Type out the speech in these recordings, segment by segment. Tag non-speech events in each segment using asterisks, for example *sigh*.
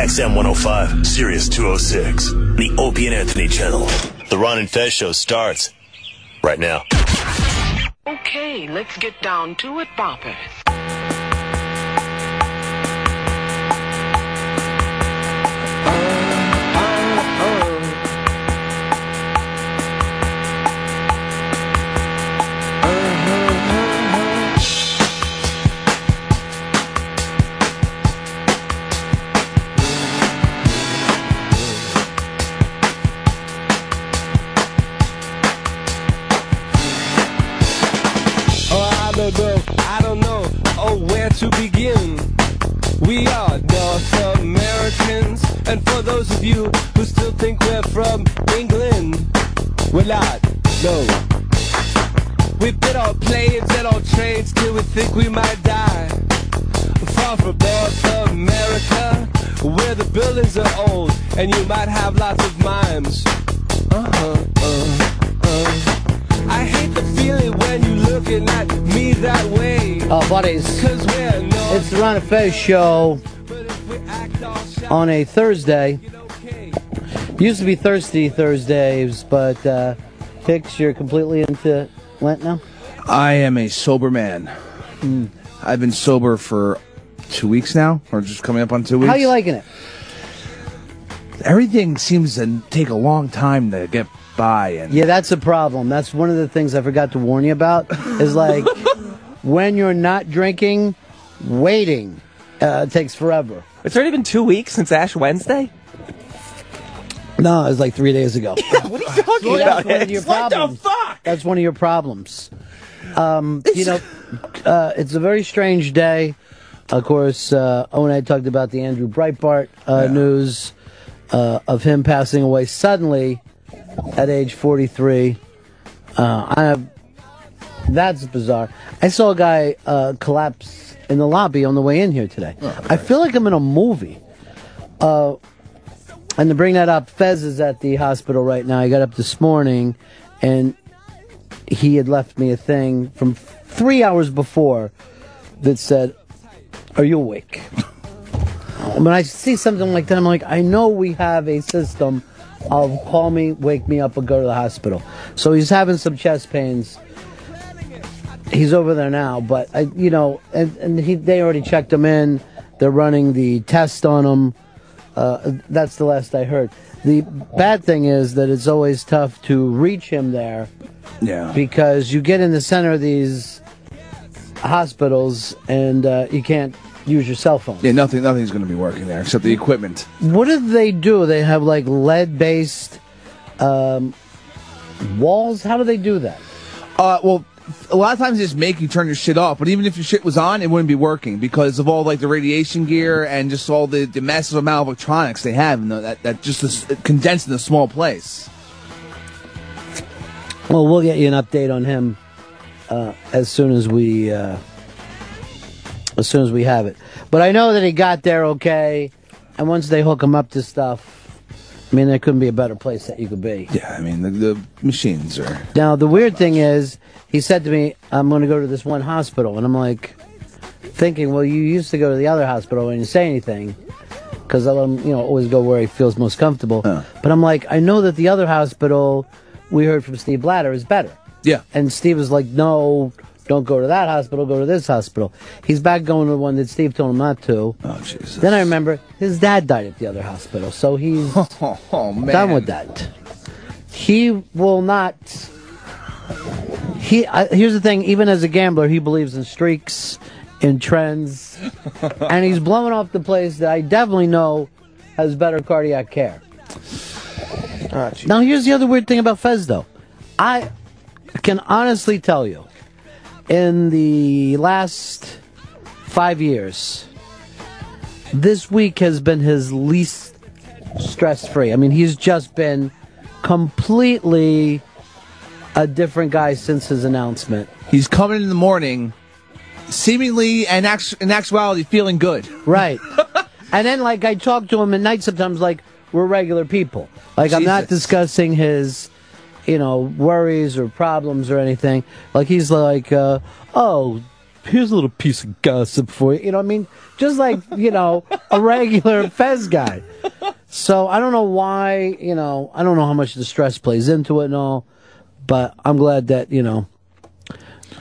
XM 105, Sirius 206, the Opie and Anthony channel. The Ron and Fez show starts right now. Okay, let's get down to it, Boppers. Buddies. Cause we're North It's the Ron and Fez show but if we act all shy, on a Thursday. Used to be Thirsty Thursdays, but uh, Hicks, you're completely into Lent now? I am a sober man. Hmm. I've been sober for two weeks now, or just coming up on two weeks. How you liking it? Everything seems to take a long time to get by, and Yeah, that's a problem. That's one of the things I forgot to warn you about. Is like *laughs* when you're not drinking, waiting uh, takes forever. It's already been two weeks since Ash Wednesday. No, it was like three days ago. *laughs* What are you talking That's about? one of your *laughs* What the fuck? That's one of your problems. Um, you know, uh, it's a very strange day. Of course, uh, Owen had talked about the Andrew Breitbart uh, news uh, of him passing away suddenly at age 43. Uh, I have, that's bizarre. I saw a guy uh, collapse in the lobby on the way in here today. I feel like I'm in a movie. Uh, and to bring that up, Fez is at the hospital right now. I got up this morning, and he had left me a thing from three hours before that said, "Are you awake?" *laughs* when I see something like that, I'm like, I know we have a system of call me, wake me up, or go to the hospital. So he's having some chest pains. He's over there now, but I, you know, and, and he they already checked him in. They're running the test on him. Uh, that's the last I heard. The bad thing is that it's always tough to reach him there yeah, because you get in the center of these hospitals and uh, you can't use your cell phone. yeah, nothing, nothing's going to be working there except the equipment. What do they do? They have like lead based um, walls? How do they do that? Uh, well, a lot of times they just make you turn your shit off, but even if your shit was on, it wouldn't be working because of all like the radiation gear and just all the, the massive amount of electronics they have, and that that just is condensed in a small place. Well, we'll get you an update on him uh, as soon as we uh, as soon as we have it. But I know that he got there okay, and once they hook him up to stuff, I mean, there couldn't be a better place that you could be. Yeah, I mean the, the machines are. Now the weird thing is, he said to me, "I'm going to go to this one hospital," and I'm like, thinking, "Well, you used to go to the other hospital and you say anything." Because I let him, you know, always go where he feels most comfortable. But I'm like, I know that the other hospital we heard from Steve Blatter is better. Yeah, And Steve was like, no, don't go to that hospital, go to this hospital. He's back going to the one that Steve told him not to. Oh Jesus. Then I remember his dad died at the other hospital, so he's *laughs* oh, oh, done with that. He will not. He uh, here's the thing. Even as a gambler, he believes in streaks, in trends, *laughs* and he's blowing off the place that I definitely know has better cardiac care. now, here's the other weird thing about Fez, though. I can honestly tell you, in the last five years, this week has been his least stress free. I mean, he's just been completely a different guy since his announcement. He's coming in the morning, seemingly and in actuality feeling good. Right. *laughs* and then, like, I talk to him at night sometimes, like, we're regular people. Like, I'm not discussing his, you know, worries or problems or anything. Like, he's like, uh, oh, here's a little piece of gossip for you. You know, what I mean, just like you know, a regular *laughs* Fez guy. So I don't know why. You know, I don't know how much the stress plays into it and all, but I'm glad that you know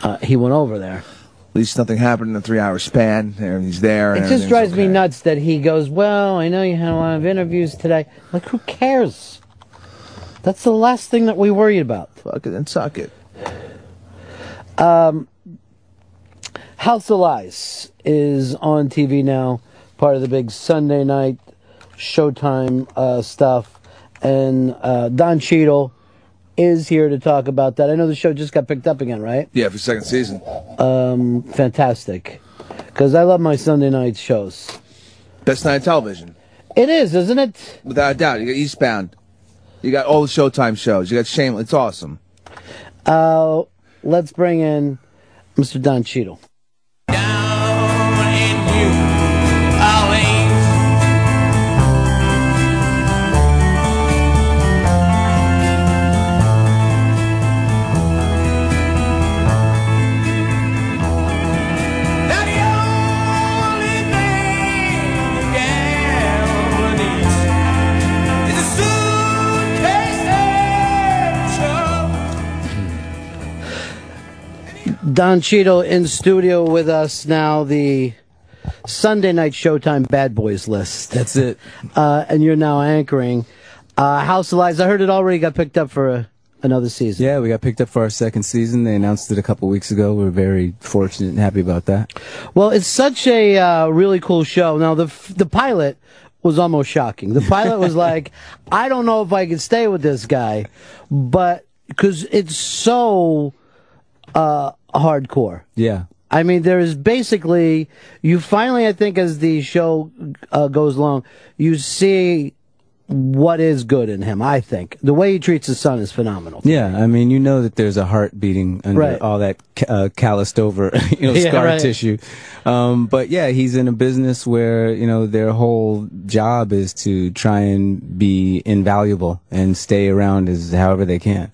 uh, he went over there. At least nothing happened in a three hour span. And he's there. and It just drives me nuts that he goes, Well, I know you had a lot of interviews today. Like, who cares? That's the last thing that we worry about. Fuck it and suck it. Um, House of Lies is on TV now, part of the big Sunday night Showtime uh, stuff. And uh, Don Cheadle is here to talk about that. I know the show just got picked up again, right? Yeah, for second season. Um, fantastic. Because I love my Sunday night shows. Best night of television. It is, isn't it? Without a doubt. You got Eastbound. You got all the Showtime shows. You got Shameless. It's awesome. Uh, let's bring in Mr. Don Cheadle. Don Cheadle in studio with us now, the Sunday night Showtime Bad Boys list. That's it. Uh, and you're now anchoring uh, House of Lies. I heard it already got picked up for a, another season. Yeah, we got picked up for our second season. They announced it a couple weeks ago. We're very fortunate and happy about that. Well, it's such a uh, really cool show. Now, the the pilot was almost shocking. The pilot was *laughs* like, I don't know if I can stay with this guy, but because it's so uh, hardcore. Yeah. I mean, there is basically you finally, I think, as the show uh, goes along, you see what is good in him. I think the way he treats his son is phenomenal. Yeah, I mean, you know that there's a heart beating under Right. all that uh, calloused over, *laughs* you know, *laughs* Yeah, scar right. tissue. Um, but yeah, he's in a business where, you know, their whole job is to try and be invaluable and stay around as however they can.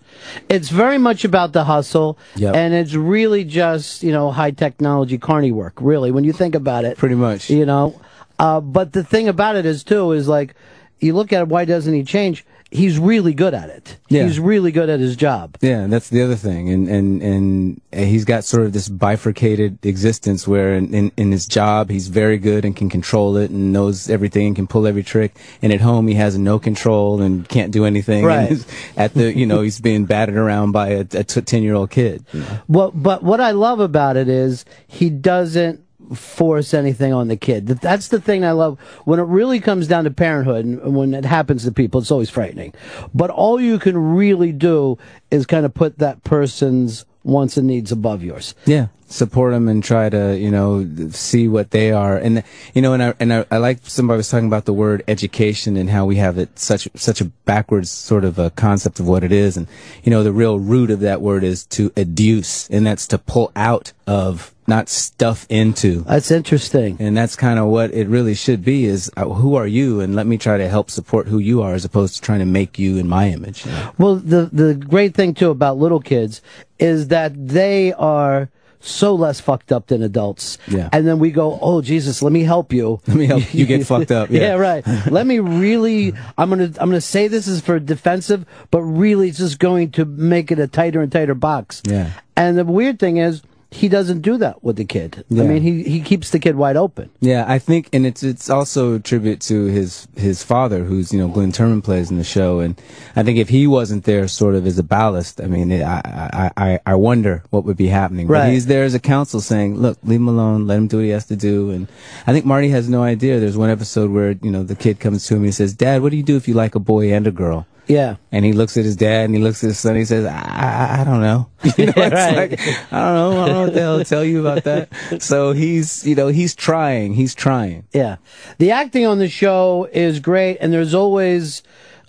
It's very much about the hustle, Yep. and it's really just you know high technology carny work. Really, when you think about it, Pretty much. you know. Uh, but the thing about it is too is like you look at it, why doesn't he change? He's really good at it. Yeah. He's really good at his job. Yeah, that's the other thing, and and and he's got sort of this bifurcated existence where in, in in his job he's very good and can control it and knows everything and can pull every trick, and at home he has no control and can't do anything. Right. *laughs* at the you know he's being battered around by a ten year old kid. Well, but what I love about it is he doesn't force anything on the kid. That's the thing I love. When it really comes down to parenthood and when it happens to people, it's always frightening. But all you can really do is kind of put that person's wants and needs above yours. Yeah, support them and try to you know see what they are, and you know, and I and I, I like somebody was talking about the word education and how we have it such such a backwards sort of a concept of what it is, and you know, the real root of that word is to educe, and that's to pull out of, not stuff into. That's interesting. And that's kind of what it really should be: is uh, who are you, and let me try to help support who you are, as opposed to trying to make you in my image. you know? Well, the the great thing too about little kids is that they are so less fucked up than adults. Yeah. And then we go, "Oh Jesus, let me help you." Let me help you get *laughs* fucked up. Yeah. right. Let me really I'm going to I'm to say this is for defensive, but really it's just going to make it a tighter and tighter box. Yeah. And the weird thing is he doesn't do that with the kid. I mean, he he keeps the kid wide open. Yeah, I think, and it's it's also a tribute to his his father, who's you know Glynn Turman plays in the show, and I think if he wasn't there, sort of as a ballast, I mean, I I I, I wonder what would be happening. Right. But he's there as a counsel, saying, "Look, leave him alone, let him do what he has to do." And I think Marty has no idea. There's one episode where you know the kid comes to him and he says, "Dad, what do you do if you like a boy and a girl?" Yeah. And he looks at his dad and he looks at his son. And he says, I, I, I don't know. *laughs* You know, it's Right. like, I don't know. I don't know what the hell to tell you about that. *laughs* So he's, you know, he's trying. He's trying. Yeah. The acting on the show is great, and there's always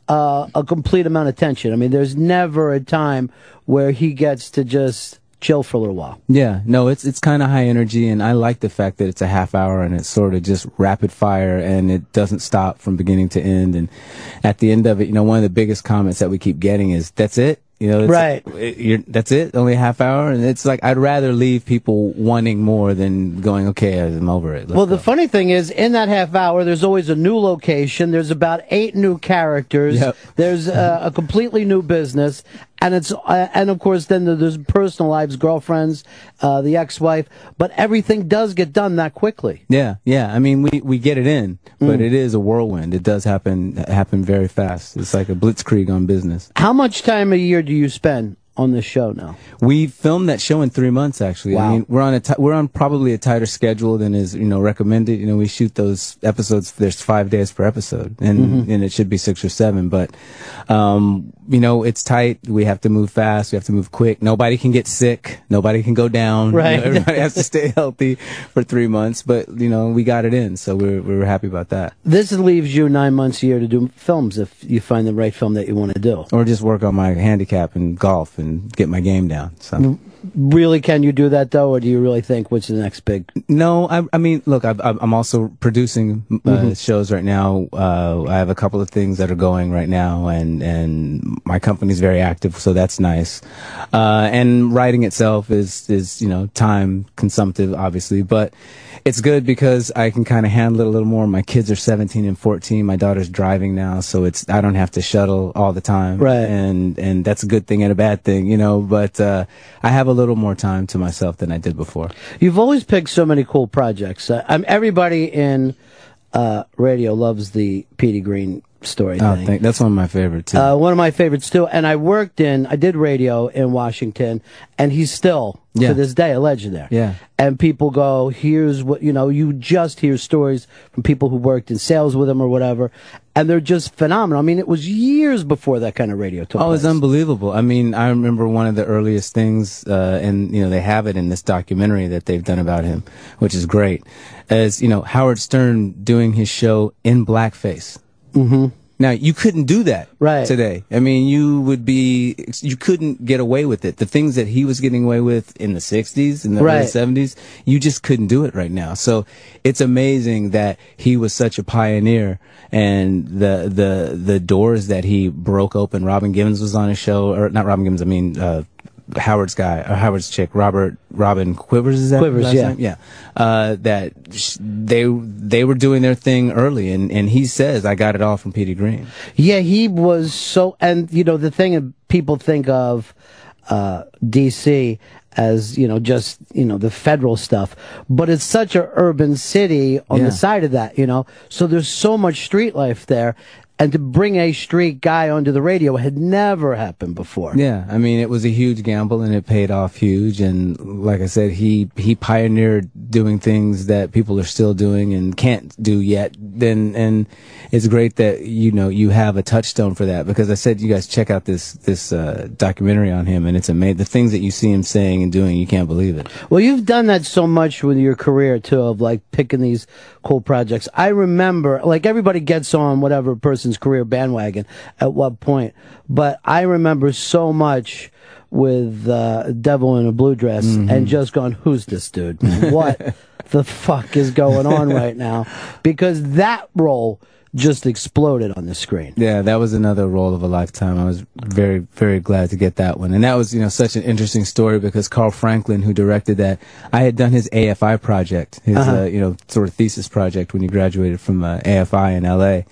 uh, a complete amount of tension. I mean, there's never a time where he gets to just chill for a little while. Yeah, no, it's it's kind of high energy, and I like the fact that it's a half hour and it's sort of just rapid fire, and it doesn't stop from beginning to end. And at the end of it, you know, one of the biggest comments that we keep getting is, "That's it." You know, it's, Right. it- you're, that's it. Only a half hour, and it's like I'd rather leave people wanting more than going. Okay, I'm over it. Well, the go." funny thing is, in that half hour, there's always a new location. There's about eight new characters. Yep. There's uh, a completely new business, and it's uh, and of course then there's personal lives, girlfriends, uh, the ex-wife. But everything does get done that quickly. Yeah, yeah. I mean, we, we get it in, Mm. but it is a whirlwind. It does happen happen very fast. It's like a blitzkrieg on business. How much time a year do you spend on the show now? We filmed that show in three months. Actually, Wow. I mean, we're on a we're on probably a tighter schedule than is you know recommended. You know, we shoot those episodes. There's five days per episode, and Mm-hmm. and it should be six or seven. But um, you know, it's tight. We have to move fast. We have to move quick. Nobody can get sick. Nobody can go down. You know, Right. *laughs* everybody has to stay healthy for three months. But you know, we got it in, so we're we're happy about that. This leaves you nine months a year to do films if you find the right film that you want to do. Or just work on my handicap and golf and get my game down. So. Really, can you do that though, or do you really think what's the next big? No, I, I mean, look, I've, I'm I'm also producing uh, Mm-hmm. shows right now. Uh, I have a couple of things that are going right now, and and my company's very active, so that's nice. Uh, and writing itself is is you know time consumptive, obviously, but it's good because I can kind of handle it a little more. My kids are 17 and 14. My daughter's driving now, so it's I don't have to shuttle all the time, Right. And and that's a good thing and a bad thing, you know. But uh, I have a little more time to myself than I did before. You've always picked so many cool projects. Uh, everybody in uh, radio loves the Petey Greene story Oh, thing. thank, that's one of my favorites too. Uh, one of my favorites too. And I worked in, I did radio in Washington, and he's still Yeah. to this day a legend there. Yeah. And people go, here's what you know. You just hear stories from people who worked in sales with him or whatever, and they're just phenomenal. I mean, it was years before that kind of radio took Oh, it's unbelievable. I mean, I remember one of the earliest things, uh, and you know, they have it in this documentary that they've done about him, which is great. As you know, Howard Stern doing his show in blackface. Mm-hmm. Now you couldn't do that Right. today. I mean, you would be, you couldn't get away with it. The things that he was getting away with in the '60s, and the Right. '70s, you just couldn't do it right now. So it's amazing that he was such a pioneer, and the the the doors that he broke open. Robin Gibbons was on his show, or not Robin Gibbons. I mean. Uh, Howard's guy, or Howard's chick, Robert Robin Quivers, is that Quivers, yeah. name? yeah. Uh, that sh- they they were doing their thing early, and and he says, "I got it all from Petey Greene." Yeah, he was so, and you know, the thing that people think of uh, DC as you know just you know the federal stuff, but it's such a urban city on Yeah. the side of that, you know. So there's so much street life there, and to bring a street guy onto the radio had never happened before. Yeah, I mean, it was a huge gamble, and it paid off huge. And like I said, he he pioneered doing things that people are still doing and can't do yet. Then, and it's great that you know you have a touchstone for that because I said you guys check out this this uh, documentary on him, and it's amazing. The things that you see him saying and doing, you can't believe it. Well, you've done that so much with your career too, of like picking these cool projects. I remember, like everybody gets on whatever person's career bandwagon at what point, but I remember so much with uh, Devil in a Blue Dress and just gone, "Who's this dude? What *laughs* the fuck is going on right now?" Because that role just exploded on the screen. Yeah, that was another role of a lifetime. I was very, very glad to get that one. And that was, you know, such an interesting story because Carl Franklin, who directed that, I had done his AFI project, his, uh you know, sort of thesis project when he graduated from uh, AFI in LA.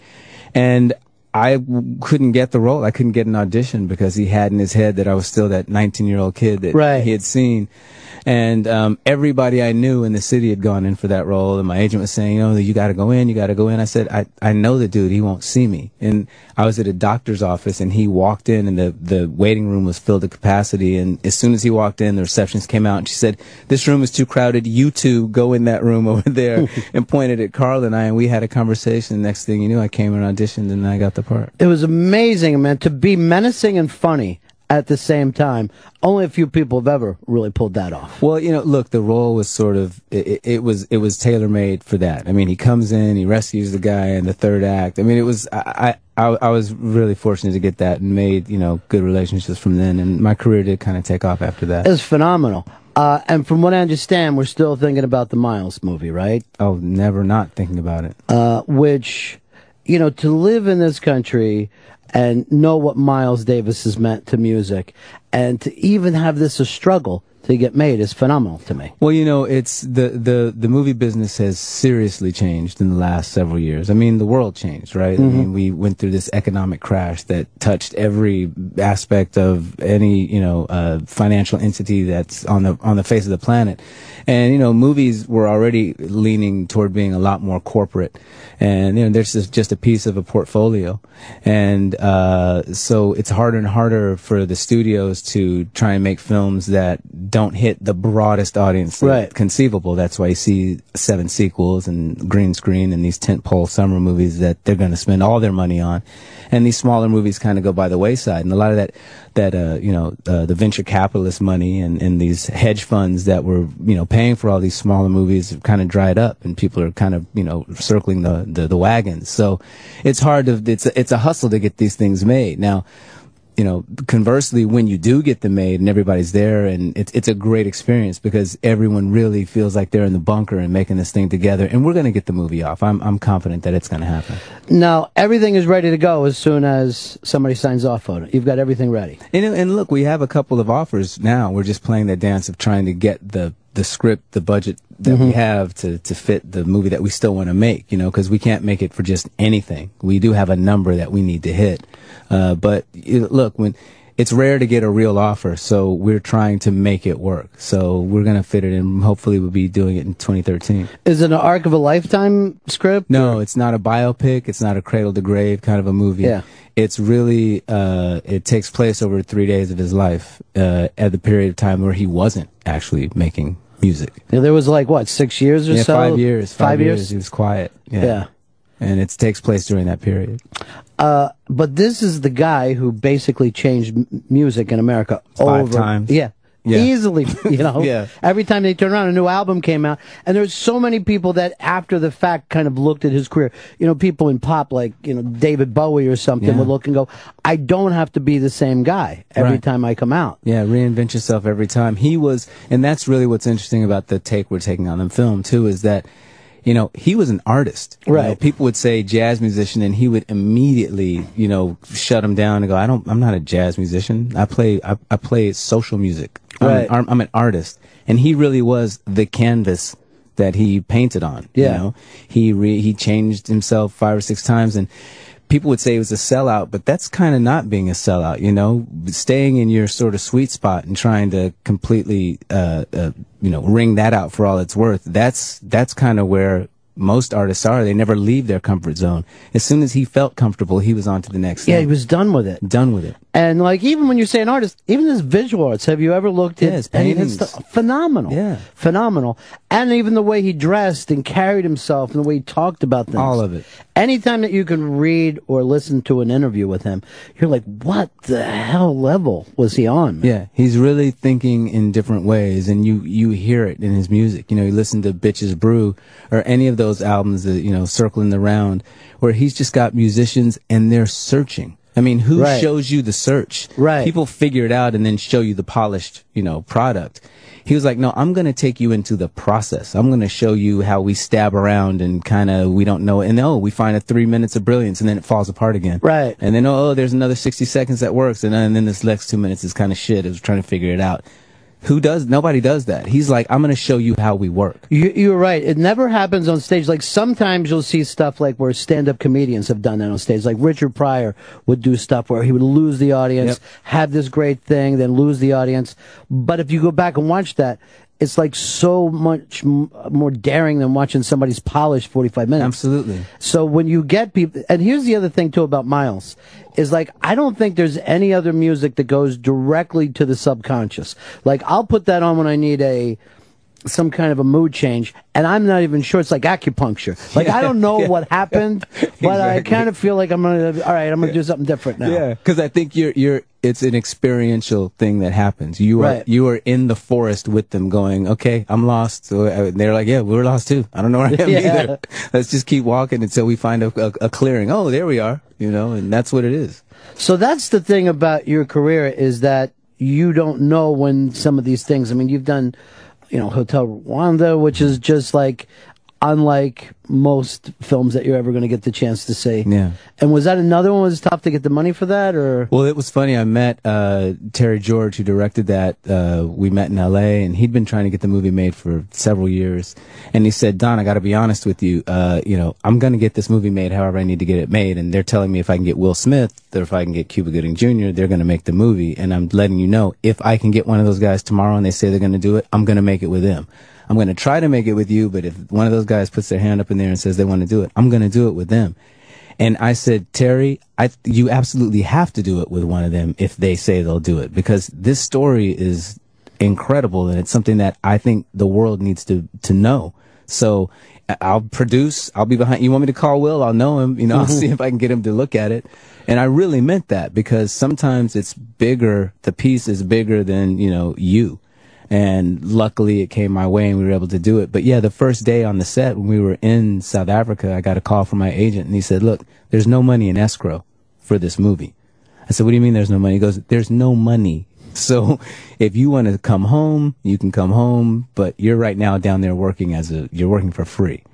And I couldn't get the role. I couldn't get an audition because he had in his head that I was still that 19 year old kid that Right. he had seen. And um, everybody I knew in the city had gone in for that role. And my agent was saying, you know, you got to go in, you got to go in. I said, I, I know the dude, he won't see me. And I was at a doctor's office and he walked in and the, the waiting room was filled to capacity. And as soon as he walked in, the receptionist came out and she said, this room is too crowded. You two go in that room *laughs* over there *laughs* and pointed at Carl and I. And we had a conversation. The Next thing you knew, I came and auditioned and I got the part. It was amazing, man, to be menacing and funny at the same time. Only a few people have ever really pulled that off. Well, you know, look, the role was sort of it, it was it was tailor made for that. I mean, he comes in, he rescues the guy in the third act. I mean, it was I, I I was really fortunate to get that and made you know good relationships from then, and my career did kind of take off after that. It was phenomenal. Uh, and from what I understand, we're still thinking about the Miles movie, right? oh, never not thinking about it. Uh, which, you know, to live in this country and know what Miles Davis has meant to music, and to even have this a struggle to get made is phenomenal to me. Well, you know, it's the, the, the movie business has seriously changed in the last several years. I mean, the world changed, right? I mean, we went through this economic crash that touched every aspect of any, you know, uh, financial entity that's on the, on the face of the planet. And, you know, movies were already leaning toward being a lot more corporate. And, you know, there's just, just a piece of a portfolio. And, uh, so it's harder and harder for the studios to try and make films that don't hit the broadest audience Right. conceivable. That's why you see seven sequels and green screen and these tentpole summer movies that they're going to spend all their money on, and these smaller movies kind of go by the wayside. And a lot of that, that uh, you know, uh, the venture capitalist money and, and these hedge funds that were you know paying for all these smaller movies have kind of dried up, and people are kind of you know circling the the, the wagons. So it's hard to it's a, it's a hustle to get these things made now you know, conversely, when you do get them made and everybody's there, and it's it's a great experience because everyone really feels like they're in the bunker and making this thing together, and we're going to get the movie off. I'm I'm confident that it's going to happen. Now everything is ready to go as soon as somebody signs off on it. You've got everything ready. And and look, we have a couple of offers now. We're just playing the dance of trying to get the the script, the budget that we have to to fit the movie that we still want to make. You know, because we can't make it for just anything. We do have a number that we need to hit. Uh, but you- look, when it's rare to get a real offer, so we're trying to make it work. So we're gonna fit it in. Hopefully, we'll be doing it in 2013. Is it an arc of a lifetime script? No, it's not a biopic. It's not a cradle to grave kind of a movie. Yeah. It's really, uh, it takes place over three days of his life, uh, at the period of time where he wasn't actually making music. Yeah, There was like what six years or yeah, so? five years. Five, Five, years. He was quiet. Yeah. Yeah. And it takes place during that period. Uh, but this is the guy who basically changed m- music in America Five over times. Yeah. Yeah. Easily, *laughs* you know. Yeah. Every time they turn around, a new album came out, and there's so many people that after the fact kind of looked at his career. You know, people in pop like you know David Bowie or something Yeah. would look and go, "I don't have to be the same guy every Right. time I come out." Yeah, reinvent yourself every time. He was, and that's really what's interesting about the take we're taking on the film too, is that, you know, he was an artist. You Right. know, people would say jazz musician and he would immediately, you know, shut him down and go, I don't, I'm not a jazz musician. I play, I, I play social music. I'm, an, I'm an artist. And he really was the canvas that he painted on. Yeah. You know, he re, he changed himself five or six times and, people would say it was a sellout, but that's kind of not being a sellout, you know, staying in your sort of sweet spot and trying to completely, uh, uh, you know, wring that out for all it's worth. That's, that's kind of where most artists are. They never leave their comfort zone. As soon as he felt comfortable, he was on to the next Yeah, he was done with it. done with it. And like even when you say an artist, even his visual arts, have you ever looked at any of paintings. stuff? Phenomenal. Yeah. Phenomenal. And even the way he dressed and carried himself and the way he talked about things. All of it. Anytime that you can read or listen to an interview with him, you're like, what the hell level was he on? man? Yeah, he's really thinking in different ways, and you you hear it in his music. You know, you listen to Bitches Brew or any of those albums that you know circling the round, where he's just got musicians and they're searching. I mean, who Right. shows you the search? Right. People figure it out and then show you the polished, you know, product. He was like, no, I'm going to take you into the process. I'm going to show you how we stab around and kind of, we don't know. And oh, we find a three minutes of brilliance and then it falls apart again. Right. And then, oh, there's another 60 seconds that works. And then, and then this next two minutes is kind of shit. It was trying to figure it out. Who does? Nobody does that. He's like, I'm going to show you how we work. You, you're right. It never happens on stage. Like sometimes you'll see stuff like where stand-up comedians have done that on stage. Like Richard Pryor would do stuff where he would lose the audience, Yep. have this great thing, then lose the audience. But if you go back and watch that, it's like so much m- more daring than watching somebody's polished 45 minutes. Absolutely. So when you get people, and here's the other thing too about Miles, is like I don't think there's any other music that goes directly to the subconscious. Like I'll put that on when I need a some kind of a mood change, and I'm not even sure it's like acupuncture. Like I don't know *laughs* what happened, *laughs* but I kind of feel like I'm gonna. All right, I'm gonna do something different now. Yeah, because I think you're you're it's an experiential thing that happens. You are Right. you are in the forest with them, going, "Okay, I'm lost." So uh, they're like, "Yeah, we're lost too. I don't know where I am Yeah. either. *laughs* Let's just keep walking until we find a, a, a clearing." Oh, there we are. You know, and that's what it is. So that's the thing about your career is that you don't know when some of these things. I mean, you've done, you know, Hotel Rwanda, which is just like unlike most films that you're ever going to get the chance to see. Yeah. And was that another one? Was it tough to get the money for that, or? Well, it was funny. I met uh, Terry George, who directed that. Uh, we met in L.A., and he'd been trying to get the movie made for several years. And he said, "Don, I got to be honest with you. Uh, you know, I'm going to get this movie made. However, I need to get it made. And they're telling me if I can get Will Smith or if I can get Cuba Gooding Jr., they're going to make the movie. And I'm letting you know, if I can get one of those guys tomorrow, and they say they're going to do it, I'm going to make it with them." I'm going to try to make it with you, but if one of those guys puts their hand up in there and says they want to do it, I'm going to do it with them. And I said, Terry, I, you absolutely have to do it with one of them if they say they'll do it because this story is incredible and it's something that I think the world needs to, to know. So I'll produce, I'll be behind. You want me to call Will? I'll know him, you know, *laughs* I'll see if I can get him to look at it. And I really meant that because sometimes it's bigger, the piece is bigger than, you know, you and luckily it came my way and we were able to do it. But yeah, the first day on the set when we were in South Africa, I got a call from my agent and he said, "Look, there's no money in escrow for this movie." I said, "What do you mean there's no money?" He goes, "There's no money." *laughs* So if you want to come home, you can come home, but you're right now down there working as a you're working for free.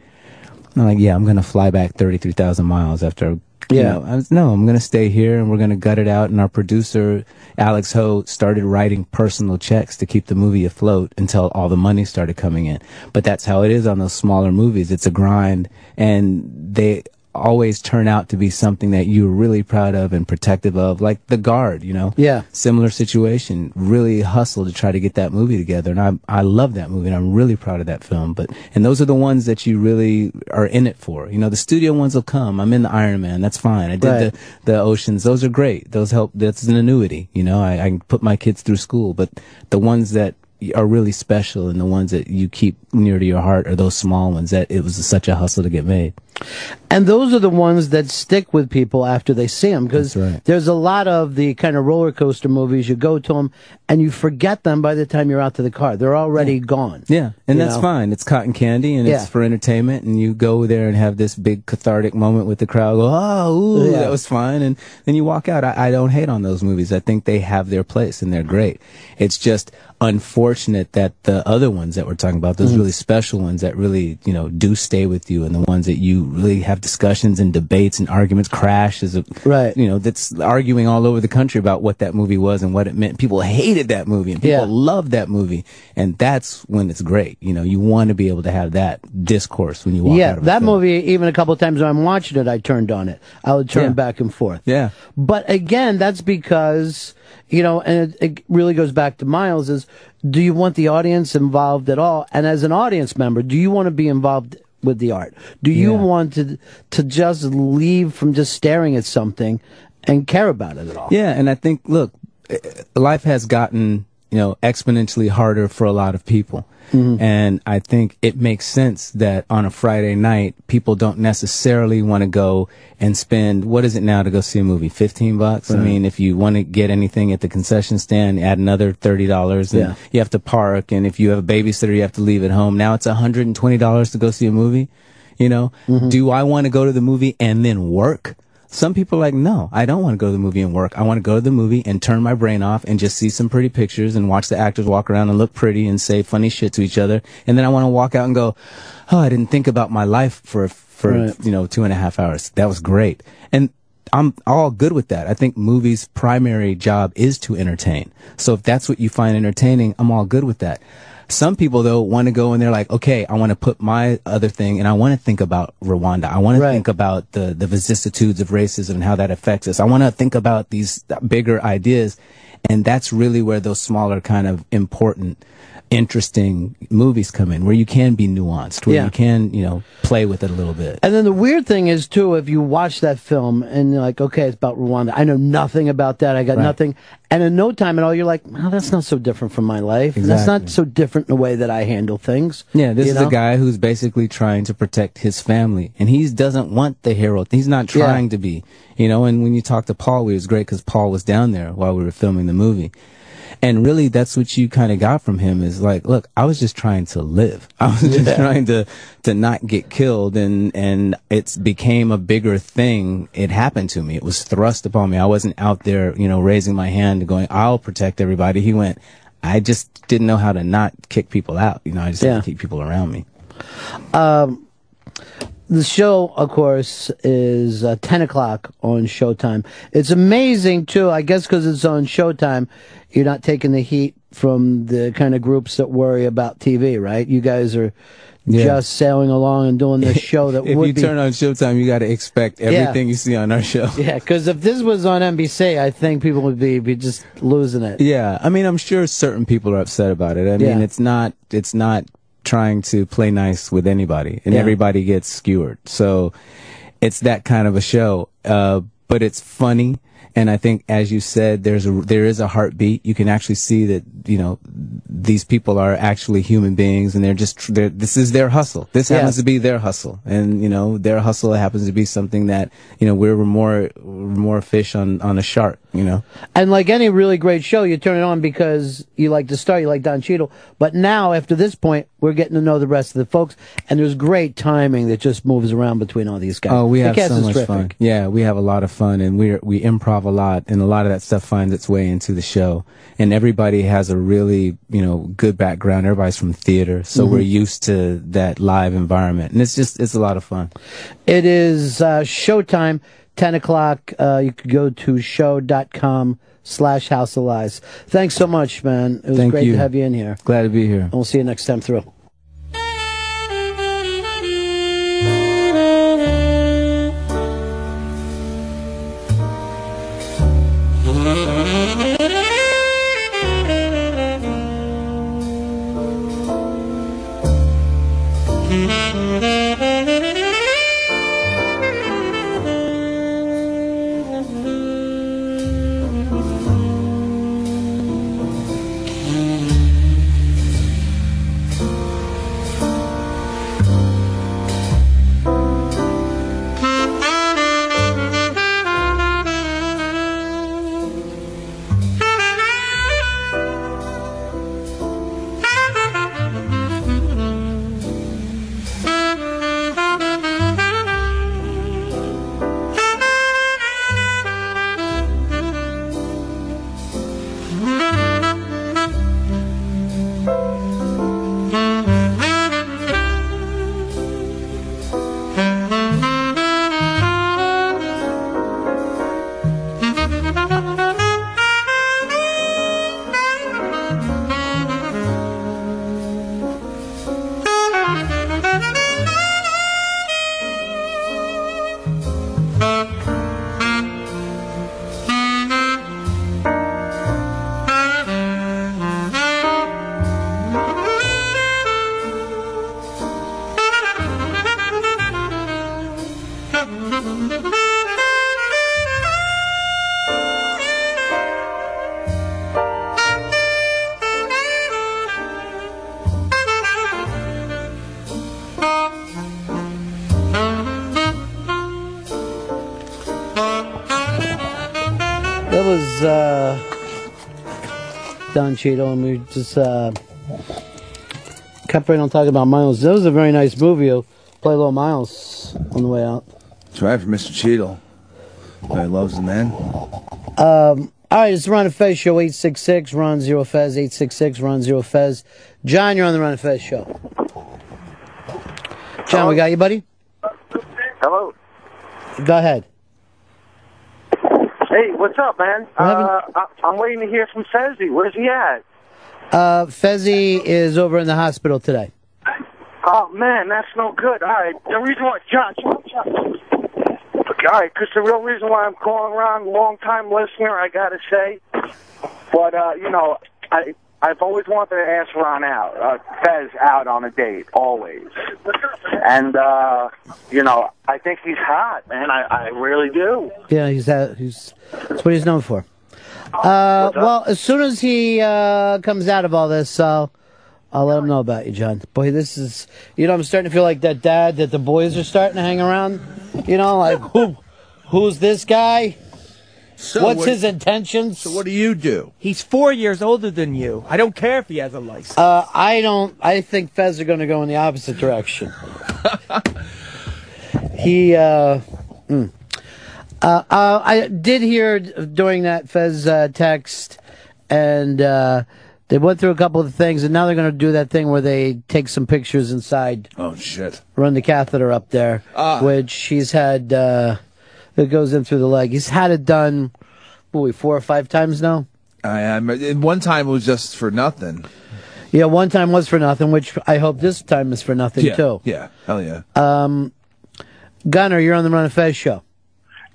I'm like, "Yeah, I'm going to fly back 33,000 miles after you Yeah. know, I was, no, I'm going to stay here and we're going to gut it out. And our producer, Alex Ho, started writing personal checks to keep the movie afloat until all the money started coming in. But that's how it is on those smaller movies. It's a grind and they always turn out to be something that you're really proud of and protective of, like The Guard, you know? Yeah. Similar situation. Really hustle to try to get that movie together. And I, I love that movie and I'm really proud of that film. But, and those are the ones that you really are in it for. You know, the studio ones will come. I'm in the Iron Man. That's fine. I did Right. the, the oceans. Those are great. Those help. That's an annuity. You know, I, I can put my kids through school, but the ones that are really special and the ones that you keep near to your heart are those small ones that it was such a hustle to get made. And those are the ones that stick with people after they see them because right. there's a lot of the kind of roller coaster movies. You go to them and you forget them by the time you're out to the car. They're already gone. Yeah, and that's know? fine. It's cotton candy and Yeah. it's for entertainment. And you go there and have this big cathartic moment with the crowd. Go, oh, ooh, Yeah. that was fun. And then you walk out. I, I don't hate on those movies. I think they have their place and they're great. It's just unfortunate that the other ones that we're talking about, Mm-hmm. those really special ones that really, you know, do stay with you and the ones that you really have discussions and debates and arguments. Crash is a, Right. you know, that's arguing all over the country about what that movie was and what it meant. People hated that movie and people Yeah. love that movie, and that's when it's great. You know, you want to be able to have that discourse when you walk yeah, out of that movie, even a couple of times when I'm watching it, I turned on it. I would turn Yeah. back and forth. Yeah. But again, that's because, you know, and it, it really goes back to Miles is, do you want the audience involved at all? And as an audience member, do you want to be involved with the art? Do you Yeah. want to, to just leave from just staring at something and care about it at all? Yeah, and I think, look, eh, life has gotten, you know, exponentially harder for a lot of people. Mm-hmm. And I think it makes sense that on a Friday night, people don't necessarily want to go and spend, what is it now to go see a movie? 15 bucks? I mean, if you want to get anything at the concession stand, add another $30 and Yeah. you have to park. And if you have a babysitter, you have to leave at home. Now it's $120 to go see a movie. You know, mm-hmm. do I want to go to the movie and then work? Some people are like, no, I don't want to go to the movie and work. I want to go to the movie and turn my brain off and just see some pretty pictures and watch the actors walk around and look pretty and say funny shit to each other. And then I want to walk out and go, oh, I didn't think about my life for, for, Right. you know, two and a half hours. That was great. And I'm all good with that. I think movies' primary job is to entertain. So if that's what you find entertaining, I'm all good with that. Some people though want to go and they're like, okay, I want to put my other thing and I want to think about Rwanda. I want to think about the, the vicissitudes of racism and how that affects us. I want to think about these bigger ideas. And that's really where those smaller kind of important, interesting movies come in, where you can be nuanced, where Yeah. you can, you know, play with it a little bit. And then the weird thing is too, if you watch that film and you're like, okay, it's about Rwanda. I know nothing about that. I got Right. nothing. And in no time at all, you're like, well, that's not so different from my life. That's not so different in the way that I handle things. Yeah, this is know? a guy who's basically trying to protect his family, and he doesn't want the hero. He's not Yeah. trying to be, you know. And when you talk to Paul, it was great because Paul was down there while we were filming the movie, and really, that's what you kind of got from him is like, look, I was just trying to live. *laughs* I was just Yeah. trying to to not get killed, and and it's became a bigger thing. It happened to me. It was thrust upon me. I wasn't out there, you know, raising my hand and going, "I'll protect everybody." He went. I just didn't know how to not kick people out. You know, I just had Yeah. to keep people around me. the show, of course, is uh, 10 o'clock on Showtime. It's amazing, too, I guess because it's on Showtime, you're not taking the heat from the kind of groups that worry about TV, right? You guys are Yeah. just sailing along and doing this show that *laughs* if would you be. turn on Showtime, you got to expect everything you see on our show. *laughs* yeah, because if this was on NBC, I think people would be, be just losing it. Yeah, I mean, I'm sure certain people are upset about it. I mean, Yeah. it's not it's not trying to play nice with anybody, and Yeah. everybody gets skewered. So it's that kind of a show, uh, but it's funny. And I think, as you said, there's a there is a heartbeat. You can actually see that you know these people are actually human beings, and they're just they're, this is their hustle. This Yeah. happens to be their hustle, and you know their hustle happens to be something that you know we're more more fish on on a shark. You know. And like any really great show, you turn it on because you like the star, you like Don Cheadle. But now, after this point, we're getting to know the rest of the folks, and there's great timing that just moves around between all these guys. Oh, we The have so much terrific. fun. Yeah, we have a lot of fun, and we we improv a lot, and a lot of that stuff finds its way into the show. And everybody has a really you know good background. Everybody's from theater, so Mm-hmm. we're used to that live environment, and it's just it's a lot of fun. It is uh, showtime, 10 o'clock. Uh, you could go to sho.com slash house of lies. Thanks so much, man. It was Thank great you. to have you in here. Glad to be here. And we'll see you next time through. Don Cheadle, and we just uh, kept right on talking about Miles. That was a very nice movie. You'll play a little Miles on the way out. That's right for Mr. Cheadle. He loves the man. Um, all right, it's the Ron and Fez show, 866 Ron Zero Fez, 866 Ron Zero Fez. John, you're on the Ron and Fez show. John, we got you, buddy? Hello. Go ahead. Hey, what's up, man? Uh, I- I'm waiting to hear from Fezzi. Where's he at? Uh, Fezzi is over in the hospital today. Oh man, that's no good. All right, the reason why, John, John, John. All right, because the real reason why I'm calling around, long time listener, I gotta say. But uh, you know, I I've always wanted to ask Ron out, uh, Fez out on a date, always. And uh, you know, I think he's hot, man. I I really do. Yeah, he's that. He's that's what he's known for. Uh, well, as soon as he uh, comes out of all this, I'll I'll let him know about you, John. Boy, this is you know I'm starting to feel like that dad that the boys are starting to hang around. You know, like who who's this guy? So What's what- his intentions? So what do you do? He's four years older than you. I don't care if he has a license. Uh, I don't. I think Fez are going to go in the opposite direction. *laughs* he. Uh, mm. uh, uh, I did hear during that Fez uh, text, and uh, They went through a couple of things, and now they're going to do that thing where they take some pictures inside, Oh shit. run the catheter up there, Ah. which he's had. It goes in through the leg. He's had it done, boy, four or five times now. I am. One time it was just for nothing. Yeah, one time was for nothing, which I hope this time is for nothing yeah. too. Yeah. Hell yeah. Um, Gunner, you're on the Ron and Fez show.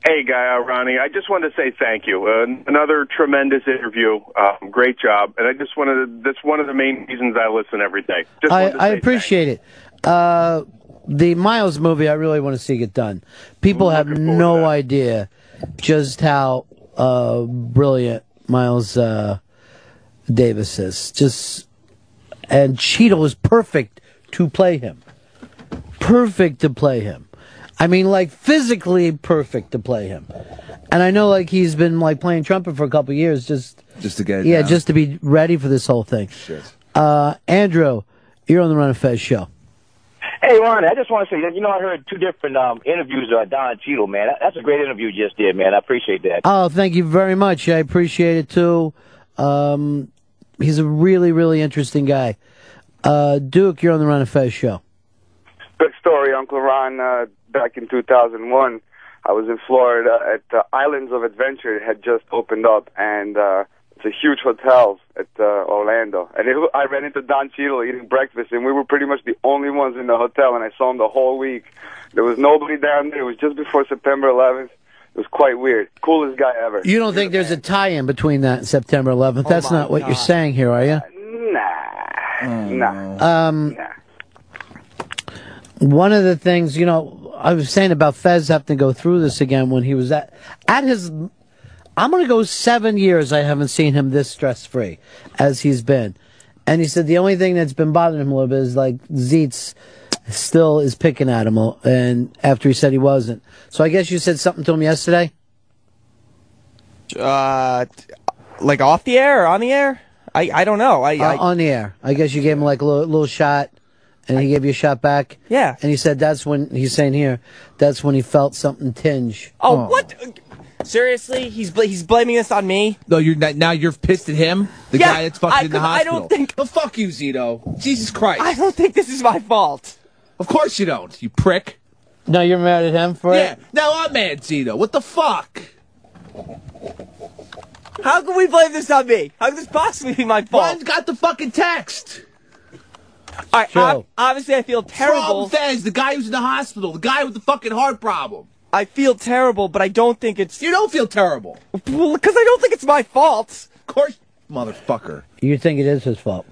Hey, Guy, uh, Ronnie. I just wanted to say thank you. Uh, another tremendous interview. Um, great job. And I just wanted to, that's one of the main reasons I listen every day. Just I, to I say appreciate it. Uh, the Miles movie, I really want to see get done. People have no idea just how uh, brilliant Miles uh, Davis is. Just and Cheadle is perfect to play him. Perfect to play him. I mean, like physically perfect to play him. And I know, like he's been like playing trumpet for a couple of years, just Just to get it yeah, down. just to be ready for this whole thing. Shit. Uh, Andrew, you're on the Ron and Fez show. Hey, Ronnie, I just want to say, you know, I heard two different um, interviews of Don Cheadle, man. That's a great interview you just did, man. I appreciate that. Oh, thank you very much. I appreciate it too. Um, he's a really, really interesting guy. Uh, Duke, you're on the Ron and Fez show. Good story, Uncle Ron. Uh, back in 2001, I was in Florida at the Islands of Adventure. It had just opened up, and uh, it's a huge hotel at uh, Orlando. And it, I ran into Don Cheadle eating breakfast, and we were pretty much the only ones in the hotel. And I saw him the whole week. There was nobody down there. It was just before September 11th. It was quite weird. Coolest guy ever. You don't think there's a tie-in between that and September 11th? That's not what you're saying here, are you? Nah, nah. Um, one of the things, you know, I was saying about Fez having to go through this again when he was at at his. I'm going to go seven years. I haven't seen him this stress free as he's been, and he said the only thing that's been bothering him a little bit is like Zito still is picking at him, and after he said he wasn't. So I guess you said something to him yesterday. Uh, like off the air or on the air? I, I don't know. I, Uh, I on the air. I guess you gave him like a little, little shot, and he gave you a shot back. Yeah. And he said that's when he's saying here, that's when he felt something tinge. Oh, what? Seriously, he's bl- he's blaming this on me. No, you're not, now you're pissed at him, the Yeah, guy that's fucking I- in hospital. I don't think- Well, fuck you, Zito. Jesus Christ. I don't think this is my fault. Of course you don't, you prick. No, you're mad at him for Yeah. it. Now I'm mad, Zito. What the fuck? How can we blame this on me? How can this possibly be my fault? Ron's got the fucking text. All right, Joe. ob- obviously I feel terrible. From Fez, the guy who's in the hospital, the guy with the fucking heart problem. I feel terrible, but I don't think it's. You don't feel terrible. Well, because I don't think it's my fault. Of course, motherfucker. You think it is his fault?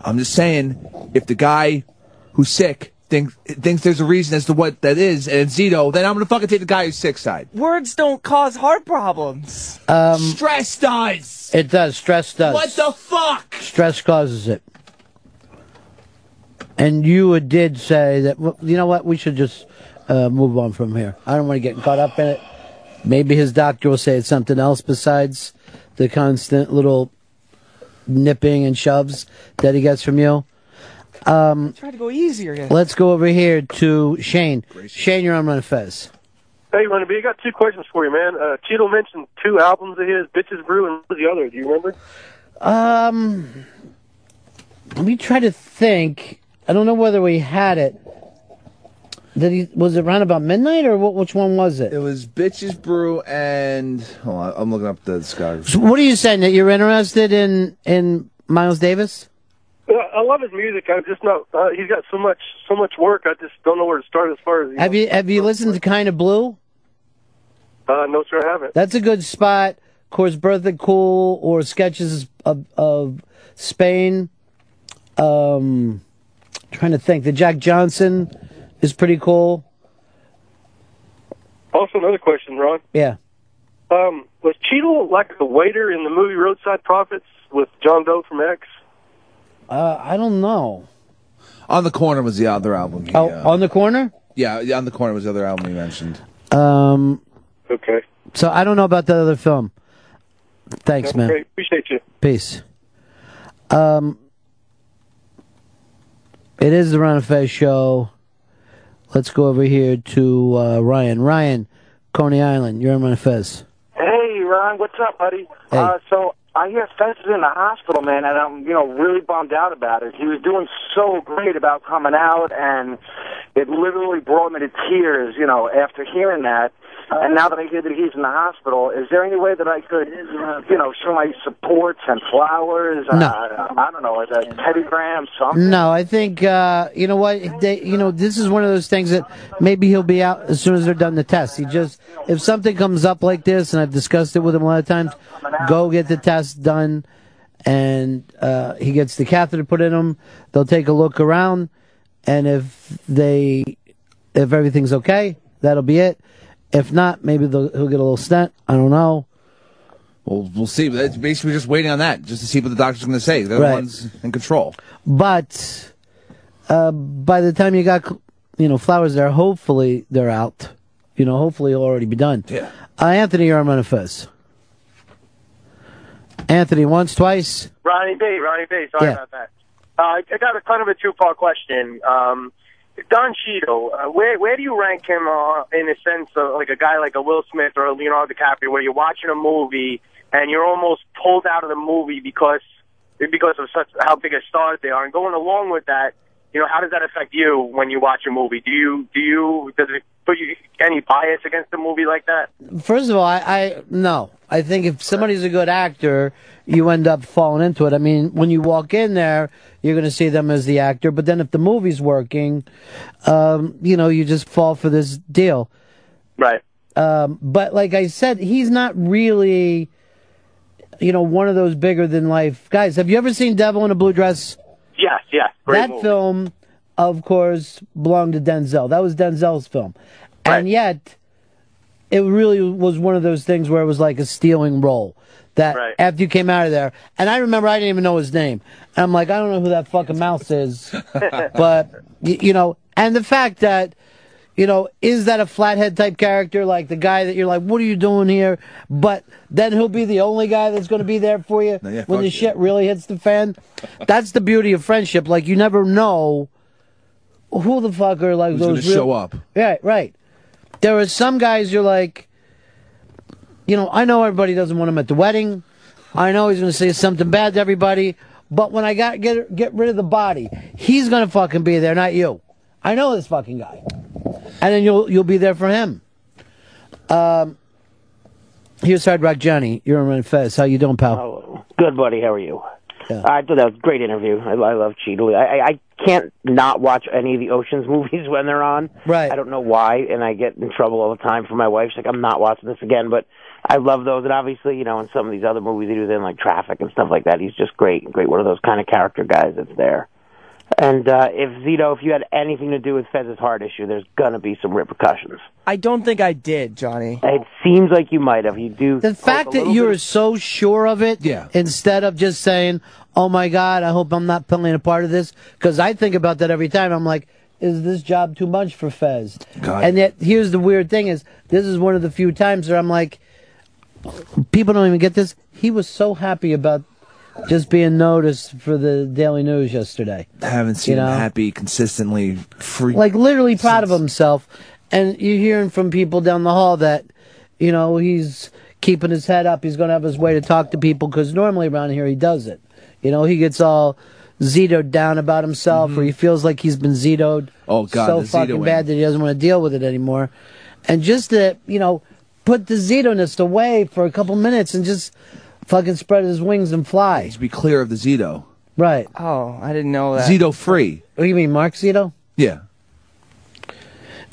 I'm just saying, if the guy who's sick thinks thinks there's a reason as to what that is, and it's Zito, then I'm gonna fucking take the guy who's sick side. Words don't cause heart problems. Um, Stress does. it does. Stress does. What the fuck? Stress causes it. And you did say that. well, You know what? We should just uh, move on from here. I don't want to get caught up in it. Maybe his doctor will say it's something else besides the constant little nipping and shoves that he gets from you. Um, Try to go easier. Yeah. let's go over here to Shane. Shane, you're on Ron Fez. Hey, Ronnie B, I got two questions for you, man. Uh, Cheadle mentioned two albums of his, Bitches Brew, and the other? Do you remember? Um, let me try to think. I don't know whether we had it. Did he? Was it around about midnight, or what, which one was it? It was Bitches Brew and hold on, I'm looking up the discography. So what are you saying that you're interested in in Miles Davis? I love his music. I'm just not. Uh, he's got so much, so much work. I just don't know where to start as far as. You Have you have you listened to Kind of Blue? Uh, no, sir, I haven't. That's a good spot. Of course, Birth of the Cool or Sketches of, of Spain. Um, trying to think. The Jack Johnson is pretty cool. Also, another question, Ron. Yeah. Um, was Cheadle like the waiter in the movie Roadside Prophets with John Doe from X? Uh, I don't know. On the Corner was the other album. He, Oh, uh, on the corner. yeah, yeah, On the Corner was the other album he mentioned. Um, Okay. so I don't know about that other film. Thanks, man. Great. Appreciate you. Peace. Um, it is the Ron and Fez show. Let's go over here to uh, Ryan. Ryan, Coney Island. You're on Fez. Hey, Ron, what's up, buddy? Hey. Uh, so I hear Fez is in the hospital, man, and I'm, you know, really bummed out about it. He was doing so great about coming out, and it literally brought me to tears, you know, after hearing that. And now that I hear that he's in the hospital, is there any way that I could, you know, show my support, send flowers? No. Uh, I don't know, a telegram, something? No, I think uh, you know what they, you know this is one of those things that maybe he'll be out as soon as they're done the test. He just if something comes up like this, and I've discussed it with him a lot of times, go get the test done, and uh, he gets the catheter put in him. They'll take a look around, and if they if everything's okay, that'll be it. If not, maybe he'll get a little stent. I don't know. Well, we'll see. It's basically just waiting on that, just to see what the doctor's going to say. They're the ones in control. But uh, by the time you got you know flowers there, hopefully they're out. You know, hopefully it'll already be done. Yeah. Uh, Anthony, you're on Ron and Fez. Anthony, once, twice. Ronnie B. Ronnie B. Sorry Yeah. about that. Uh, I I got a kind of a two-part question. Um, Don Cheadle, uh, where where do you rank him uh, in the sense of like a guy like a Will Smith or a Leonardo DiCaprio, where you're watching a movie and you're almost pulled out of the movie because because of such how big a stars they are, and going along with that, you know, how does that affect you when you watch a movie? Do you do you does it put you any bias against a movie like that? First of all, I, I no. I think if somebody's a good actor, you end up falling into it. I mean, when you walk in there, you're going to see them as the actor. But then if the movie's working, um, you know, you just fall for this deal. Right. Um, but like I said, he's not really, you know, one of those bigger than life guys. Have you ever seen Devil in a Blue Dress? Yes, yes. That movie. film, of course, belonged to Denzel. That was Denzel's film, and yet it really was one of those things where it was like a stealing role. That Right. after you came out of there, and I remember I didn't even know his name. And I'm like, I don't know who that fucking mouse is, *laughs* but y- you know, and the fact that. You know, is that a flathead type character, like the guy that you're like, what are you doing here? But then he'll be the only guy that's going to be there for you *laughs* yeah, when fuck the shit really hits the fan. That's the beauty of friendship. Like you never know who the fuck are like Who's those gonna real- show up? Right, right. There are some guys you're like, you know, I know everybody doesn't want him at the wedding. I know he's going to say something bad to everybody. But when I got get get rid of the body, he's going to fucking be there, not you. I know this fucking guy, and then you'll you'll be there for him. Um, here's Hard Rock Johnny. You're on Ron Fez. How you doing, pal? Good, buddy. How are you? Yeah. I thought that was a great interview. I, I love Cheadle. I, I, I can't not watch any of the Ocean's *laughs* movies when they're on. Right. I don't know why, and I get in trouble all the time for my wife. She's like, I'm not watching this again. But I love those, and obviously, you know, in some of these other movies he was in, like Traffic and stuff like that, he's just great. Great, one of those kind of character guys that's there. And uh, if Zito, if you had anything to do with Fez's heart issue, there's gonna be some repercussions. I don't think I did, Johnny. It seems like you might have. You do. The fact that you are so sure of it, Yeah. instead of just saying, "Oh my God, I hope I'm not playing a part of this," because I think about that every time. I'm like, "Is this job too much for Fez?" God. And yet, here's the weird thing: is this is one of the few times where I'm like, people don't even get this. He was so happy about just being noticed for the Daily News yesterday. I haven't seen You know? him happy consistently. Free. like literally proud of himself. And you're hearing from people down the hall that, you know, he's keeping his head up. He's going to have his way to talk to people because normally around here he does it. You know, he gets all zitoed down about himself or he feels like he's been Mm-hmm. Oh, God, so fucking bad that he doesn't want to deal with it anymore. And just that, you know, put the zitoness away for a couple minutes and just fucking spread his wings and fly. to be clear of the Zito. Right. Oh, I didn't know that. Zito free. What do you mean, Mark Zito? Yeah.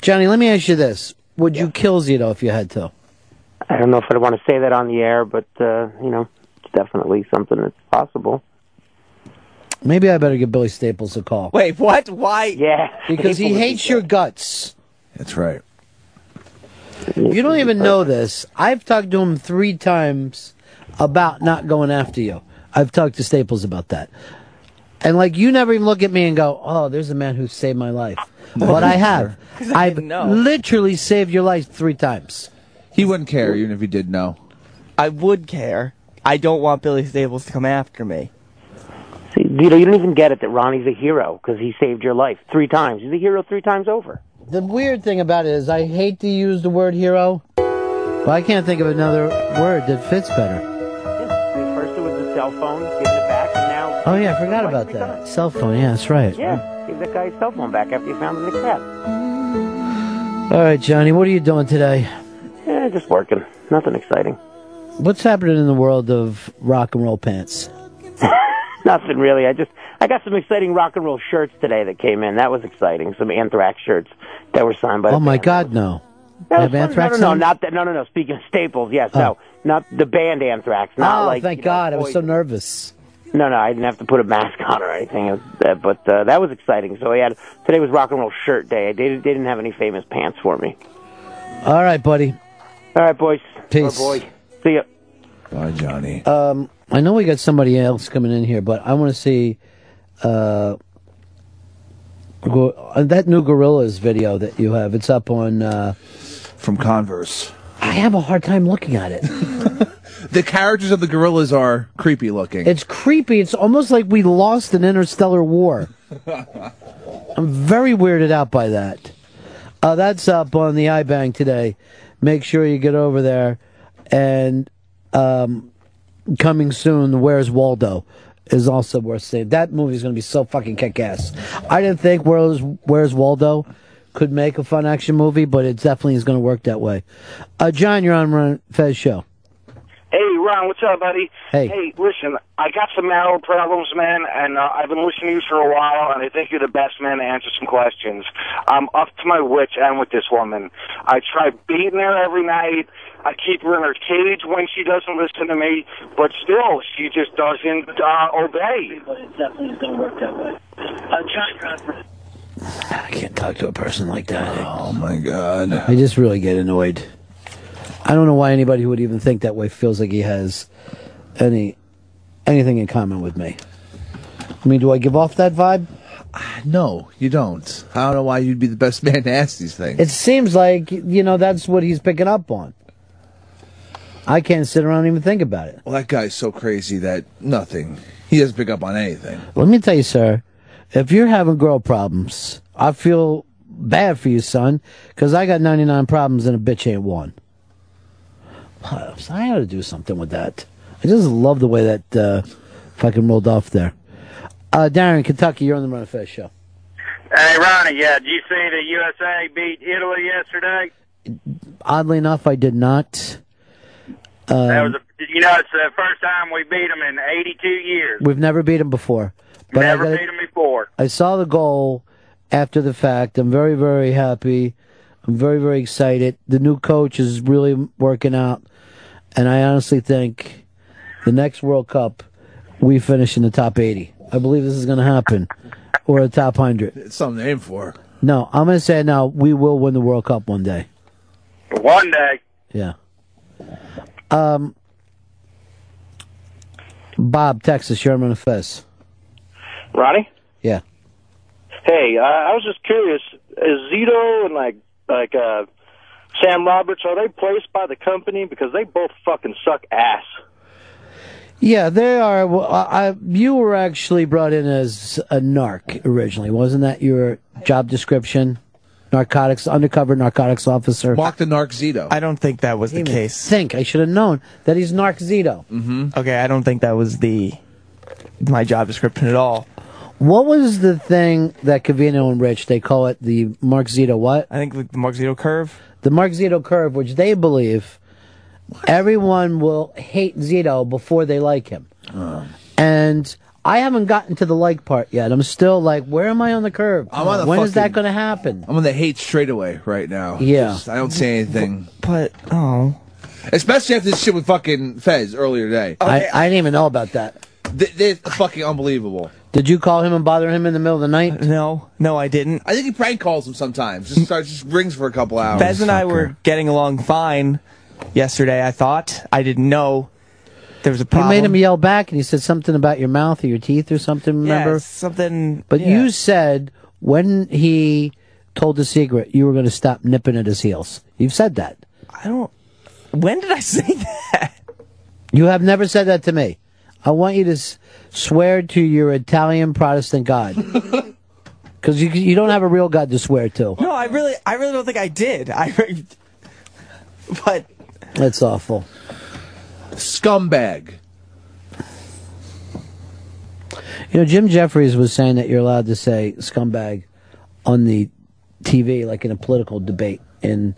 Johnny, let me ask you this. Would you kill Zito if you had to? I don't know if I want to say that on the air, but uh, you know, it's definitely something that's possible. Maybe I better give Billy Staples a call. Wait, what? Why? Yeah. Because he hates your guts. That's right. You don't even know this. I've talked to him three times about not going after you. I've talked to Staples about that. And like you never even look at me and go, "Oh, there's a man who saved my life." But I have. *laughs* I've literally saved your life three times. He wouldn't care even if he did know. I would care. I don't want Billy Staples to come after me. See, you know, you don't even get it that Ronnie's a hero because he saved your life three times. He's a hero three times over. The weird thing about it is I hate to use the word hero, but I can't think of another word that fits better. First it was cell phone, giving it back, and now. Oh yeah, I forgot about that. Cell phone. Yeah, that's right. Yeah, give that guy's cell phone back after you found the cat. All right, Johnny, what are you doing today? Yeah, just working. Nothing exciting. What's happening in the world of rock and roll pants? *laughs* Nothing really. I just I got some exciting rock and roll shirts today that came in. That was exciting. Some Anthrax shirts that were signed by. Oh the my band. God, no! That Have. Anthrax No, no, no, not that. No, no, no. Speaking of Staples, yes, Oh. no, not the band Anthrax. Not oh, like thank you know, God! I was so nervous. No, no, I didn't have to put a mask on or anything. It was, uh, but uh, that was exciting. So I had today was rock and roll shirt day. They, they didn't have any famous pants for me. All right, buddy. All right, boys. Peace. Or boy. See ya. Bye, Johnny. Um, I know we got somebody else coming in here, but I want to see uh, go, uh, that new Gorillaz video that you have. It's up on uh, from Converse. I have a hard time looking at it. *laughs* The characters of the Gorillaz are creepy looking. It's creepy. It's almost like we lost an interstellar war. *laughs* I'm very weirded out by that. Uh, that's up on the iBang today. Make sure you get over there. And um, coming soon, Where's Waldo is also worth seeing. That movie's going to be so fucking kick ass. I didn't think Where's, Where's Waldo could make a fun action movie, but it definitely is going to work that way. Uh, John, you're on Ron Fez show. Hey, Ron, what's up, buddy? Hey. Hey, listen, I got some marital problems, man, and uh, I've been listening to you for a while, and I think you're the best man to answer some questions. I'm up to my wits end with this woman. I try beating her every night. I keep her in her cage when she doesn't listen to me, but still, she just doesn't uh, obey. But it definitely is going to work that way. Uh, John, I can't talk to a person like that. Oh my god. I just really get annoyed. I don't know why anybody who would even think that way feels like he has any anything in common with me. I mean, do I give off that vibe? No, you don't. I don't know why you'd be the best *laughs* man to ask these things. It seems like you know that's what he's picking up on. I can't sit around and even think about it. Well, that guy's so crazy that nothing. He doesn't pick up on anything. Let me tell you, sir, if you're having girl problems, I feel bad for you, son, because I got 99 problems and a bitch ain't one. I ought to do something with that. I just love the way that uh, fucking rolled off there. Uh, Darren, Kentucky, you're on the Ron and Fez show. Hey, Ronnie, yeah, did you see the USA beat Italy yesterday? Oddly enough, I did not. Um, that was, a, you know, it's the first time we beat them in 82 years. we've never beat him before. But I Never gotta- beat them before. I saw the goal after the fact. I'm very, very happy. I'm very, very excited. The new coach is really working out. And I honestly think the next World Cup, we finish in the top 80. I believe this is going to happen. Or the top 100. It's something to aim for. No, I'm going to say it now. We will win the World Cup one day. One day. Yeah. Um, Bob, Texas, you're on Fez. Ronnie? Yeah. Hey, uh, I was just curious. Is Zito and like like uh, Sam Roberts are they placed by the company because they both fucking suck ass? Yeah, they are. Well, I- you were actually brought in as a narc originally, wasn't that your job description? Narcotics, undercover narcotics officer. Mark the Narc Zito. I don't think that was the even case. Think I should have known that he's narc Zito. Mm-hmm. Okay, I don't think that was the my job description at all. What was the thing that Covino and Rich they call it the Mark Zito what? I think the Mark Zito curve. The Mark Zito curve, which they believe everyone will hate Zito before they like him. And I haven't gotten to the like part yet. I'm still like, where am I on the curve? I'm on the When is that going to happen? I'm on the hate straightaway right now. Yeah. Just- I don't say anything. But oh, especially after this shit with fucking Fez earlier today. I, I didn't even know about that. They, they're fucking unbelievable. Did you call him and bother him in the middle of the night? Uh, no, no, I didn't. I think he prank calls him sometimes. Just starts, just rings for a couple hours. Fez and I were getting along fine yesterday. I thought I didn't know there was a You made him yell back, and he said something about your mouth or your teeth or something. Remember? Yeah, something. But yeah. you said when he told the secret, you were going to stop nipping at his heels. You've said that. I don't. When did I *laughs* say that? You have never said that to me. I want you to s- swear to your Italian Protestant God, *laughs* because you you don't have a real God to swear to. No, I really, I really don't think I did. I, *laughs* but That's awful. Scumbag. You know, Jim Jefferies was saying that you're allowed to say scumbag on the TV, like in a political debate in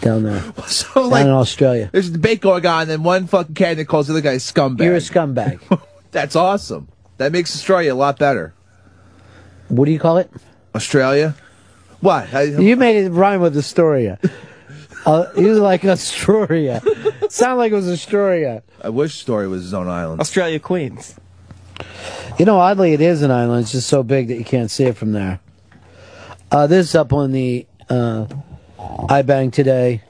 down there, *laughs* So down like, in Australia. there's a debate going on, and then one fucking candidate calls the other guy scumbag. You're a scumbag. *laughs* That's awesome. That makes Australia a lot better. What do you call it? Australia. What? I, You made it rhyme with Astoria. *laughs* Uh, you was like Astoria. Sound like it was Astoria. I wish Story was his own island. Australia Queens. You know, oddly, it is an island. It's just so big that you can't see it from there. Uh, this is up on the uh, iBang today.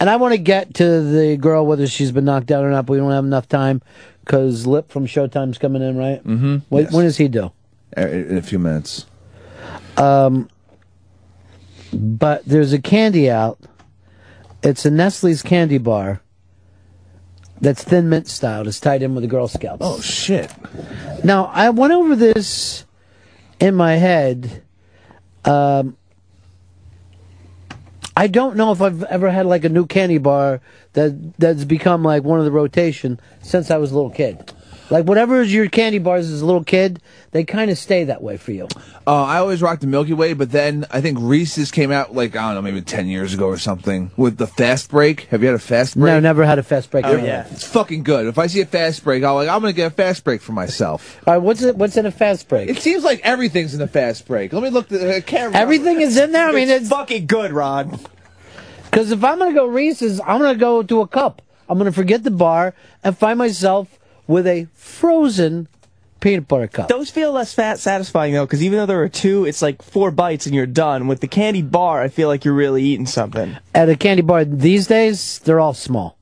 And I want to get to the girl, whether she's been knocked out or not, but we don't have enough time because Lip from Showtime's coming in, right? Mm-hmm. When, when does he do? In a few minutes. Um, but there's a candy out. It's a Nestle's candy bar that's thin mint style. It's tied in with the Girl Scouts. Oh shit! Now I went over this in my head. Um, I don't know if I've ever had like a new candy bar that that's become like one of the rotation since I was a little kid. Like whatever is your candy bars as a little kid, they kind of stay that way for you. Uh, I always rocked the Milky Way, but then I think Reese's came out like I don't know, maybe ten years ago or something with the fast break. Have you had a fast break? No, never had a fast break. Oh yeah, it's fucking good. If I see a fast break, I'm like, I'm gonna get a fast break for myself. All right, what's it? What's in a fast break? It seems like everything's in a fast break. Let me look. The, I can't. Everything is in there. I mean, it's, fucking good, Rod. Because if I'm gonna go Reese's, I'm gonna go to a cup. I'm gonna forget the bar and find myself with a frozen peanut butter cup. Those feel less fat satisfying though, because even though there are two, it's like four bites and you're done. With the candy bar, I feel like you're really eating something. At a candy bar these days, they're all small.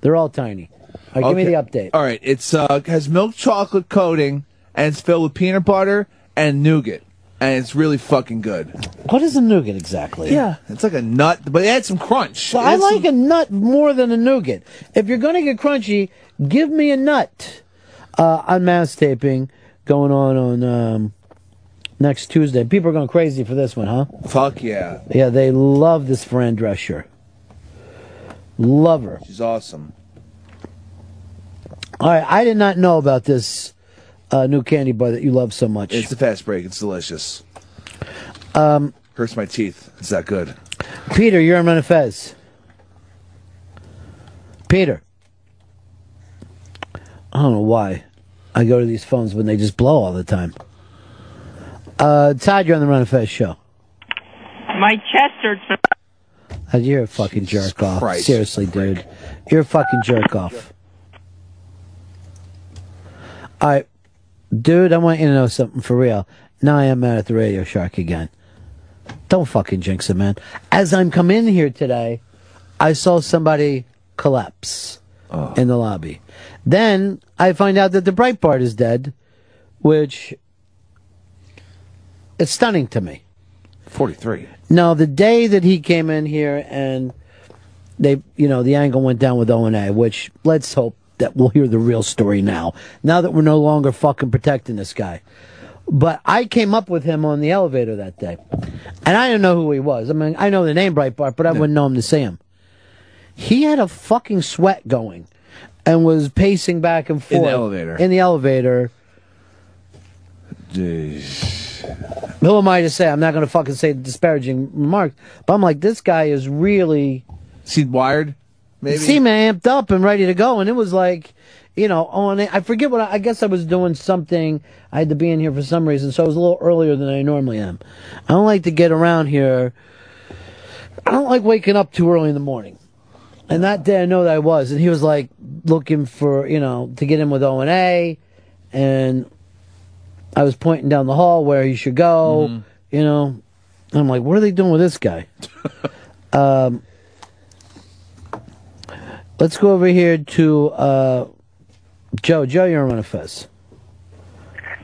They're all tiny. All right, give me the update. All right, it's uh has milk chocolate coating and it's filled with peanut butter and nougat, and it's really fucking good. What is a nougat exactly? Yeah, it's like a nut, but it had some crunch. So It I had some- like a nut more than a nougat. If you're gonna get crunchy, give me a nut. Uh, on mass taping going on on um, next Tuesday. People are going crazy for this one, huh? Fuck yeah, Yeah, they love this Fran Drescher. Love her. she's awesome. All right, I did not know about this uh, new candy bar that you love so much. It's the fast break. It's delicious. Um, Hurts my teeth. It's that good. Peter, you're on Ron and Fez. Peter. I don't know why I go to these phones when they just blow all the time. Uh, Todd, you're on the Ron and Fez show. My chest hurts. Uh, you're a fucking jerk off. Christ. Seriously, dude. You're a fucking jerk off. All right. Dude, I want you to know something for real. Now I am mad at the Radio Shark again. Don't fucking jinx it, man. As I'm coming in here today, I saw somebody collapse in the lobby. Then I find out that the Breitbart is dead, which is stunning to me. 43. No, the day that he came in here and they, you know, the angle went down with O and A, which let's hope that we'll hear the real story now. Now that we're no longer fucking protecting this guy. But I came up with him on the elevator that day, and I didn't know who he was. I mean, I know the name Breitbart, but I wouldn't know him to see him. He had a fucking sweat going, and was pacing back and forth In the elevator. In the elevator. Who am I to say? I'm not going to fucking say disparaging remarks, but I'm like, this guy is really. Seemed wired, maybe? Seemed amped up and ready to go, and it was like, you know, on it. I forget what I, I guess I was doing something. I had to be in here for some reason, so I was a little earlier than I normally am. I don't like to get around here. I don't like waking up too early in the morning. And that day I know that I was, and he was like looking for, you know, to get in with O and A, and I was pointing down the hall where he should go, you know. And I'm like, what are they doing with this guy? *laughs* um, let's go over here to uh, Joe. Joe, you're on a fest.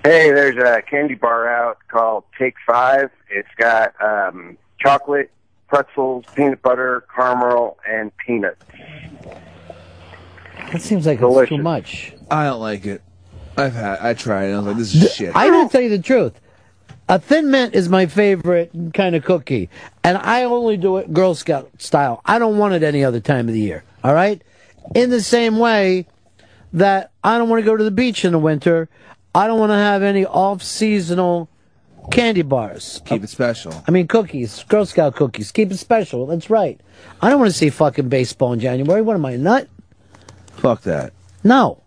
Hey, there's a candy bar out called Take Five. It's got um, chocolate, pretzels, peanut butter, caramel, and peanuts. That seems like it's too much. I don't like it. I've had. I tried. it. I was like, this is shit. I will tell you the truth. A thin mint is my favorite kind of cookie, and I only do it Girl Scout style. I don't want it any other time of the year. All right. In the same way that I don't want to go to the beach in the winter, I don't want to have any off-seasonal candy bars. Keep it special. I mean, cookies, Girl Scout cookies. Keep it special. That's right. I don't want to see fucking baseball in January. What am I, a nut? Fuck that. No.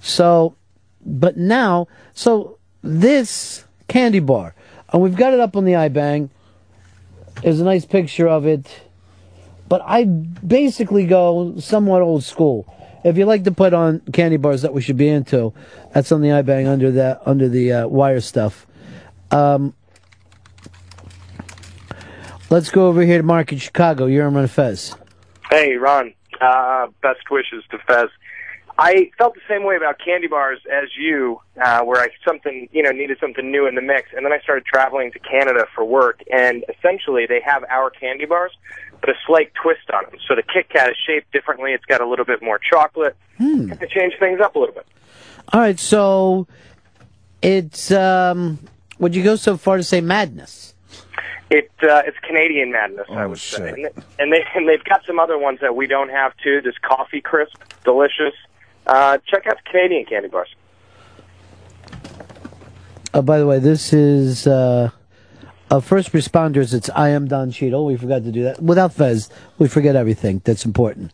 So, but now, so this candy bar, and we've got it up on the iBang. There's a nice picture of it. But I basically go somewhat old school. If you like to put on candy bars that we should be into, that's on the iBang under that under the uh, wire stuff. Um, let's go over here to Mark in Chicago. You're on Fez. Hey, Ron. Uh, best wishes to Fez. I felt the same way about candy bars as you, uh, where I something you know needed something new in the mix, and then I started traveling to Canada for work, and essentially they have our candy bars, but a slight twist on them. So the Kit Kat is shaped differently; it's got a little bit more chocolate. Hmm. To change things up a little bit. All right, so it's um, would you go so far to say madness? It uh, it's Canadian madness, I would say, and, they, and they and they've got some other ones that we don't have too. This coffee crisp, delicious. Uh, check out the Canadian candy bars. Oh, by the way, this is uh, uh, first responders. It's I am Don Cheadle. We forgot to do that. Without Fez, we forget everything that's important.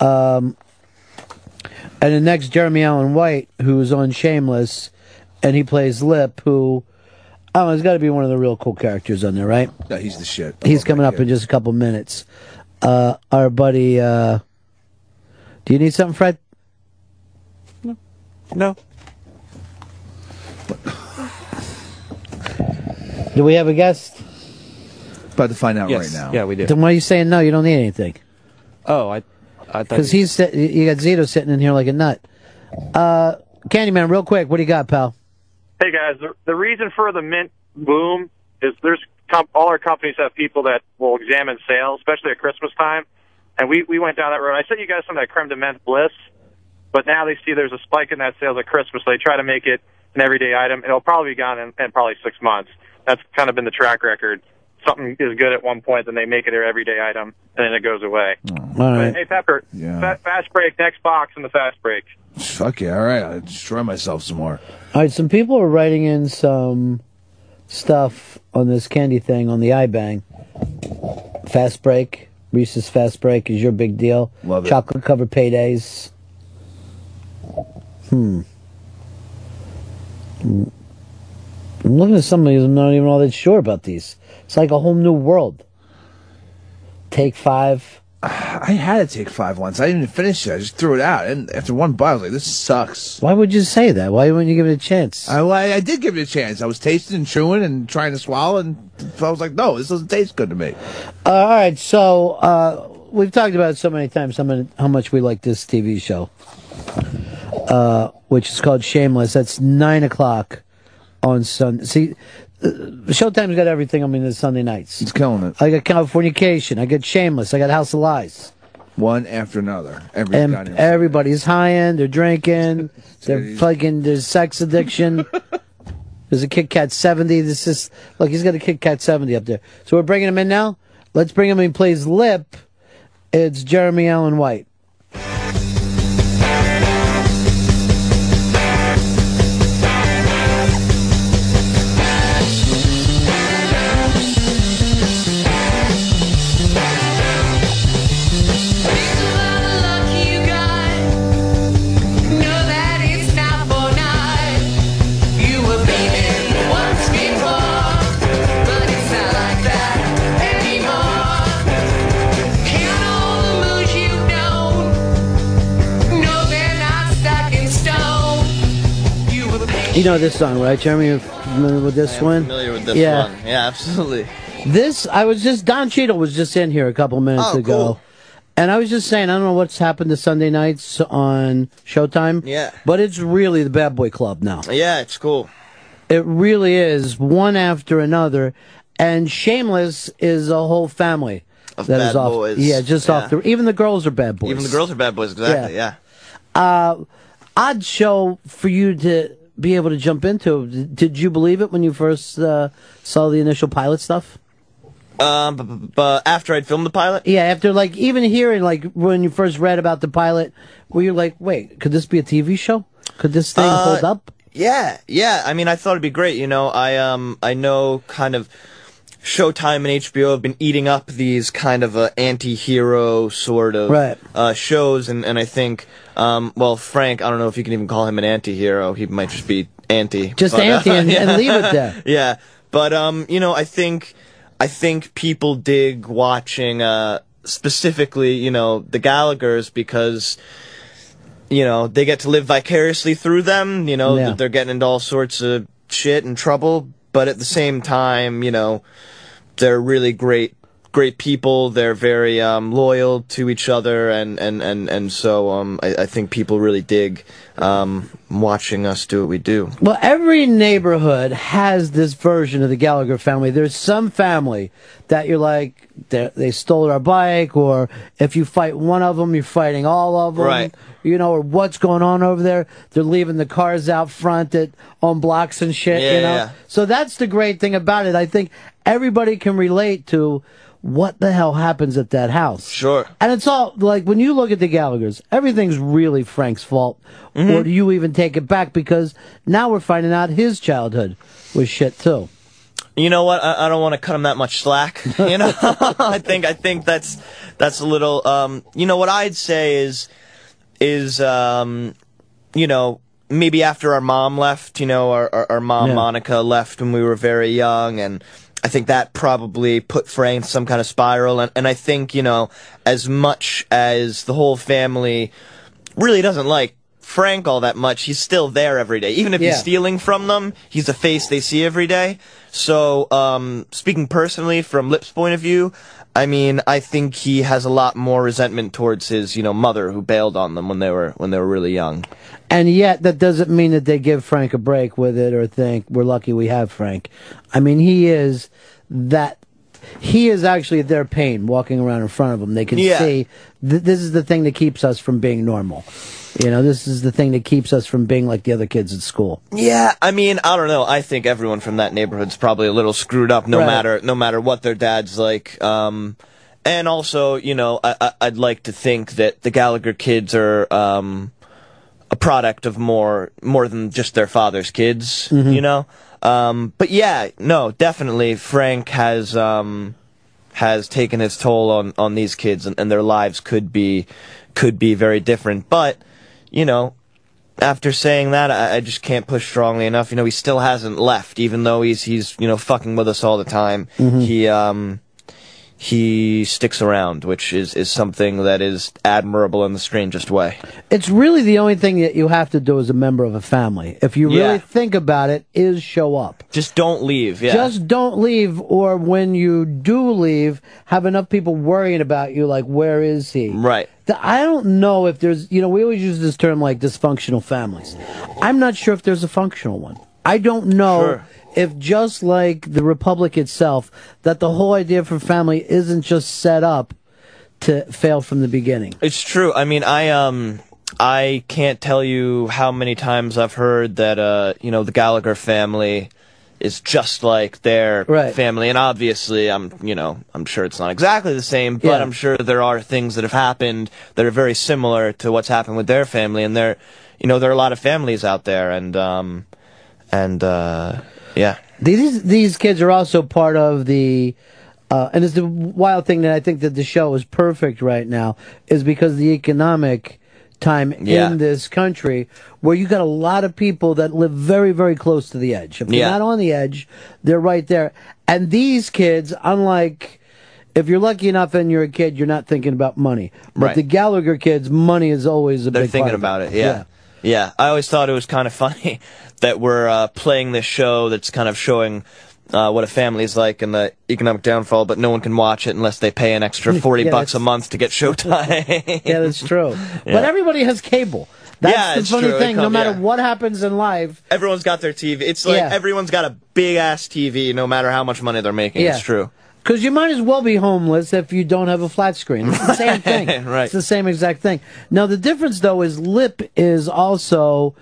Um, and the next, Jeremy Allen White, who's on Shameless, and he plays Lip, who oh, he's got to be one of the real cool characters on there, right? Yeah, he's the shit. He's coming up in just a couple minutes. Uh, our buddy, uh, do you need something, Fred? No. No. *sighs* do we have a guest? About to find out Yes. right now. Yeah, we do. Then why are you saying no? You don't need anything. Oh, I, I thought Because he's you got Zito sitting in here like a nut. Uh, Candyman, real quick, what do you got, pal? Hey guys, the, the reason for the mint boom is there's com- all our companies have people that will examine sales, especially at Christmas time. And we, we went down that road. I sent you guys some of that creme de menthe bliss, but now they see there's a spike in that sales at Christmas. So they try to make it an everyday item. It'll probably be gone in, in probably six months. That's kind of been the track record. Something is good at one point, then they make it their everyday item, and then it goes away. All But, hey Pepper, Yeah. fa- fast break, next box in the fast break. Fuck yeah! All right, I'll destroy myself some more. All right, some people are writing in some stuff on this candy thing on the iBang. Fast break, Reese's fast break is your big deal. Love it. Chocolate covered paydays. Hmm. I'm looking at somebody who's not even all that sure about these. It's like a whole new world. Take five. I had to take five once. I didn't even finish it. I just threw it out. And after one bite, I was like, "This sucks." Why would you say that? Why wouldn't you give it a chance? I, well, I, I did give it a chance. I was tasting and chewing and trying to swallow, and I was like, "No, this doesn't taste good to me." All right, so uh, we've talked about it so many times how, many, how much we like this TV show, uh, which is called Shameless. That's nine o'clock on Sunday. See, uh, Showtime's got everything. I mean, the Sunday nights. It's killing it. I got Californication. I got Shameless. I got House of Lies. One after another. Every And goddamn- everybody's high end. They're drinking. *laughs* They're fucking. There's sex addiction. *laughs* There's a Kit Kat 70. This is look. He's got a Kit Kat 70 up there. So we're bringing him in now. Let's bring him in. He plays Lip. It's Jeremy Allen White. You know this song, right, Jeremy? You're familiar with this one? familiar with this yeah. one. Yeah, absolutely. This, I was just, Don Cheadle was just in here a couple minutes Oh, ago. cool. And I was just saying, I don't know what's happened to Sunday nights on Showtime. Yeah. But it's really the Bad Boy Club now. Yeah, it's cool. It really is, one after another. And Shameless is a whole family. Of that is bad off, boys. Yeah, just Yeah. off the. Even the girls are bad boys. Even the girls are bad boys, exactly. Yeah. Uh, odd show for you to be able to jump into. Did you believe it when you first uh, saw the initial pilot stuff? Um, but, but, but after I'd filmed the pilot, Yeah, after like even hearing like when you first read about the pilot, were you like, wait, could this be a TV show? Could this thing Uh, hold up? Yeah, yeah. I mean, I thought it'd be great. You know, I um, I know kind of Showtime and HBO have been eating up these kind of uh, anti-hero sort of Right. uh, shows, and and I think, um, well, Frank, I don't know if you can even call him an anti-hero. He might just be anti. Just But, uh, anti and, and yeah. leave it there. *laughs* yeah, but um, you know, I think I think people dig watching uh specifically, you know, the Gallagher's because you know they get to live vicariously through them. You know, Yeah. they're getting into all sorts of shit and trouble, but at the same time, you know, they're really great great people they're very um, loyal to each other and and and, and so um, I, I think people really dig um, watching us do what we do Well, every neighborhood has this version of the Gallagher family. There's some family that you're like, they they stole our bike, or if you fight one of them, you're fighting all of them. Right. You know, or what's going on over there? They're leaving the cars out front at on blocks and shit. Yeah, you know, yeah. so that's the great thing about it. I think everybody can relate to what the hell happens at that house. Sure. And it's all like when you look at the Gallagher's, everything's really Frank's fault. Mm-hmm. Or do you even take it back because now we're finding out his childhood was shit too. you know what I, I don't want to cut him that much slack *laughs* you know *laughs* i think i think that's that's a little um you know what i'd say is is um you know maybe after our mom left you know our our, our mom Yeah. monica left when we were very young and I think that probably put Frank in some kind of spiral, and, and I think you know, as much as the whole family really doesn't like Frank all that much, he's still there every day. Even if Yeah. he's stealing from them, he's a face they see every day. So, um, speaking personally from Lip's point of view, I mean, I think he has a lot more resentment towards his, you know, mother who bailed on them when they were when they were really young. And yet that doesn't mean that they give Frank a break with it or think we're lucky we have Frank. I mean, he is that he is actually their pain walking around in front of them. They can Yeah. see th- this is the thing that keeps us from being normal. You know, this is the thing that keeps us from being like the other kids at school. Yeah, I mean, I don't know. I think everyone from that neighborhood's probably a little screwed up, no Right. matter no matter what their dad's like. Um, and also, you know, I, I, I'd like to think that the Gallagher kids are um, a product of more more than just their father's kids. Mhm. You know, um, but yeah, no, definitely, Frank has um, has taken its toll on on these kids, and, and their lives could be could be very different. But you know, after saying that, I, I just can't push strongly enough. You know, he still hasn't left, even though he's he's you know fucking with us all the time. Mhm. He um he sticks around, which is is something that is admirable in the strangest way. It's really the only thing that you have to do as a member of a family. If you Yeah. really think about it, is show up. Just don't leave. Yeah. Just don't leave, or when you do leave, have enough people worrying about you, like, where is he? right. I don't know if there's, you know, we always use this term like dysfunctional families. I'm not sure if there's a functional one. I don't know Sure. If just like the Republic itself, that the whole idea for family isn't just set up to fail from the beginning. It's true. I mean, I um I can't tell you how many times I've heard that uh you know the Gallagher family is just like their Right. family and obviously I'm you know I'm sure it's not exactly the same but Yeah. I'm sure there are things that have happened that are very similar to what's happened with their family and there you know there are a lot of families out there and um and uh yeah These these kids are also part of the, uh, and it's the wild thing that I think that the show is perfect right now is because the economic time Yeah. in this country where you got a lot of people that live very very close to the edge. If they're Yeah. not on the edge, they're right there. And these kids, unlike. If you're lucky enough and you're a kid, you're not thinking about money. But Right. the Gallagher kids, money is always a big thing. they're big thinking part of about it. Yeah. yeah, I always thought it was kind of funny *laughs* that we're uh, playing this show that's kind of showing uh, what a family is like and the economic downfall, but no one can watch it unless they pay an extra *laughs* forty Yeah, bucks a month to get Showtime. yeah, that's true. *laughs* Yeah. But everybody has cable. That's Yeah, the it's funny true. Thing. no matter yeah. what happens in life, Everyone's got their TV. It's like Yeah. everyone's got a big ass TV, no matter how much money they're making. Yeah. It's true. Because you might as well be homeless if you don't have a flat screen. It's the same *laughs* thing. Right. It's the same exact thing. Now, the difference, though, is Lip is also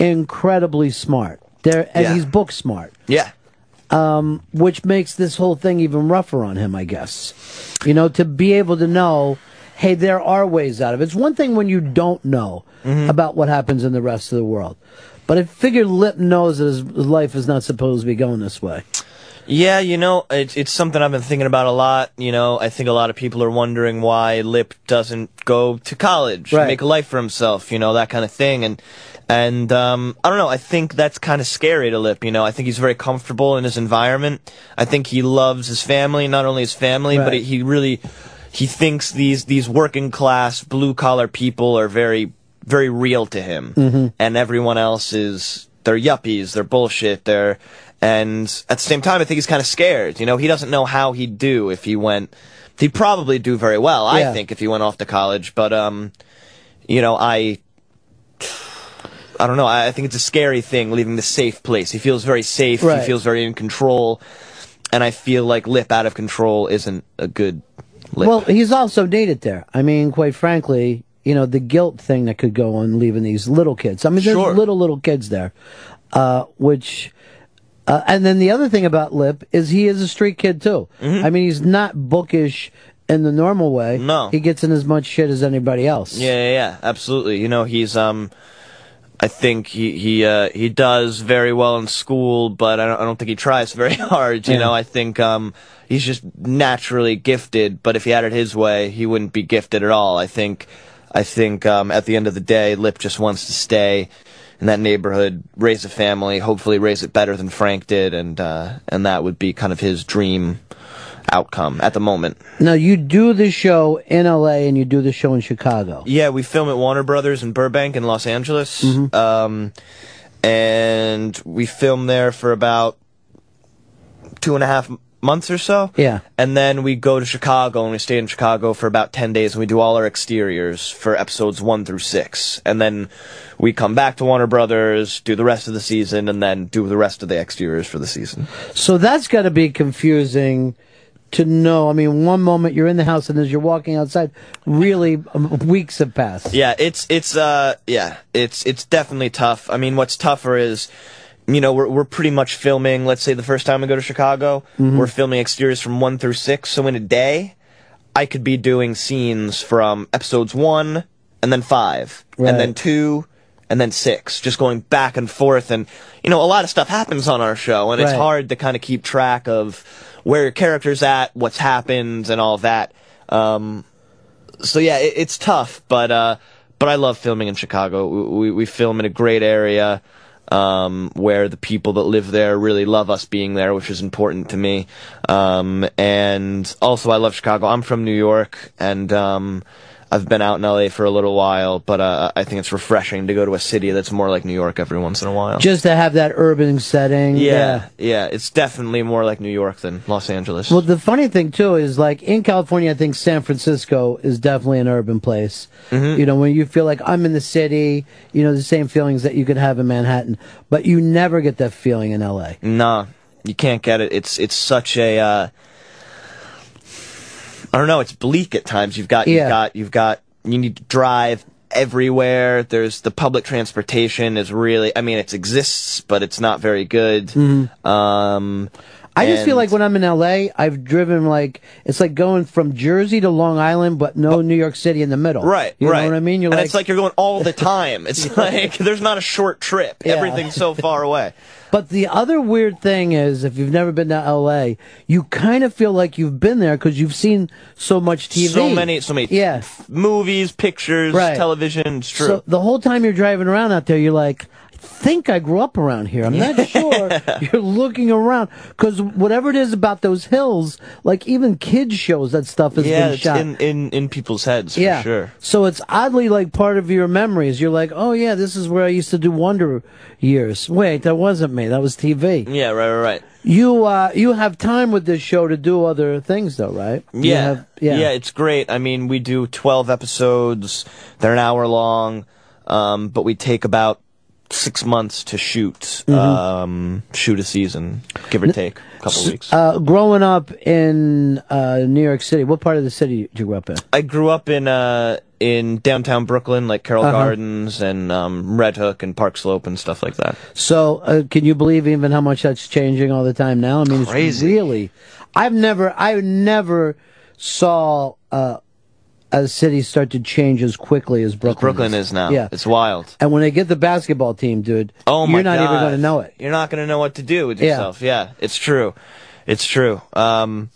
incredibly smart. There, and Yeah. he's book smart. Yeah. Um, which makes this whole thing even rougher on him, I guess. You know, to be able to know, hey, there are ways out of it. It's one thing when you don't know Mm-hmm. about what happens in the rest of the world. But I figure Lip knows that his life is not supposed to be going this way. Yeah, you know, it's it's something I've been thinking about a lot. You know, I think a lot of people are wondering why Lip doesn't go to college, Right. make a life for himself, you know, that kind of thing. And and um, I don't know. I think that's kind of scary to Lip. You know, I think he's very comfortable in his environment. I think he loves his family, not only his family, but he really he thinks these these working class blue collar people are very very real to him Mhm. and everyone else is they're yuppies, they're bullshit, they're and at the same time I think he's kind of scared. You know, he doesn't know how he'd do if he went he'd probably do very well, Yeah. I think, if he went off to college, but um you know, I I don't know. I I think it's a scary thing leaving the safe place. He feels very safe. Right. He feels very in control, and I feel like Lip out of control isn't a good Lip. Well, he's also needed there. I mean, quite frankly, you know, the guilt thing that could go on leaving these little kids. I mean, there's Sure. little, little kids there, uh, which, uh, and then the other thing about Lip is he is a street kid too. I mean, he's not bookish in the normal way. Mm-hmm. No. He gets in as much shit as anybody else. Yeah, yeah, yeah, absolutely. You know, he's um, I think he he uh, he does very well in school, but I don't, I don't think he tries very *laughs* hard. You Yeah. know, I think um, he's just naturally gifted. But if he had it his way, he wouldn't be gifted at all. I think, I think um, at the end of the day, Lip just wants to stay in that neighborhood, raise a family, hopefully raise it better than Frank did, and uh, and that would be kind of his dream outcome at the moment. Now, you do the show in LA and you do the show in Chicago. Yeah, we film at Warner Brothers in Burbank in Los Angeles. Um, and we filmed there for about two and a half months or so. Yeah. And then we go to Chicago and we stay in Chicago for about 10 days and we do all our exteriors for episodes 1 through 6. And then we come back to Warner Brothers, do the rest of the season, and then do the rest of the exteriors for the season. So that's got to be confusing to know. I mean, one moment you're in the house and as you're walking outside, really um, weeks have passed. Yeah, it's it's uh yeah, it's it's definitely tough. I mean, what's tougher is you know, we're we're pretty much filming, let's say the first time we go to Chicago, Mhm. we're filming exteriors from 1 through 6, so in a day I could be doing scenes from episodes 1 and then 5 Right. and then 2 and then 6, just going back and forth and you know, a lot of stuff happens on our show and it's hard to kind of keep track of where your character's at, what's happened and all that. Um so yeah, it, it's tough, but uh, but I love filming in Chicago. We, we, we film in a great area um, where the people that live there really love us being there, which is important to me. Um, and also, I love Chicago. I'm from New York, and um, I've been out in LA for a little while, but uh, I think it's refreshing to go to a city that's more like New York every once in a while. Just to have that urban setting. yeah, yeah, it's definitely more like New York than Los Angeles. Well, the funny thing too is like in California, I think San Francisco is definitely an urban place. Mhm. You know, when you feel like I'm in the city, you know, the same feelings that you could have in Manhattan, but you never get that feeling in LA. Nah, you can't get it. It's it's such a uh, I don't know. It's bleak at times. You've got you've got you've got you need to drive everywhere. There's the public transportation is really. I mean, it exists, but it's not very good. Mhm. Um, I just feel like when I'm in LA, I've driven like it's like going from Jersey to Long Island, but no New York City in the middle. Right, You right. know what I mean? You're and like, it's like you're going all the time. It's *laughs* like there's not a short trip. Yeah. Everything's so far away. *laughs* But the other weird thing is, if you've never been to LA, you kind of feel like you've been there because you've seen so much TV. So many, so many Yeah. movies, pictures, Right. television. It's true. So the whole time you're driving around out there, you're like, think I grew up around here. I'm not *laughs* sure. You're looking around because whatever it is about those hills, like even kids shows that stuff has yeah, been it's shot. in, in in people's heads yeah, for sure. So it's oddly like part of your memories. You're like, oh yeah, this is where I used to do Wonder Years. Wait, that wasn't me. That was TV. Yeah, right, right, right. You uh, you have time with this show to do other things though, right? Yeah, have- yeah, it's great. I mean, we do twelve episodes. They're an hour long, um, but we take about six months to shoot Mhm. um, shoot a season, give or take a couple weeks. Uh, growing up in uh, New York City, what part of the city did you grow up in? I grew up in uh, in downtown Brooklyn, like Carroll Uh-huh. Gardens and um, Red Hook and Park Slope and stuff like that. So, uh, can you believe even how much that's changing all the time now? I mean, it's Crazy. really. I've never, I never saw uh, as cities start to change as quickly as Brooklyn. Brooklyn is now. Yeah. It's wild. And when they get the basketball team, dude, Oh my you're not even going to know it. You're not going to know what to do with Yeah. yourself. Yeah, it's true. It's true. Um,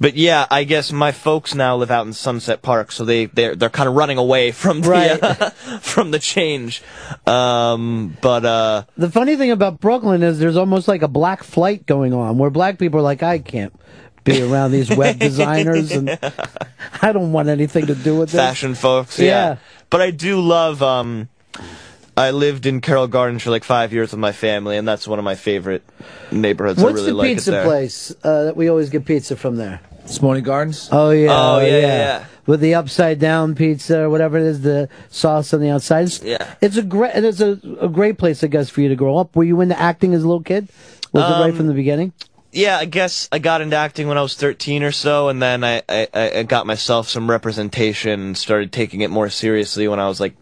but yeah, I guess my folks now live out in Sunset Park, so they they're they're kind of running away from the Right. uh, *laughs* from the change. Um, but uh, The funny thing about Brooklyn is there's almost like a black flight going on where black people are like, I can't be around these web *laughs* designers and I don't want anything to do with this. fashion folks. Yeah. Yeah. But I do love. Um, I lived in Carroll Gardens for like five years with my family, and that's one of my favorite neighborhoods. I What's really the like pizza it there. place uh, that we always get pizza from there? Spumoni Gardens. Oh yeah, Oh, yeah, yeah, yeah. With the upside down pizza or whatever it is, the sauce on the outside. It's, Yeah. it's a great, and it's a, a great place, I guess, for you to grow up. Were you into acting as a little kid? Was it right Um, from the beginning? Yeah, I guess I got into acting when I was 13 or so, and then I, I, I got myself some representation and started taking it more seriously when I was like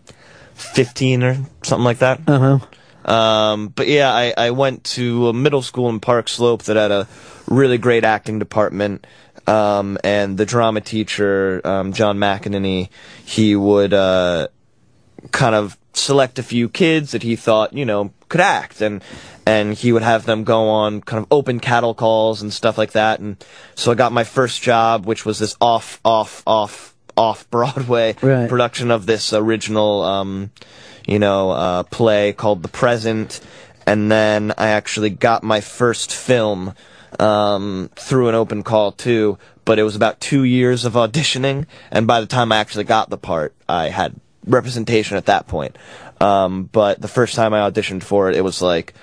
15 or something like that. Uh huh. Um, but yeah, I, I went to a middle school in Park Slope that had a really great acting department. Um, and the drama teacher, um, John McEnany, he would, uh, kind of select a few kids that he thought, you know, could act and, and he would have them go on kind of open cattle calls and stuff like that. And so I got my first job, which was this off, off, off, off *laughs* Broadway Right. production of this original, um, you know, uh, play called The Present. And then I actually got my first film, um, through an open call too, but it was about two years of auditioning. And by the time I actually got the part, I had representation at that point. Um, but the first time I auditioned for it, it was like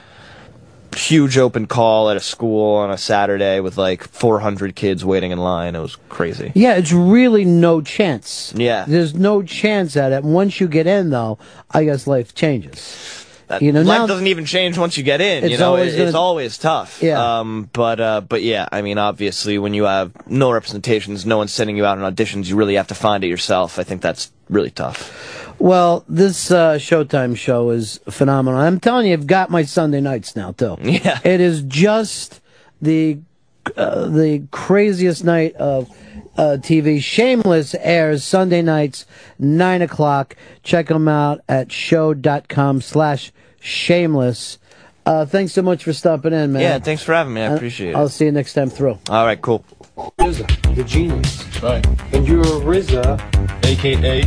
huge open call at a school on a Saturday with like 400 kids waiting in line. It was crazy. Yeah, it's really no chance. Yeah. There's no chance at it. Once you get in, though, I guess life changes. That, You know, life now- doesn't even change once you get in. It's you know, always It- it's gonna- always tough. Yeah. Um, but uh, but yeah, I mean, obviously, when you have no representations, no one's sending you out on auditions, you really have to find it yourself. I think that's really tough. Well, this uh, Showtime show is phenomenal. I'm telling you, I've got my Sunday nights now too. *laughs* Yeah. It is just the uh, the craziest night of uh, TV. Shameless airs Sunday nights, nine o'clock. Check them out at sho.com slash shameless. Uh, thanks so much for stopping in, man. Yeah, thanks for having me. I appreciate I'll it. see you next time through. All right, cool. RZA, the genius. Right. And you're RZA, aka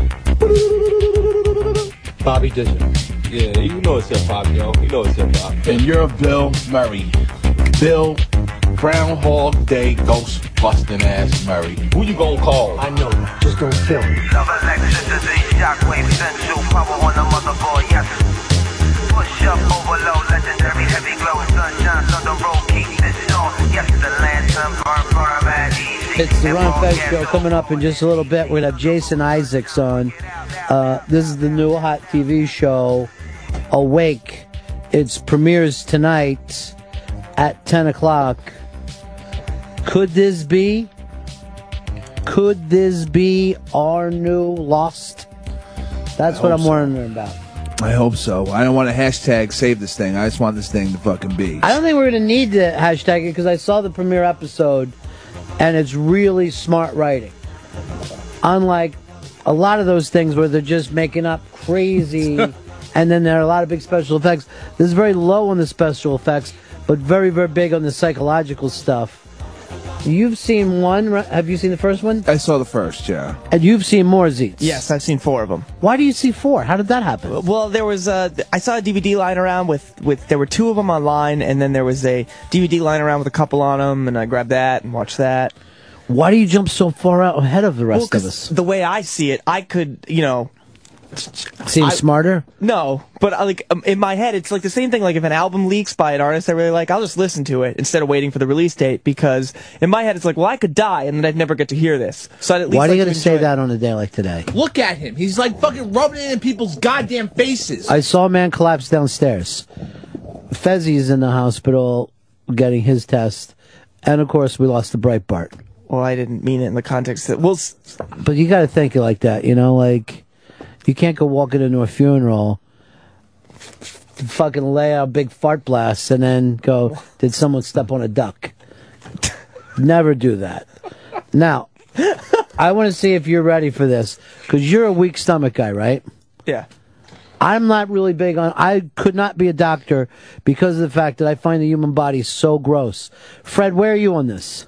Bobby Digital. Yeah, you know it's hip hop, yo. You know it's hip hop. And you're Bill Murray. Bill Brown, Groundhog Day Ghost busting ass Murray. Who you gonna call? I know, just don't film. Love electricity, shockwave, sensual power on the motherboard, yes. Overload, legendary, heavy glow, sunshine on the road, keep this on. Yes, the lantern burn, burn, at easy. It's the Ron Fez show coming up in just a little bit. We're gonna have Jason Isaacs on. Uh, this is the new hot TV show, Awake. Its premieres tonight at ten o'clock. Could this be? Could this be our new Lost? That's what I'm so. wondering about. I hope so. I don't want to hashtag save this thing. I just want this thing to fucking be. I don't think we're gonna need to hashtag it because I saw the premiere episode, and it's really smart writing. Unlike a lot of those things where they're just making up crazy, *laughs* and then there are a lot of big special effects. This is very low on the special effects, but very very big on the psychological stuff. You've seen one. right? Have you seen the first one? I saw the first, yeah. And you've seen more Zeets. Yes, I've seen four of them. Why do you see four? How did that happen? Well, there was a. I saw a DVD lying around with with there were two of them online, and then there was a DVD lying around with a couple on them, and I grabbed that and watched that. Why do you jump so far out ahead of the Well, rest of 'cause us? the way I see it, I could, you know, Seem I- smarter? No, but uh, like um, in my head, it's like the same thing. Like if an album leaks by an artist I really like, I'll just listen to it instead of waiting for the release date because in my head it's like, well, I could die and then I'd never get to hear this. So I'd at least Why do you like gotta say it. that on a day like today? Look at him. He's like fucking rubbing it in people's goddamn faces. I saw a man collapse downstairs. Fezzi's in the hospital getting his test, and of course we lost the Breitbart. Well, I didn't mean it in the context that well, s- But you got to think it like that, you know, like you can't go walking into a funeral, f- fucking lay out big fart blasts, and then go, "Did someone step on a duck?" Never do that. Now, I want to see if you're ready for this because you're a weak stomach guy, right? Yeah. I'm not really big on. I could not be a doctor because of the fact that I find the human body so gross. Fred, where are you on this?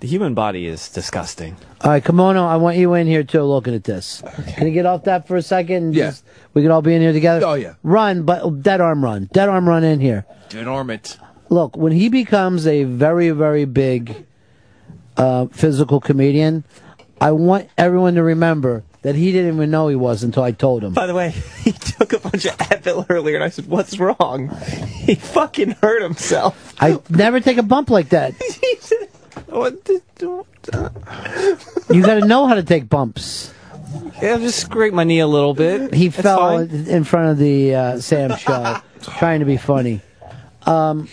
The human body is disgusting. All right, Kimono, I want you in here too, looking at this. Can you get off that for a second? Yeah. Just- we can all be in here together. Oh, yeah. Run, but dead arm run. Dead arm run in here. Dead arm it. Look, when he becomes a very, very big uh, physical comedian, I want everyone to remember that he didn't even know he was until I told him. By the way, *laughs* he took a bunch of Advil earlier, and I said, "What's wrong?" *laughs* He fucking hurt himself. I never take a bump like that. *laughs* What the- You got to know how to take bumps. Yeah, just scrape my knee a little bit. He It's fell fine. in front of the uh, Sam show, *laughs* trying to be funny. Um,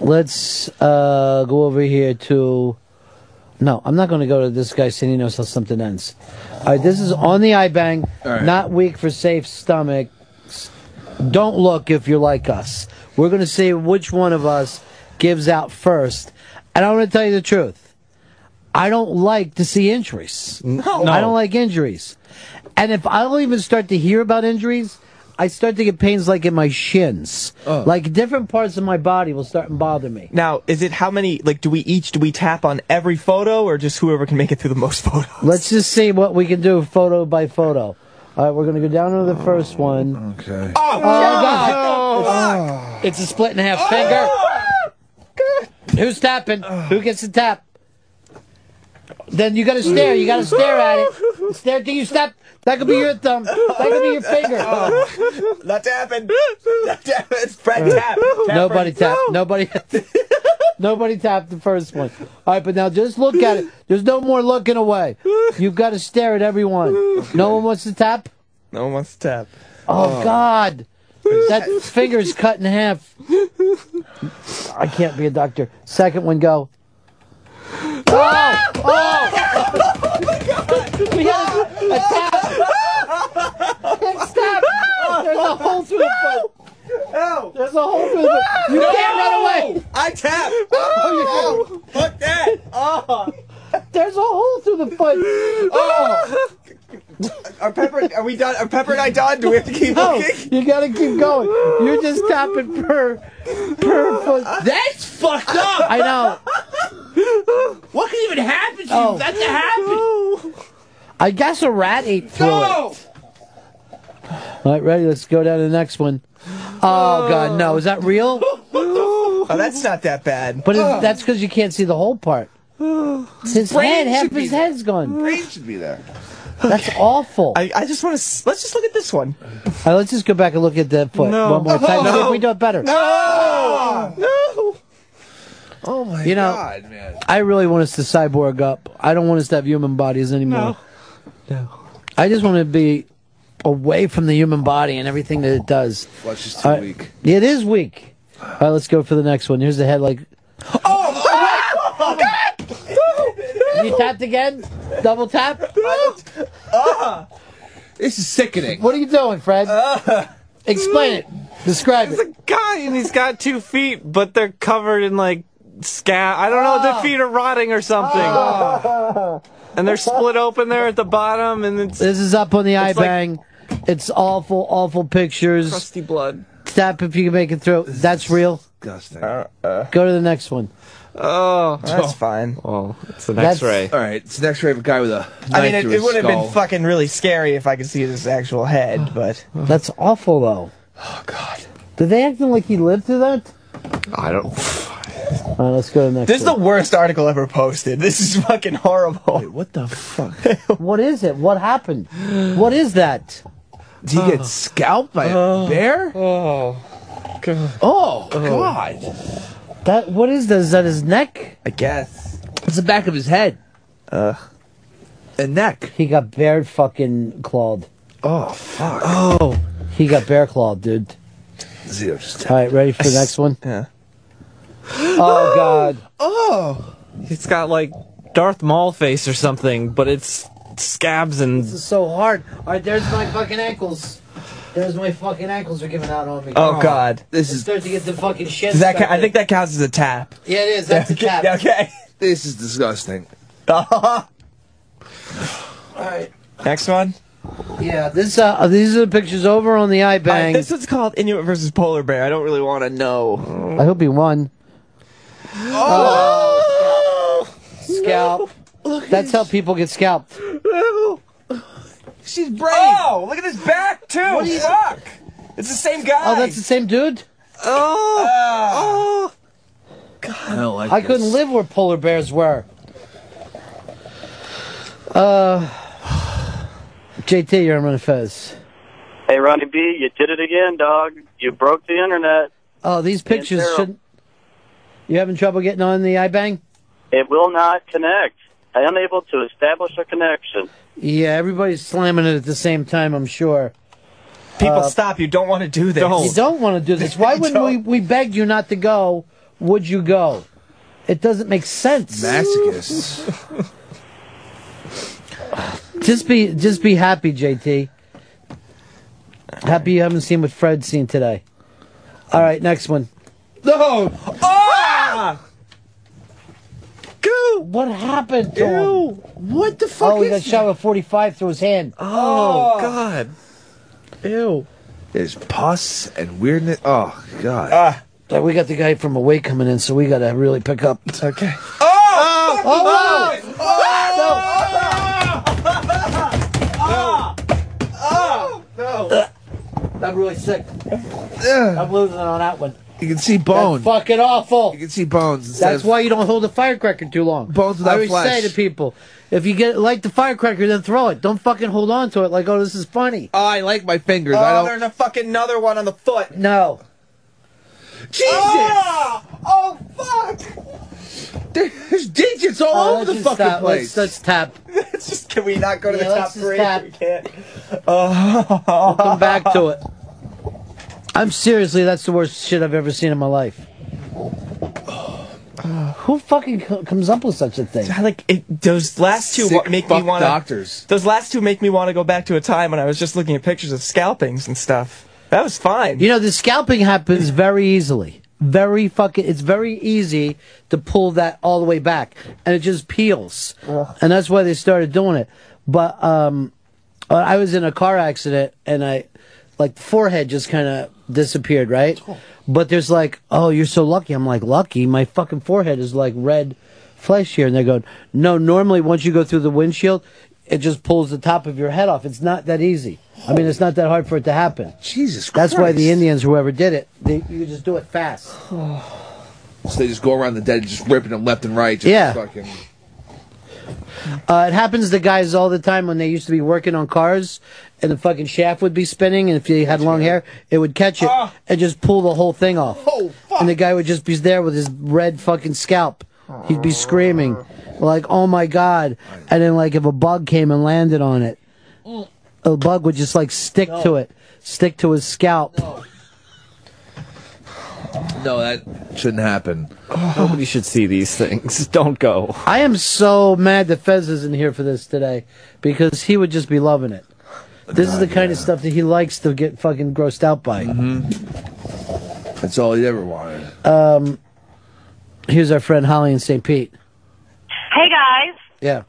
let's uh, go over here to. No, I'm not going to go to this guy saying he knows how something ends. All right, this is on the iBang. All right. Not weak for safe stomachs. Don't look if you're like us. We're going to see which one of us gives out first. And I'm going to tell you the truth. I don't like to see injuries. No. I don't like injuries. And if I don't even start to hear about injuries, I start to get pains like in my shins. Oh. Like different parts of my body will start and bother me. Now, is it how many? Like, do we each do we tap on every photo, or just whoever can make it through the most *laughs* photos? Let's just see what we can do photo by photo. All right, we're going to go down to the first one. Okay. Oh, oh God. Oh, it's, it's a split in half finger. Oh, Who's tapping? Who gets the tap? Then you got to stare. You got to stare at it. Stare till you step. That could be your thumb. That could be your finger. Oh. Not tapping. Not tapping. It's Fred tap. Tap Nobody Fred. tapped. Nobody. *laughs* Nobody tapped the first one. All right, but now just look at it. There's no more looking away. You've got to stare at everyone. No one wants to tap. No one wants to tap. Oh, God. That finger's cut in half. I can't be a doctor. Second one, go. Oh! Oh! oh we had a, a tap. Next. There's a hole through the foot. No. There's a hole through the foot. You can't run away. I tap. Oh, you oh, oh, Fuck that. Oh. There's a hole through the foot. *laughs* Oh. Are Pepper? Are we done? Are Pepper and I done? Do we have to keep No, looking? you gotta keep going. You're just tapping per per foot. That's fucked up. I know. What can even happen to Oh. you? That's to happen. I guess a rat ate through No. it. All right, ready? Let's go down to the next one. Oh God, no! Is that real? Oh, that's not that bad. But is, that's because you can't see the whole part. His Brain head, half should be his there. head's gone. Brain should be there. That's awful. I, I just want to. Let's just look at this one. All right, let's just go back and look at that foot No. one more time. No. See if we do it better. No. No. Oh my You know, god, man. I really want us to cyborg up. I don't want us to have human bodies anymore. No. I just want to be away from the human body and everything that it does. Flesh is too All right. weak. It is weak. All right, let's go for the next one. Here's the head like. Oh, You tapped again? Double tap? *laughs* This is sickening. What are you doing, Fred? Uh. Explain it. Describe It's it. a guy and he's got two feet, but they're covered in like scab. I don't know. The ah. feet are rotting or something. Ah. And they're split open there at the bottom, and it's This is up on the It's like- iBang. it's awful, awful pictures. crusty blood. Tap if you can make it through. That's real. Disgusting. Go to the next one. Oh, That's fine. well, it's an That's- X-ray. All right, it's an X-ray of a guy with a. I mean, knife it, through it his would have been skull. fucking really scary if I could see his actual head, *sighs* but *sighs* That's awful, though. Oh god. Did they act like he lived through that? I don't. *sighs* All right, let's go to the next this is the one. worst article ever posted. This is fucking horrible. Wait, what the fuck? *laughs* What is it? What happened? What is that? Did he get scalped by a uh, bear? Oh, God. Oh god. Oh. That what is that? Is that his neck? I guess. It's the back of his head Uh, and neck. He got bear fucking clawed. Oh fuck. Oh, he got bear clawed, dude. Zero just. All right, ready for the *laughs* next one? yeah. Oh God. *gasps* Oh. He's got like Darth Maul face or something, but it's scabs and This is so hard. All right, there's my fucking ankles. There's my fucking ankles are giving out on me. Oh God. This It is. starts to get the fucking shit. Does that? Ca- I think that counts as a tap. Yeah, it is. That's a *laughs* tap. Okay. This is disgusting. *laughs* All right. Next one. Yeah, this uh, these are the pictures over on the iBang. this one's called Inuit versus Polar Bear. I don't really want to know. I hope he won. Oh! *laughs* Scalp. That's how people get scalped. She's brave. Oh, look at his back too. What do you- Fuck. It's the same guy. Oh, that's the same dude. Oh. I don't like I couldn't live where polar bears were. Uh, JT, you're on Fez. Hey, Ronnie B, you did it again, dog. You broke the internet. Oh, these pictures shouldn't. You having trouble getting on the iBang? It will not connect. I am unable to establish a connection. Yeah, everybody's slamming it at the same time. I'm sure. People, Uh, stop! You don't want to do this. You don't want to do this. Why *laughs* wouldn't we? We begged you not to go. Would you go? It doesn't make sense. Masochists. *laughs* Just be, just be happy, JT. Happy you haven't seen what Fred's seen today. All right, next one. No. Ah! Goo! What happened to him? What the fuck Oh, he is got shot with 45 through his hand. Oh, God. Ew. There's pus and weirdness. Oh God. Ah. Uh, we got the guy from away coming in, so we got to really pick up. Okay. Oh! Oh! Oh! No! I'm *laughs* really sick. I'm losing on that one. You can see bones. That's fucking awful. You can see bones. That's why you don't hold a firecracker too long. Bones without I always flesh. say to people, if you get light the firecracker, then throw it. Don't fucking hold on to it like, oh, this is funny. Oh, I like my fingers. Oh, I Oh, don't. there's a fucking another one on the foot. No. Jesus! Oh, oh fuck! There's digits all Oh, over the fucking stop. place. Let's, let's tap. *laughs* Just can we not go to Yeah, the top three? tap. We *laughs* can't. Oh. We'll come back to it. I'm seriously, that's the worst shit I've ever seen in my life. *sighs* Who fucking co- comes up with such a thing? Like it, those last two Sick wa- make me fuck want doctors. Those last two make me want to go back to a time when I was just looking at pictures of scalpings and stuff. That was fine. You know, the scalping happens very easily. Very fucking, it's very easy to pull that all the way back. And it just peels. And that's why they started doing it. But, um, uh, I was in a car accident and I, like, the forehead just kind of disappeared, right? But there's like, oh, you're so lucky. I'm like, lucky? My fucking forehead is like red flesh here. And they're going, no, normally once you go through the windshield, it just pulls the top of your head off. It's not that easy. I mean, it's not that hard for it to happen. Jesus Christ. That's why the Indians, whoever did it, they, you just do it fast. *sighs* So they just go around the dead, just ripping them left and right. Just Yeah. Fucking, Uh, it happens to guys all the time when they used to be working on cars, and the fucking shaft would be spinning, and if you had long hair, it would catch it and just pull the whole thing off. And the guy would just be there with his red fucking scalp. He'd be screaming, like, "Oh my god!" And then, like, if a bug came and landed on it, a bug would just like stick to it, stick to his scalp. No, that shouldn't happen. *sighs* Nobody should see these things. *laughs* Don't go. I am so mad that Fez isn't here for this today because he would just be loving it. This is the kind of stuff that he likes to get fucking grossed out by. That's all he ever wanted. Um, here's our friend Holly in St. Pete. Hey guys, Yeah.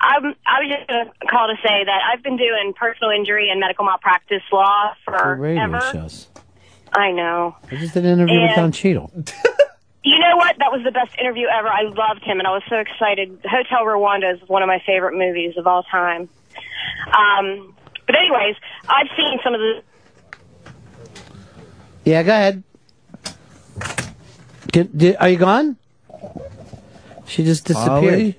I'm, I was just going to call to say that I've been doing personal injury and medical malpractice law For radio forever. shows. I know. I just did an interview with And- Don Cheadle. *laughs* You know what? That was the best interview ever. I loved him, and I was so excited. Hotel Rwanda is one of my favorite movies of all time. Um, but anyways, I've seen some of the Yeah, go ahead. Did, did, are you gone? She just disappeared. Holly?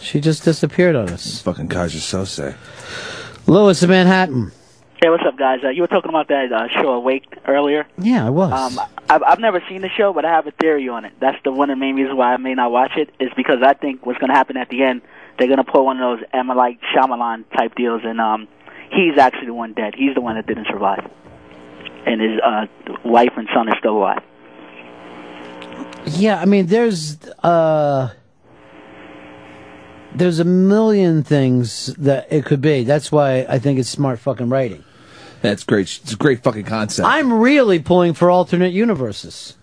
She just disappeared on us. Fucking Kaiser Soze. Lewis in Manhattan. Hey, what's up, guys? Uh, you were talking about that uh, show Awake earlier. Yeah, I was. Um, I've, I've never seen the show, but I have a theory on it. That's the one of the main reasons why I may not watch it is because I think what's going to happen at the end, they're going to pull one of those M. Night Shyamalan type deals, and um, he's actually the one dead. He's the one that didn't survive, and his uh, wife and son are still alive. Yeah, I mean, there's uh, there's a million things that it could be. That's why I think it's smart fucking writing. That's great. It's a great fucking concept. I'm really pulling for alternate universes.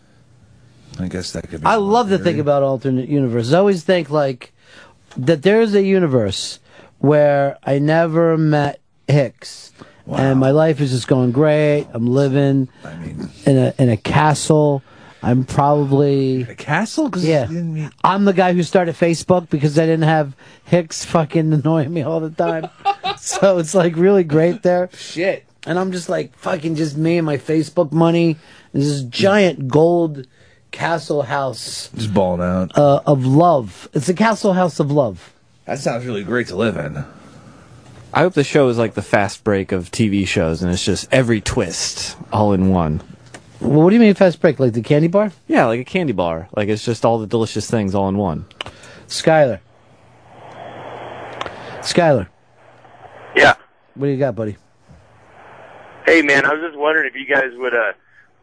I guess that could be. I love to think about alternate universes. I always think like that there's a universe where I never met Hicks. And my life is just going great. I'm living in a in a castle. I'm probably a castle. Yeah, I'm the guy who started Facebook because I didn't have Hicks fucking annoying me all the time. *laughs* so it's like really great there. Shit. And I'm just like fucking just me and my Facebook money. There's this giant gold castle house Just balling out. uh, of love. It's a castle house of love. That sounds really great to live in. I hope the show is like the fast break of TV shows, and it's just every twist all in one. Well, what do you mean fast break? Like the candy bar? Yeah, like a candy bar. Like it's just all the delicious things all in one. Skyler. Skyler. Yeah. What do you got, buddy? Hey man, I was just wondering if you guys would uh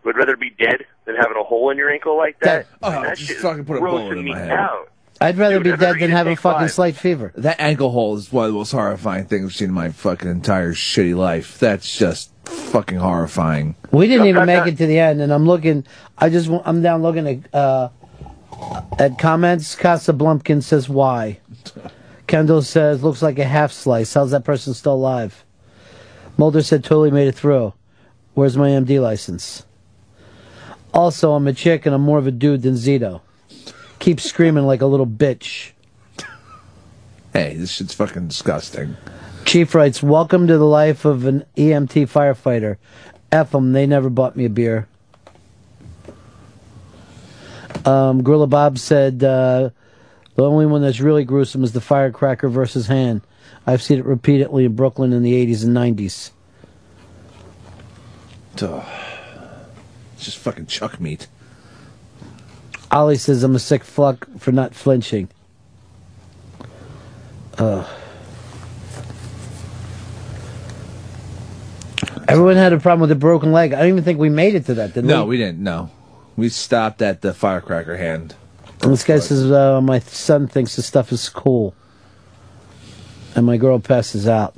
would rather be dead than having a hole in your ankle like that. Oh, that just shit is fucking put a bullet in my head. out. I'd rather Dude, be dead than eaten have a fucking Five. slight fever. That ankle hole is one of the most horrifying things I've seen in my fucking entire shitty life. That's just fucking horrifying. We didn't even make it to the end, and I'm looking. I just I'm down looking at uh, at comments. Casa Blumpkin says why. *laughs* Kendall says looks like a half slice. How's that person still alive? Mulder said totally made it through. Where's my MD license? Also, I'm a chick and I'm more of a dude than Zito. Keep screaming like a little bitch. *laughs* Hey, this shit's fucking disgusting. Chief writes, "Welcome to the life of an EMT firefighter. F 'em, they never bought me a beer." Um, Gorilla Bob said, uh, "The only one that's really gruesome is the firecracker versus hand. I've seen it repeatedly in Brooklyn in the '80s and '90s." Ugh. It's just fucking chuck meat. Ollie says, "I'm a sick fuck for not flinching." Ugh. Everyone had a problem with a broken leg. I don't even think we made it to that, did No, we? No, we didn't. No, we stopped at the firecracker hand. And this guy says, uh, my son thinks this stuff is cool. And my girl passes out.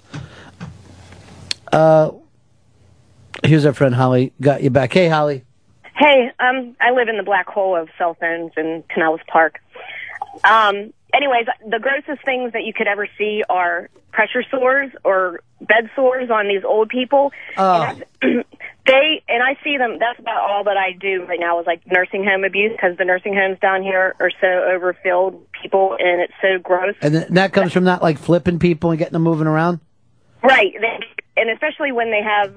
Uh, here's our friend Holly. Got you back. Hey, Holly. Hey, um, I live in the black hole of cell phones in Pinellas Park. Um, anyways, the grossest things that you could ever see are pressure sores or bed sores on these old people. Oh. *clears throat* They and I see them. That's about all that I do right now is like nursing home abuse because the nursing homes down here are so overfilled with people and it's so gross. And th- that comes from not like flipping people and getting them moving around? Right, they, and especially when they have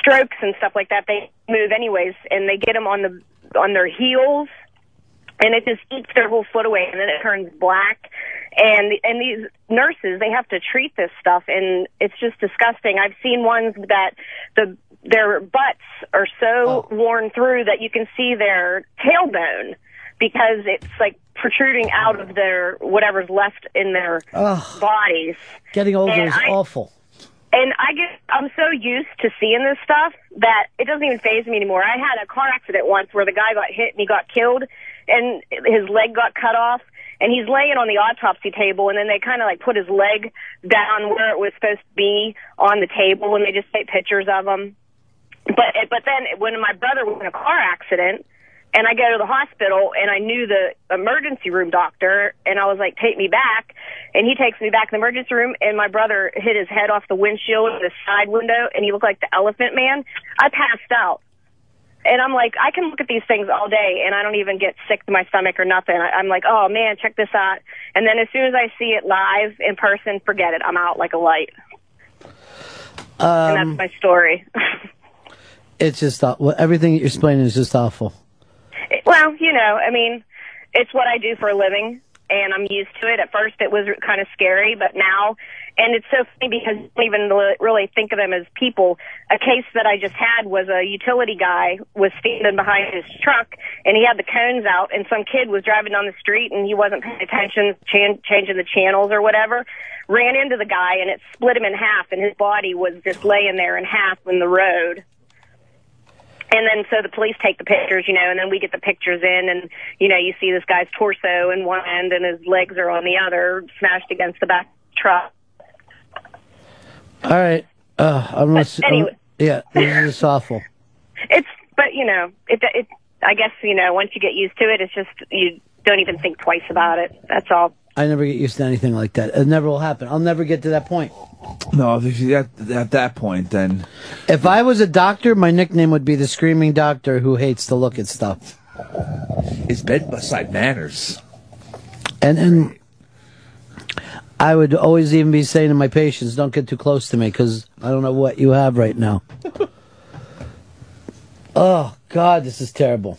strokes and stuff like that, they move anyways, and they get them on the on their heels, and it just eats their whole foot away, and then it turns black. And and these nurses, they have to treat this stuff, and it's just disgusting. I've seen ones that the their butts are so oh. worn through that you can see their tailbone because it's like protruding out of their whatever's left in their Ugh. bodies. Getting older And is I- awful. And I get, I'm so used to seeing this stuff that it doesn't even phase me anymore. I had a car accident once where the guy got hit and he got killed and his leg got cut off and he's laying on the autopsy table and then they kind of like put his leg down where it was supposed to be on the table and they just take pictures of him. But, but then when my brother was in a car accident, and I go to the hospital and I knew the emergency room doctor and I was like, take me back. And he takes me back to the emergency room and my brother hit his head off the windshield in the side window and he looked like the elephant man. I passed out. And I'm like, I can look at these things all day and I don't even get sick to my stomach or nothing. I, I'm like, oh man, check this out. And then as soon as I see it live in person, forget it. I'm out like a light. and Um, that's my story. *laughs* it's just well, everything you're explaining is just awful. Well, you know, I mean, it's what I do for a living, and I'm used to it. At first, it was kind of scary, but now, and it's so funny because you don't even really think of them as people. A case that I just had was a utility guy was standing behind his truck, and he had the cones out, and some kid was driving down the street, and he wasn't paying attention, chan- changing the channels or whatever. Ran into the guy, and it split him in half, and his body was just laying there in half in the road. And then so the police take the pictures, you know, and then we get the pictures in and, you know, you see this guy's torso in one end and his legs are on the other, smashed against the back truck. All right. Uh, I'm gonna, s- anyway. yeah, this is awful. *laughs* It's, but you know, it, it, I guess you know once you get used to it, it's just you don't even think twice about it. That's all. I never get used to anything like that. It never will happen. I'll never get to that point. No, if you at, at that point, then If I was a doctor, my nickname would be the Screaming Doctor who hates to look at stuff. it's bedside manners. And and I would always even be saying to my patients, "Don't get too close to me because I don't know what you have right now." *laughs* oh God, this is terrible.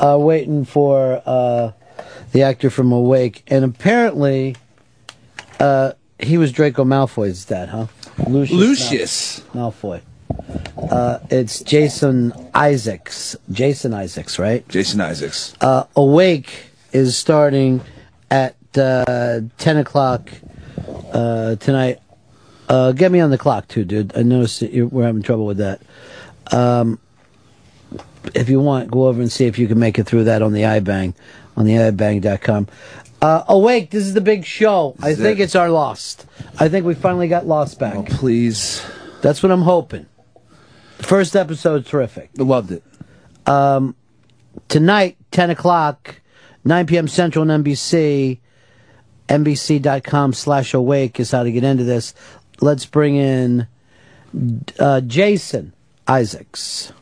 Uh, waiting for uh, the actor from Awake, and apparently, uh, he was Draco Malfoy's dad, huh? Lucius, Lucius. Mal- Malfoy. Uh, it's Jason Isaacs. Jason Isaacs, right? Jason Isaacs. Uh, Awake is starting at uh, 10 o'clock uh, tonight. Uh, get me on the clock, too, dude. I noticed that we're having trouble with that. Um, if you want, go over and see if you can make it through that on the iBang, on the iBang.com. Uh, Awake, this is the big show. I think it? it's our Lost. I think we finally got Lost back. Oh, please. That's what I'm hoping. The first episode, terrific. Loved it. Um, tonight, 10 o'clock, 9 p.m. Central on NBC. NBC.com slash awake is how to get into this. Let's bring in uh, Jason Isaacs.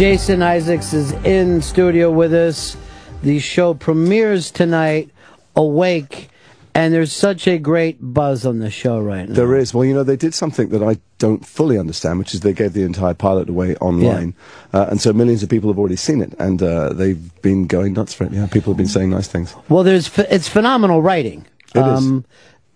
Jason Isaacs is in studio with us. The show premieres tonight, Awake, and there's such a great buzz on the show right now. There is. Well, you know, they did something that I don't fully understand, which is they gave the entire pilot away online. Uh, and so millions of people have already seen it, and uh, they've been going nuts for it. Yeah, people have been saying nice things. Well, there's it's phenomenal writing. It is.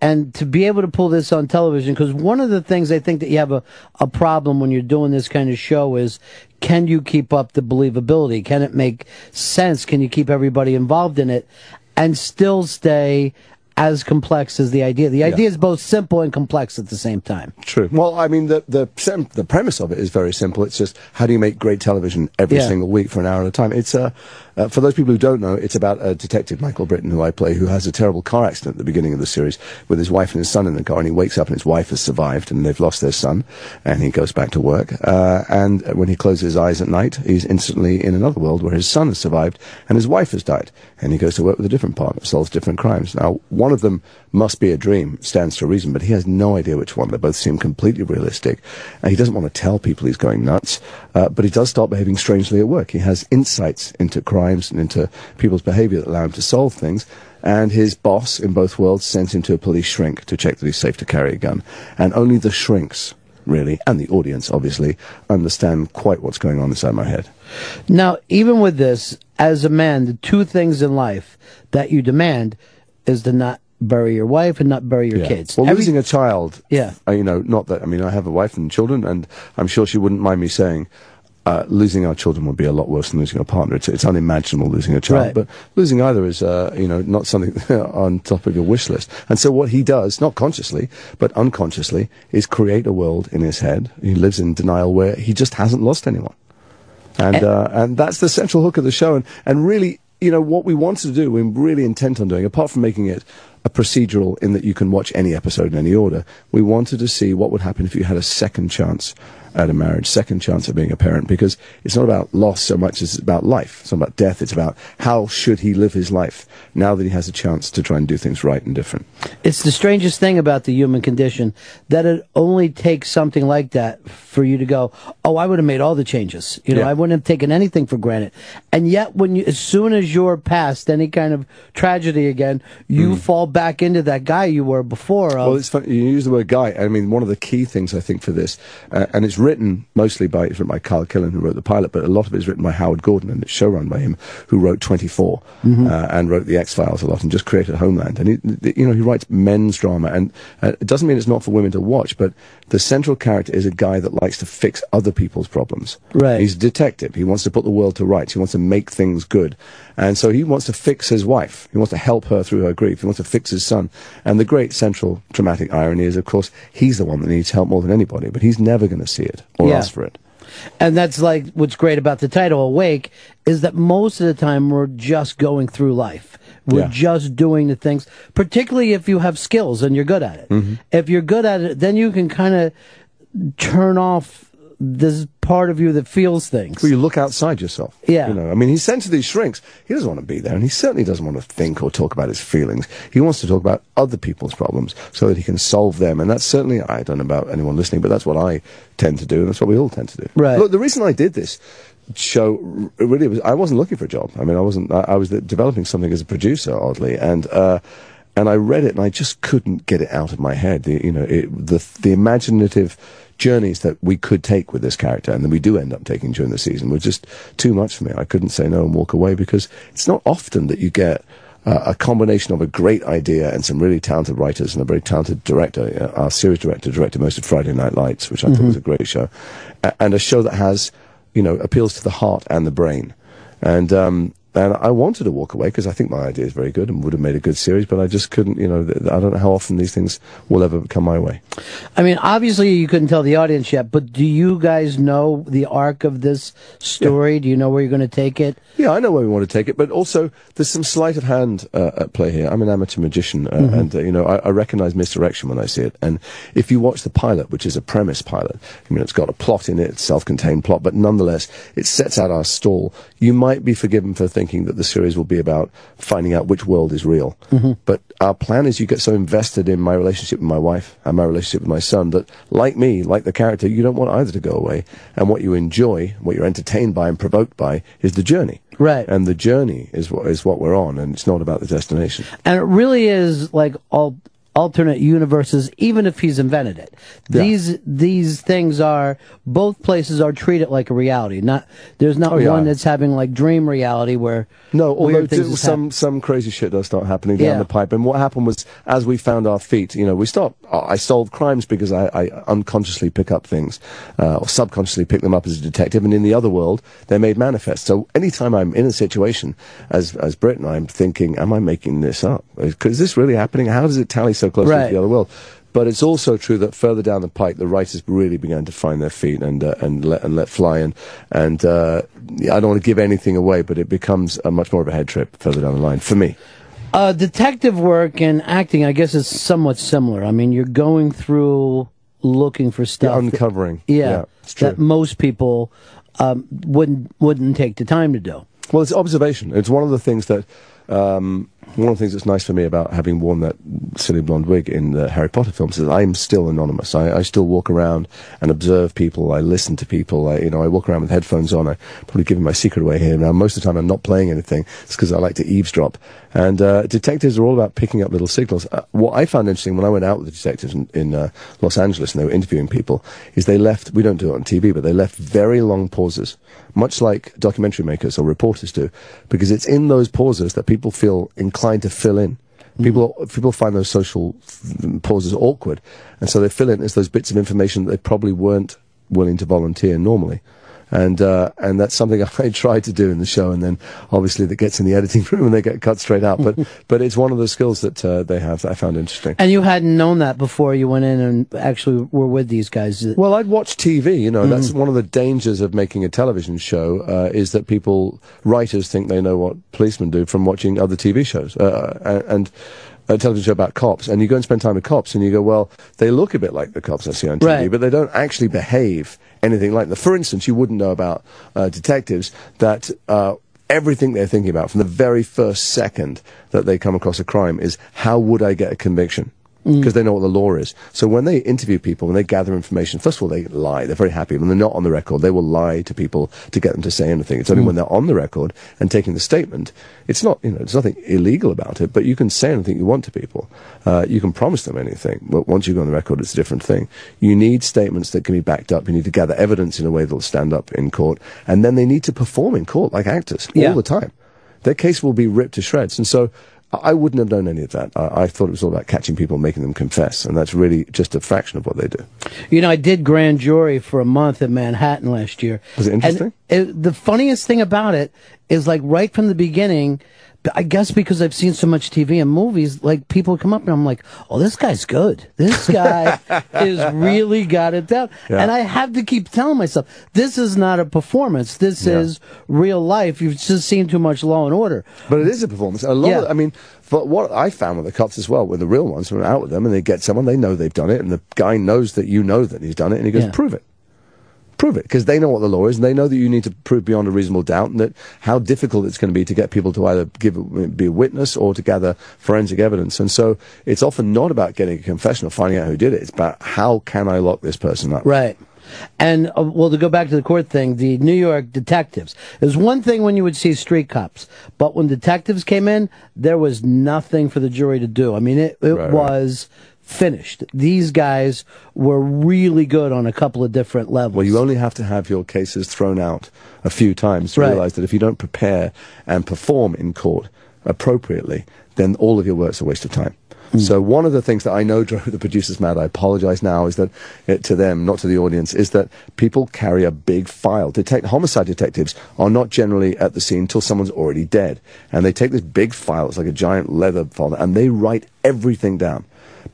And to be able to pull this on television, because one of the things I think that you have a, a problem when you're doing this kind of show is, can you keep up the believability? Can it make sense? Can you keep everybody involved in it and still stay as complex as the idea? The idea is both simple and complex at the same time. True. Well, I mean, the the the premise of it is very simple. It's just how do you make great television every Yeah. single week for an hour at a time? It's uh, uh, for those people who don't know, it's about a detective Michael Britten who I play, who has a terrible car accident at the beginning of the series with his wife and his son in the car, and he wakes up and his wife has survived and they've lost their son, and he goes back to work. Uh, and when he closes his eyes at night, he's instantly in another world where his son has survived and his wife has died, and he goes to work with a different partner, solves different crimes. Now, one of them must be a dream, stands to reason, but he has no idea which one. They both seem completely realistic, and he doesn't want to tell people he's going nuts, uh, but he does start behaving strangely at work. He has insights into crimes and into people's behavior that allow him to solve things. And his boss in both worlds sends him to a police shrink to check that he's safe to carry a gun. And only the shrinks, really, and the audience, obviously, understand quite what's going on inside my head. Now, even with this, as a man, the two things in life that you demand is to not bury your wife and not bury your Yeah. kids. Well, Every- losing a child. Yeah. Uh, you know, not that. I mean, I have a wife and children, and I'm sure she wouldn't mind me saying. Uh, losing our children would be a lot worse than losing a partner. It's, it's unimaginable losing a child, Right. but losing either is, uh, you know, not something *laughs* on top of your wish list. And so what he does, not consciously, but unconsciously, is create a world in his head. He lives in denial where he just hasn't lost anyone. And, uh, and that's the central hook of the show. And, and really, you know, what we wanted to do, we're really intent on doing, apart from making it a procedural in that you can watch any episode in any order, we wanted to see what would happen if you had a second chance at a marriage, second chance at being a parent, because it's not about loss so much as it's about life. It's not about death. It's about how should he live his life now that he has a chance to try and do things right and different. It's the strangest thing about the human condition that it only takes something like that for you to go, "Oh, I would have made all the changes." You know, Yeah. I wouldn't have taken anything for granted. And yet, when you, as soon as you're past any kind of tragedy again, you fall back into that guy you were before. Of, Well, it's funny. You use the word guy. I mean, one of the key things I think for this, uh, and it's written mostly by it's written by Kyle Killen, who wrote the pilot, but a lot of it is written by Howard Gordon, and it's showrun by him, who wrote 24 Mhm. uh, and wrote the X Files a lot, and just created Homeland. And he, you know, he writes men's drama, and uh, it doesn't mean it's not for women to watch, but the central character is a guy that likes to fix other people's problems. Right. He's a detective. He wants to put the world to rights. He wants to make things good. And so he wants to fix his wife. He wants to help her through her grief. He wants to fix his son. And the great central dramatic irony is, of course, he's the one that needs help more than anybody, but he's never going to see it or Yeah. ask for it. And that's like what's great about the title Awake is that most of the time we're just going through life. We're Yeah. just doing the things, particularly if you have skills and you're good at it. Mm-hmm. If you're good at it, then you can kind of turn off this part of you that feels things. Well, you look outside yourself. Yeah. You know, I mean, he's sent to these shrinks. He doesn't want to be there, and he certainly doesn't want to think or talk about his feelings. He wants to talk about other people's problems so that he can solve them. And that's certainly, I don't know about anyone listening, but that's what I tend to do, and that's what we all tend to do. Right. Look, the reason I did this show really was I wasn't looking for a job. I mean, I wasn't. I, I was developing something as a producer, oddly, and. uh and I read it, and I just couldn't get it out of my head. The, you know, it, the the imaginative journeys that we could take with this character, and that we do end up taking during the season, were just too much for me. I couldn't say no and walk away because it's not often that you get uh, a combination of a great idea and some really talented writers and a very talented director. Uh, our series director directed most of Friday Night Lights, which I thought Mhm. was a great show, a- and a show that has, you know, appeals to the heart and the brain. And um, and I wanted to walk away because I think my idea is very good and would have made a good series, but I just couldn't. You know, th- I don't know how often these things will ever come my way. I mean, obviously you couldn't tell the audience yet, but do you guys know the arc of this story? Do you know where you're going to take it? Yeah, I know where we want to take it, but also there's some sleight of hand uh, at play here. I'm an amateur magician, uh, Mhm. and uh, you know I, I recognise misdirection when I see it. And if you watch the pilot, which is a premise pilot, I mean it's got a plot in it, self-contained plot, but nonetheless it sets out our stall. You might be forgiven for thinking that the series will be about finding out which world is real. Mhm. But our plan is you get so invested in my relationship with my wife and my relationship with my son that, like me, like the character, you don't want either to go away. And what you enjoy, what you're entertained by and provoked by, is the journey. Right. And the journey is what is what we're on, and it's not about the destination. And it really is like all alternate universes, even if he's invented it. Yeah. These these things are both places are treated like a reality. Not there's not Oh, yeah. one that's having like dream reality where No, although weird things d- just some some crazy shit does start happening down Yeah. the pipe. And what happened was, as we found our feet, you know, we stopped. I solve crimes because I, I unconsciously pick up things, uh, or subconsciously pick them up as a detective. And in the other world, they're made manifest. So anytime I'm in a situation as as Britten, I'm thinking, am I making this up? Is is this really happening? How does it tally so closely Right. to the other world? But it's also true that further down the pike, the writers really began to find their feet and uh, and let and let fly. And and uh, I don't want to give anything away, but it becomes a much more of a head trip further down the line for me. Uh, detective work and acting, I guess, is somewhat similar. I mean, you're going through looking for stuff, that- uncovering. yeah, Yeah, true. that most people um, wouldn't wouldn't take the time to do. Well, it's observation. It's one of the things that um, one of the things that's nice for me about having worn that silly blonde wig in the Harry Potter films is I'm still anonymous. I, I still walk around and observe people. I listen to people. I, you know, I walk around with headphones on. I probably giving my secret away here now. Most of the time, I'm not playing anything. It's because I like to eavesdrop. And uh, detectives are all about picking up little signals. Uh, what I found interesting when I went out with the detectives in, in uh, Los Angeles and they were interviewing people is they left. We don't do it on TV, but they left very long pauses, much like documentary makers or reporters do, because it's in those pauses that people feel inclined to fill in. People people find those social pauses awkward, and so they fill in as those bits of information that they probably weren't willing to volunteer normally. And uh, and that's something *laughs* I tried to do in the show, and then obviously that gets in the editing *laughs* room and they get cut straight out. But *laughs* but it's one of the skills that uh, they have that I found interesting. And you hadn't known that before you went in and actually were with these guys. Well, I'd watch TV. You know, that's one of the dangers of making a television show uh, is that people, writers, think they know what policemen do from watching other TV shows uh, and. A television show about cops, and you go and spend time with cops, and you go, well, they look a bit like the cops I see on TV, Right. but they don't actually behave anything like them. For instance, you wouldn't know about uh, detectives that uh, everything they're thinking about from the very first second that they come across a crime is how would I get a conviction? Because they know what the law is. So when they interview people, when they gather information, first of all, they lie. They're very happy. When they're not on the record, they will lie to people to get them to say anything. It's only Mm. when they're on the record and taking the statement, it's not, you know, there's nothing illegal about it, but you can say anything you want to people. Uh, you can promise them anything. But once you go on the record, it's a different thing. You need statements that can be backed up. You need to gather evidence in a way that'll stand up in court. And then they need to perform in court like actors Yeah. all the time. Their case will be ripped to shreds. And so I wouldn't have known any of that. I, I thought it was all about catching people, and making them confess, and that's really just a fraction of what they do. You know, I did grand jury for a month in Manhattan last year. Was it interesting? it, the funniest thing about it is like right from the beginning, I guess because I've seen so much TV and movies, like people come up and I'm like, oh, this guy's good. This *laughs* guy is really got it down. Yeah. And I have to keep telling myself, this is not a performance. This Yeah. is real life. You've just seen too much Law and Order. But it is a performance. A lot Yeah. of, I mean, but what I found with the cops as well, with the real ones, when I'm out with them and they get someone, they know they've done it, and the guy knows that you know that he's done it, and he goes, prove it. Prove it, because they know what the law is, and they know that you need to prove beyond a reasonable doubt, and that how difficult it's going to be to get people to either give be a witness or to gather forensic evidence. And so it's often not about getting a confession or finding out who did it. It's about how can I lock this person up. Right. And uh, well, to go back to the court thing, the New York detectives. There's one thing when you would see street cops, but when detectives came in, there was nothing for the jury to do. I mean, it, it Right, right. Finished. These guys were really good on a couple of different levels. Well, you only have to have your cases thrown out a few times to Right. realize that if you don't prepare and perform in court appropriately, then all of your work's a waste of time. Hmm. So one of the things that I know *laughs* drove the producers mad, I apologize now, is that it, to them, not to the audience, is that people carry a big file. Detect homicide detectives are not generally at the scene until someone's already dead, and they take this big file, it's like a giant leather file, and they write everything down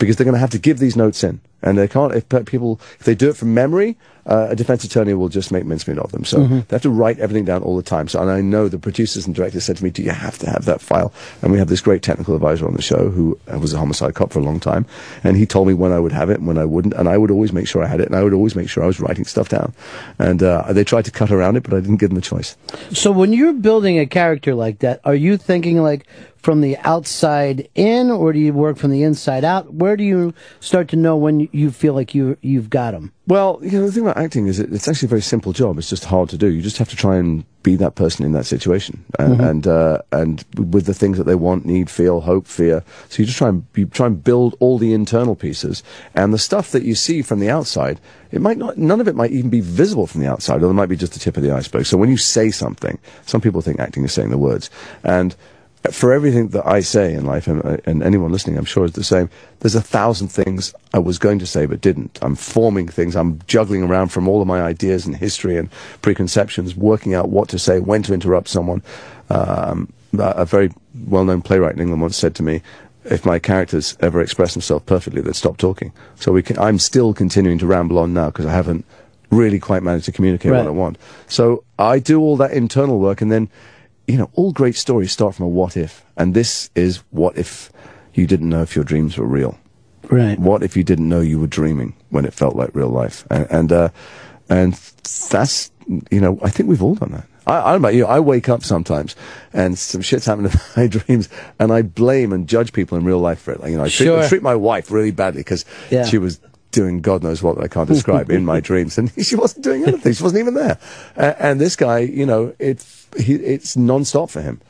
because they're going to have to give these notes in. And they can't, if people, if they do it from memory, uh, a defense attorney will just make mincemeat of them. So Mhm. they have to write everything down all the time. So, and I know the producers and directors said to me, do you have to have that file? And we have this great technical advisor on the show who uh, was a homicide cop for a long time. And he told me when I would have it and when I wouldn't. And I would always make sure I had it. And I would always make sure I was writing stuff down. And, uh, they tried to cut around it, but I didn't give them a choice. So when you're building a character like that, are you thinking like from the outside in, or do you work from the inside out? Where do you start to know when you feel like you you've got them? Well, you know, the thing about acting is it, it's actually a very simple job. It's just hard to do. You just have to try and be that person in that situation, and Mhm. and, uh, and with the things that they want, need, feel, hope, fear. So you just try and you try and build all the internal pieces, and the stuff that you see from the outside, it might not. None of it might even be visible from the outside, or it might be just the tip of the iceberg. So when you say something, some people think acting is saying the words, and for everything that I say in life, and, uh, and anyone listening, I'm sure is the same. There's a thousand things I was going to say but didn't. I'm forming things. I'm juggling around from all of my ideas and history and preconceptions, working out what to say, when to interrupt someone. Um, a very well-known playwright in England once said to me, "If my characters ever express themselves perfectly, they'd stop talking." So we can, I'm still continuing to ramble on now because I haven't really quite managed to communicate Right. what I want. So I do all that internal work, and then you know, all great stories start from a what if, and this is what if you didn't know if your dreams were real. Right. What if you didn't know you were dreaming when it felt like real life? And and, uh, and that's you know, I think we've all done that. I, I don't know about you. I wake up sometimes and some shit's happening in *laughs* my dreams, and I blame and judge people in real life for it. Like, you know, I treat, Sure. treat my wife really badly because Yeah. she was doing God knows what I can't *laughs* describe in my dreams, and *laughs* she wasn't doing anything. She wasn't even there. Uh, and this guy, you know, it he, it's non-stop for him.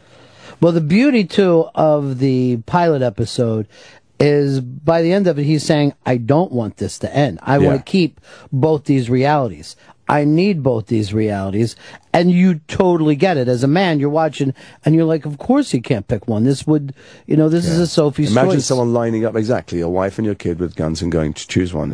Well, the beauty too of the pilot episode is by the end of it, he's saying, "I don't want this to end. I Yeah. want to keep both these realities. I need both these realities." And you totally get it. As a man, you're watching, and you're like, "Of course, he can't pick one. This would, you know, this is a Sophie's Imagine choice." someone lining up exactly your wife and your kid with guns and going to choose one.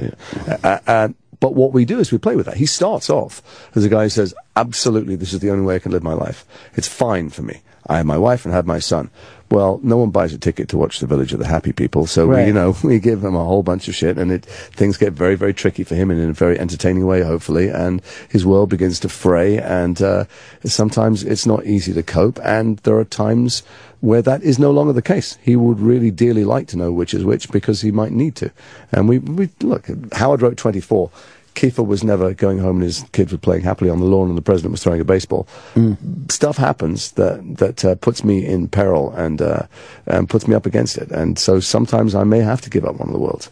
Uh, uh, uh, but what we do is we play with that. He starts off as a guy who says, "Absolutely, this is the only way I can live my life. It's fine for me. I have my wife and have my son." Well, no one buys a ticket to watch The Village of the Happy People, so we, you know *laughs* we give him a whole bunch of shit, and it things get very, very tricky for him in a very entertaining way, hopefully, and his world begins to fray, and uh, sometimes it's not easy to cope, and there are times where that is no longer the case. He would really dearly like to know which is which because he might need to. And we, we look, Howard wrote 24. Kiefer was never going home and his kids were playing happily on the lawn and the president was throwing a baseball. Stuff happens that that uh, puts me in peril and uh, and puts me up against it. And so sometimes I may have to give up one of the worlds.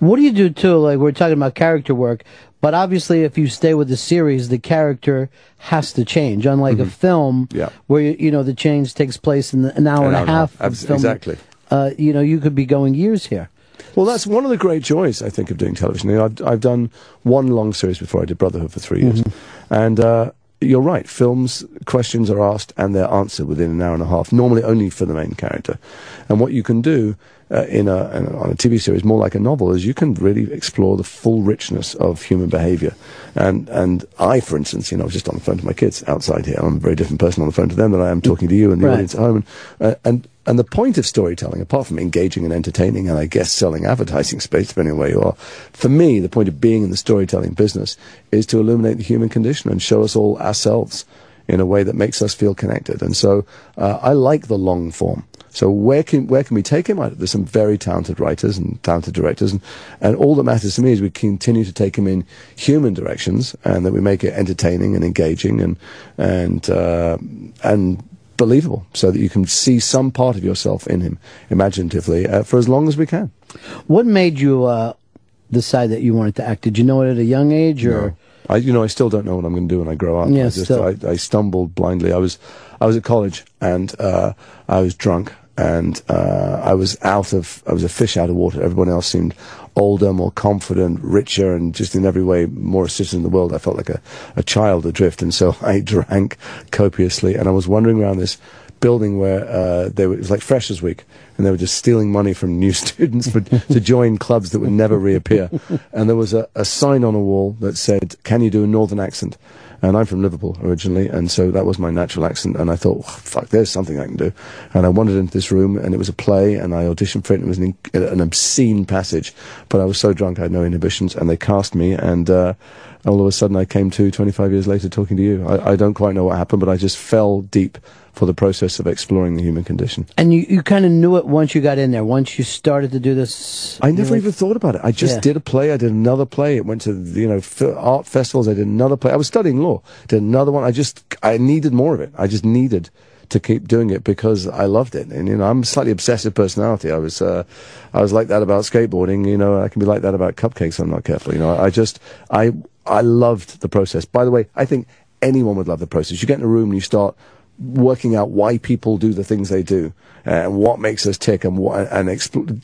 What do you do too? Like we're talking about character work, but obviously, if you stay with the series, the character has to change. Unlike a film, Yeah. where you, you know the change takes place in an hour An and hour a and a half. half. of Abs- filming. exactly. Uh, you know, you could be going years here. Well, that's one of the great joys, I think, of doing television. You know, I've, I've done one long series before. I did Brotherhood for three years. And uh, you're right, films, questions are asked and they're answered within an hour and a half, normally only for the main character. And what you can do uh, in, a, in a, on a TV series, more like a novel, is you can really explore the full richness of human behavior. And, and I, for instance, you know, I was just on the phone to my kids outside here. I'm a very different person on the phone to them than I am talking to you and the Right. audience at home. And, uh, and and the point of storytelling, apart from engaging and entertaining, and I guess selling advertising space, depending on where you are, for me, the point of being in the storytelling business is to illuminate the human condition and show us all ourselves in a way that makes us feel connected. And so uh, I like the long form. So where can where can we take him? There's some very talented writers and talented directors, and, and all that matters to me is we continue to take him in human directions, and that we make it entertaining and engaging and and uh, and believable, so that you can see some part of yourself in him imaginatively uh, for as long as we can. What made you uh, decide that you wanted to act? Did you know it at a young age, or I, you know, I still don't know what I'm going to do when I grow up. Yeah, I, just, still. I, I stumbled blindly. I was, I was at college and uh, I was drunk and uh, I was out of, I was a fish out of water. Everyone else seemed older, more confident, richer, and just in every way more a citizen of the world. I felt like a, a child adrift, and so *laughs* I drank copiously. And I was wandering around this building where uh, they were, it was like Freshers Week, and they were just stealing money from new *laughs* students for, to join clubs that would never reappear. *laughs* And there was a, a sign on a wall that said, "Can you do a northern accent?" And I'm from Liverpool originally, and so that was my natural accent. And I thought, "Oh, fuck, there's something I can do. And I wandered into this room, and it was a play, and I auditioned for it. And it was an, an obscene passage, but I was so drunk I had no inhibitions, and they cast me, and uh, all of a sudden I came to 25 years later talking to you. I, I don't quite know what happened, but I just fell deep for the process of exploring the human condition. and you, you kind of knew it once you got in there. Once you started to do this, I never even thought about it. I just Yeah. did a play. I did another play. It went to you know f- art festivals. I did another play. I was studying law. Did another one. I just I needed more of it. I just needed to keep doing it because I loved it. And you know I'm a slightly obsessive personality. I was uh, I was like that about skateboarding. You know I can be like that about cupcakes. I'm not careful. You know I just I I loved the process. By the way, I think anyone would love the process. You get in a room and you start working out why people do the things they do uh, and what makes us tick and what, and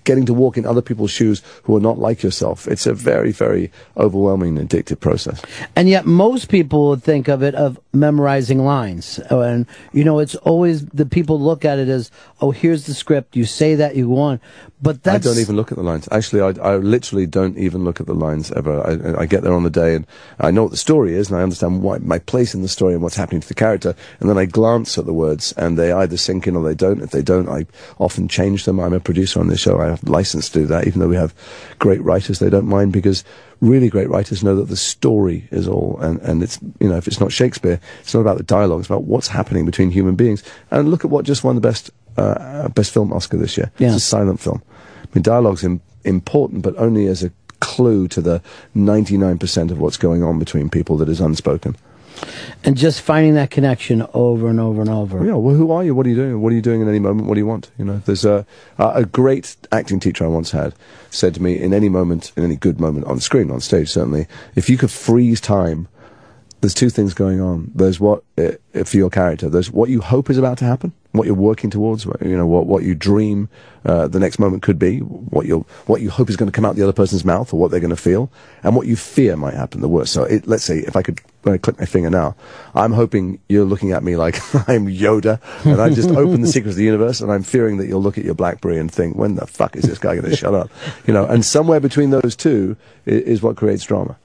getting to walk in other people's shoes who are not like yourself. It's a very, very overwhelming and addictive process. And yet, most people would think of it of memorizing lines, Oh, and you know, it's always the people look at it as, oh, here's the script. You say that, you on, but that's I don't even look at the lines. Actually, I, I literally don't even look at the lines ever. I, I get there on the day and I know what the story is and I understand what, my place in the story and what's happening to the character. And then I glance at the words and they either sink in or they don't. If they don't, I often change them. I'm a producer on this show. I have license to do that. Even though we have great writers, they don't mind because really great writers know that the story is all. And, and it's, you know, if it's not Shakespeare, it's not about the dialogue. It's about what's happening between human beings. And look at what just won the best, uh, best film Oscar this year. Yeah. It's a silent film. I mean, dialogue's Im- important, but only as a clue to the 99% of what's going on between people that is unspoken. And just finding that connection over and over and over. Yeah, well, who are you? What are you doing? What are you doing in any moment? What do you want? You know, there's a, a great acting teacher I once had said to me, in any moment, in any good moment on screen, on stage, certainly, if you could freeze time, there's two things going on. There's what, uh, for your character, there's what you hope is about to happen, what you're working towards, you know, what, what you dream uh, the next moment could be, what you what you hope is going to come out the other person's mouth or what they're going to feel, and what you fear might happen, the worst. So it, let's say, if I could when I click my finger now, I'm hoping you're looking at me like *laughs* I'm Yoda, and I just open the secrets of the universe, and I'm fearing that you'll look at your BlackBerry and think, when the fuck is this guy going to shut up? *laughs* You know, and somewhere between those two is, is what creates drama.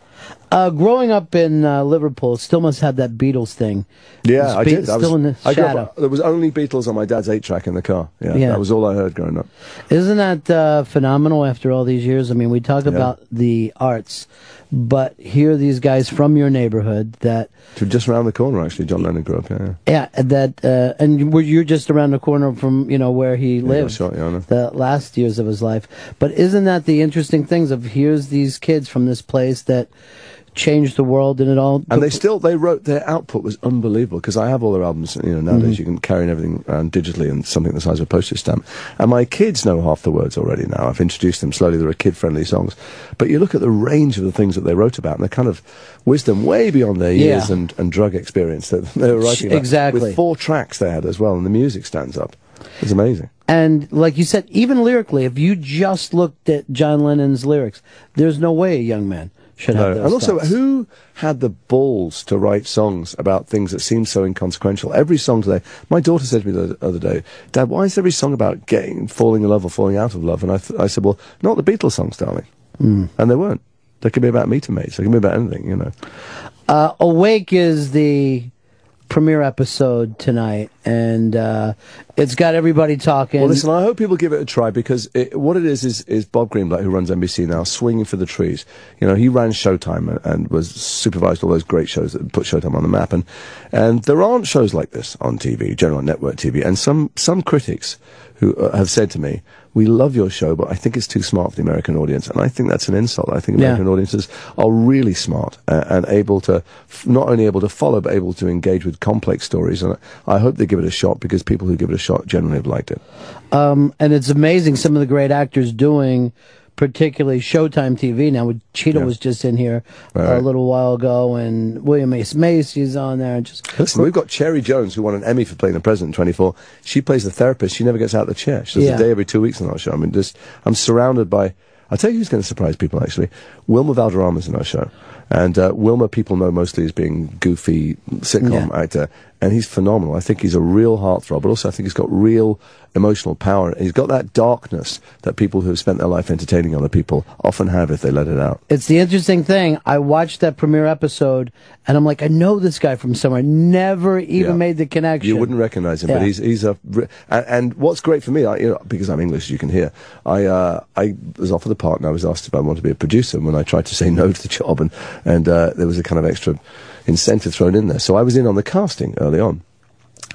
Uh, growing up in uh, Liverpool, still must have that Beatles thing. Yeah, I did. I was, Still in the I grew up- shadow. there was only Beatles on my dad's eight track in the car. Yeah, Yeah. that was all I heard growing up. Isn't that uh, phenomenal after all these years? I mean, we talk Yeah. about the arts, but here are these guys from your neighborhood that, To just around the corner, actually, John Lennon grew up. Yeah, yeah. yeah, that, uh, and were you're just around the corner from, you know, where he Yeah, lived yeah, I the last years of his life. But isn't that the interesting things of here's these kids from this place that changed the world and it all. And they still they wrote their output was unbelievable because I have all their albums. You know nowadays Mhm. you can carry everything around digitally and something the size of a postage stamp. And my kids know half the words already now. I've introduced them slowly. There are kid friendly songs, but you look at the range of the things that they wrote about and the kind of wisdom way beyond their years Yeah. and, and drug experience that they were writing about. Exactly. with four tracks they had as well, and the music stands up. It's amazing. And like you said, even lyrically, if you just looked at John Lennon's lyrics, there's no way a young man should No. And also, who had the balls to write songs about things that seem so inconsequential? Every song today. My daughter said to me the other day, "Dad, why is every song about getting, falling in love or falling out of love?" And I, th- I said, "Well, not the Beatles songs, darling." Mm. And they weren't. They could be about meter mates. They can be about anything, you know. Uh, Awake is the premiere episode tonight, and uh, it's got everybody talking. Well, listen, I hope people give it a try because it, what it is is is Bob Greenblatt, who runs NBC now, swinging for the trees. You know, he ran Showtime and, and was supervised all those great shows that put Showtime on the map, and and there aren't shows like this on TV, general network TV, and some some critics who uh, have said to me, "We love your show, but I think it's too smart for the American audience," and I think that's an insult. I think Yeah. American audiences are really smart uh, and able to f- not only able to follow but able to engage with complex stories, and I hope they give it a shot because people who give it a shot generally have liked it. Um, and it's amazing some of the great actors doing, particularly Showtime TV. Now, Cheadle Yeah. was just in here Right, a little while ago, and William H. Macy's on there. And just Listen, we've got Cherry Jones, who won an Emmy for playing the president in 24. She plays the therapist. She never gets out of the chair. She does Yeah. a day every two weeks on our show. I mean, just, I'm surrounded by, I'll tell you who's going to surprise people, actually. Wilmer Valderrama's in our show. And uh, Wilmer, people know mostly as being goofy sitcom actor. And he's phenomenal. I think he's a real heartthrob, but also I think he's got real emotional power. He's got that darkness that people who have spent their life entertaining other people often have if they let it out. It's the interesting thing. I watched that premiere episode, and I'm like, I know this guy from somewhere. Never even Yeah. made the connection. You wouldn't recognize him, Yeah. but he's he's a and, and what's great for me, I, you know, because I'm English, as you can hear. I uh, I was offered the part, and I was asked if I wanted to be a producer. And when I tried to say no to the job, and and uh, there was a kind of extra incentive thrown in there, so I was in on the casting early on.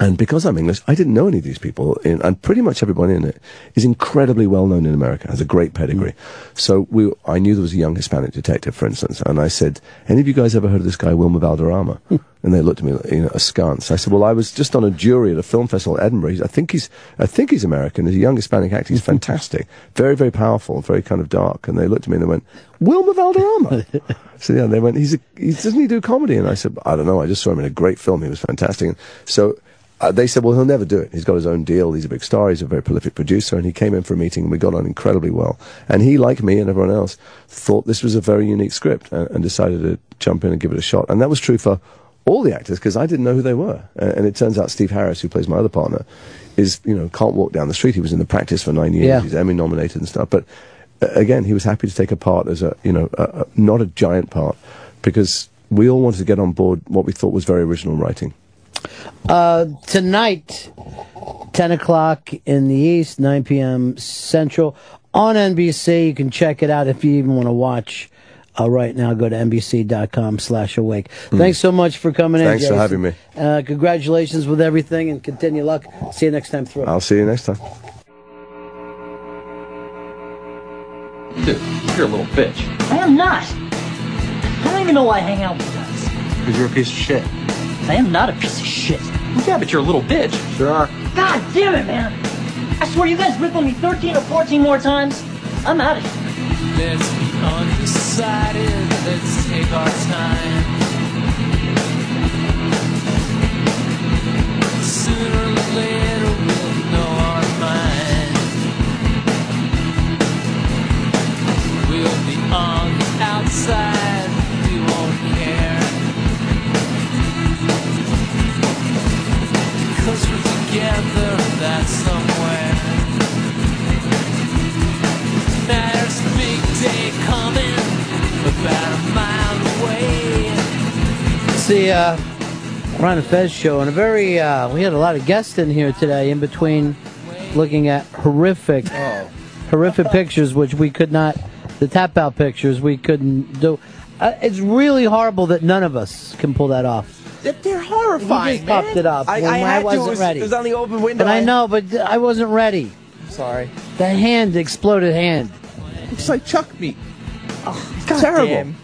And because I'm English, I didn't know any of these people, in, and pretty much everybody in it is incredibly well known in America, has a great pedigree. Mm. So we, I knew there was a young Hispanic detective, for instance, and I said, "Any of you guys ever heard of this guy Wilmer Valderrama?" Hmm. and they looked at me, you know, askance. I said, "Well, I was just on a jury at a film festival in Edinburgh. I think he's, I think he's American. He's a young Hispanic actor. He's *laughs* fantastic, very, very powerful, very kind of dark." And they looked at me and they went, "Wilmer Valderrama." *laughs* So yeah, they went, he's a, he, doesn't he do comedy? And I said, I don't know. I just saw him in a great film. He was fantastic. And so uh, they said, well, he'll never do it. He's got his own deal. He's a big star. He's a very prolific producer. And he came in for a meeting and we got on incredibly well. And he, like me and everyone else, thought this was a very unique script and, and decided to jump in and give it a shot. And that was true for all the actors because I didn't know who they were. Uh, and it turns out Steve Harris, who plays my other partner, is, you know, can't walk down the street. He was in the practice for nine years. Yeah. He's Emmy nominated and stuff. But uh, again, he was happy to take a part as a, you know, a, a, not a giant part because we all wanted to get on board what we thought was very original writing. Uh, tonight, 10 o'clock in the East, 9 p.m. Central on NBC. You can check it out if you even want to watch. Uh, right now, go to NBC.com slash awake. Thanks so much for coming in. Hmm. Thanks for having me. Uh, congratulations with everything and continue luck. See you next time through. I'll see you next time. Dude, you're a little bitch. I am not. I don't even know why I hang out with you guys. Because you're a piece of shit. I am not a piece of shit. Yeah, but you're a little bitch. Sure are. God damn it, man. I swear you guys rip on me 13 or 14 more times. I'm out of here. Let's be undecided. Let's take our time. Sooner or later we'll know our mind. We'll be on the outside. Together, that's somewhere. There's a big day coming, about a mile away. Uh, Ron and Fez show, and a very uh, we had a lot of guests in here today. In between looking at horrific, horrific pictures, which we could not, the tap out pictures we couldn't do. Uh, it's really horrible that none of us can pull that off. They're horrifying, You just popped it up I, when I I had wasn't It was, ready. It was on the open window. But I know, but I wasn't ready. Sorry. The hand exploded hand. Looks like chuck meat. God Terrible. damn.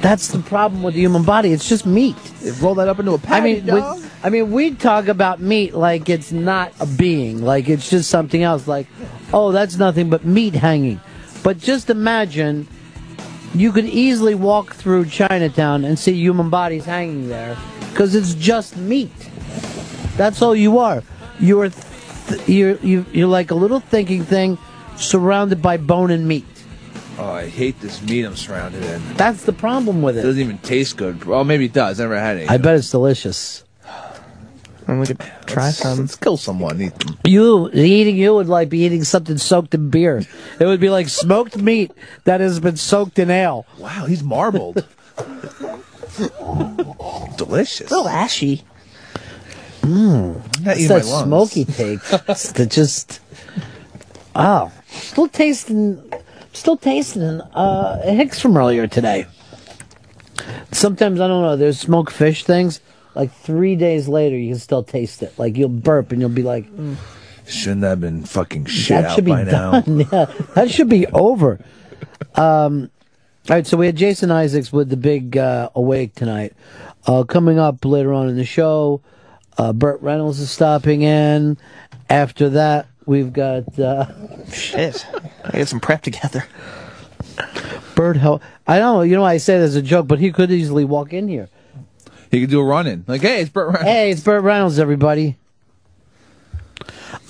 That's the problem with the human body. It's just meat. They roll that up into a I patty, mean, dog. we, I mean, we talk about meat like it's not a being, like it's just something else. Like, oh, that's nothing but meat hanging. But just imagine, you could easily walk through Chinatown and see human bodies hanging there because it's just meat. That's all you are. You're, th- you're, you, you're like a little thinking thing surrounded by bone and meat. Oh, I hate this meat I'm surrounded in. That's the problem with It it. doesn't even taste good. Well, maybe it does. Never had any. I bet it's delicious. And we could try some. Let's kill someone. Eat them. You eating you would like be eating something soaked in beer. It would be like smoked meat that has been soaked in ale. Wow, he's marbled. Delicious. A little ashy. Mmm. Not It's that smoky take. *laughs* It's the just oh, still tasting, still tasting uh, Hicks from earlier today. Sometimes I don't know. There's smoked fish things. Like three days later, you can still taste it. Like you'll burp and you'll be like, Shouldn't that have been fucking shit that out should be by now. done. *laughs* Yeah, that should be over. Um, all right, so we had Jason Isaacs with the big uh, awake tonight. Uh, coming up later on in the show, uh, Burt Reynolds is stopping in. After that, we've got uh, *laughs* Shit. I get some prep together. Burt. Hel- I don't know. You know, I say it as a joke, but he could easily walk in here. He could do a run in. Like, hey, it's Burt Reynolds. Hey, it's Burt Reynolds, everybody.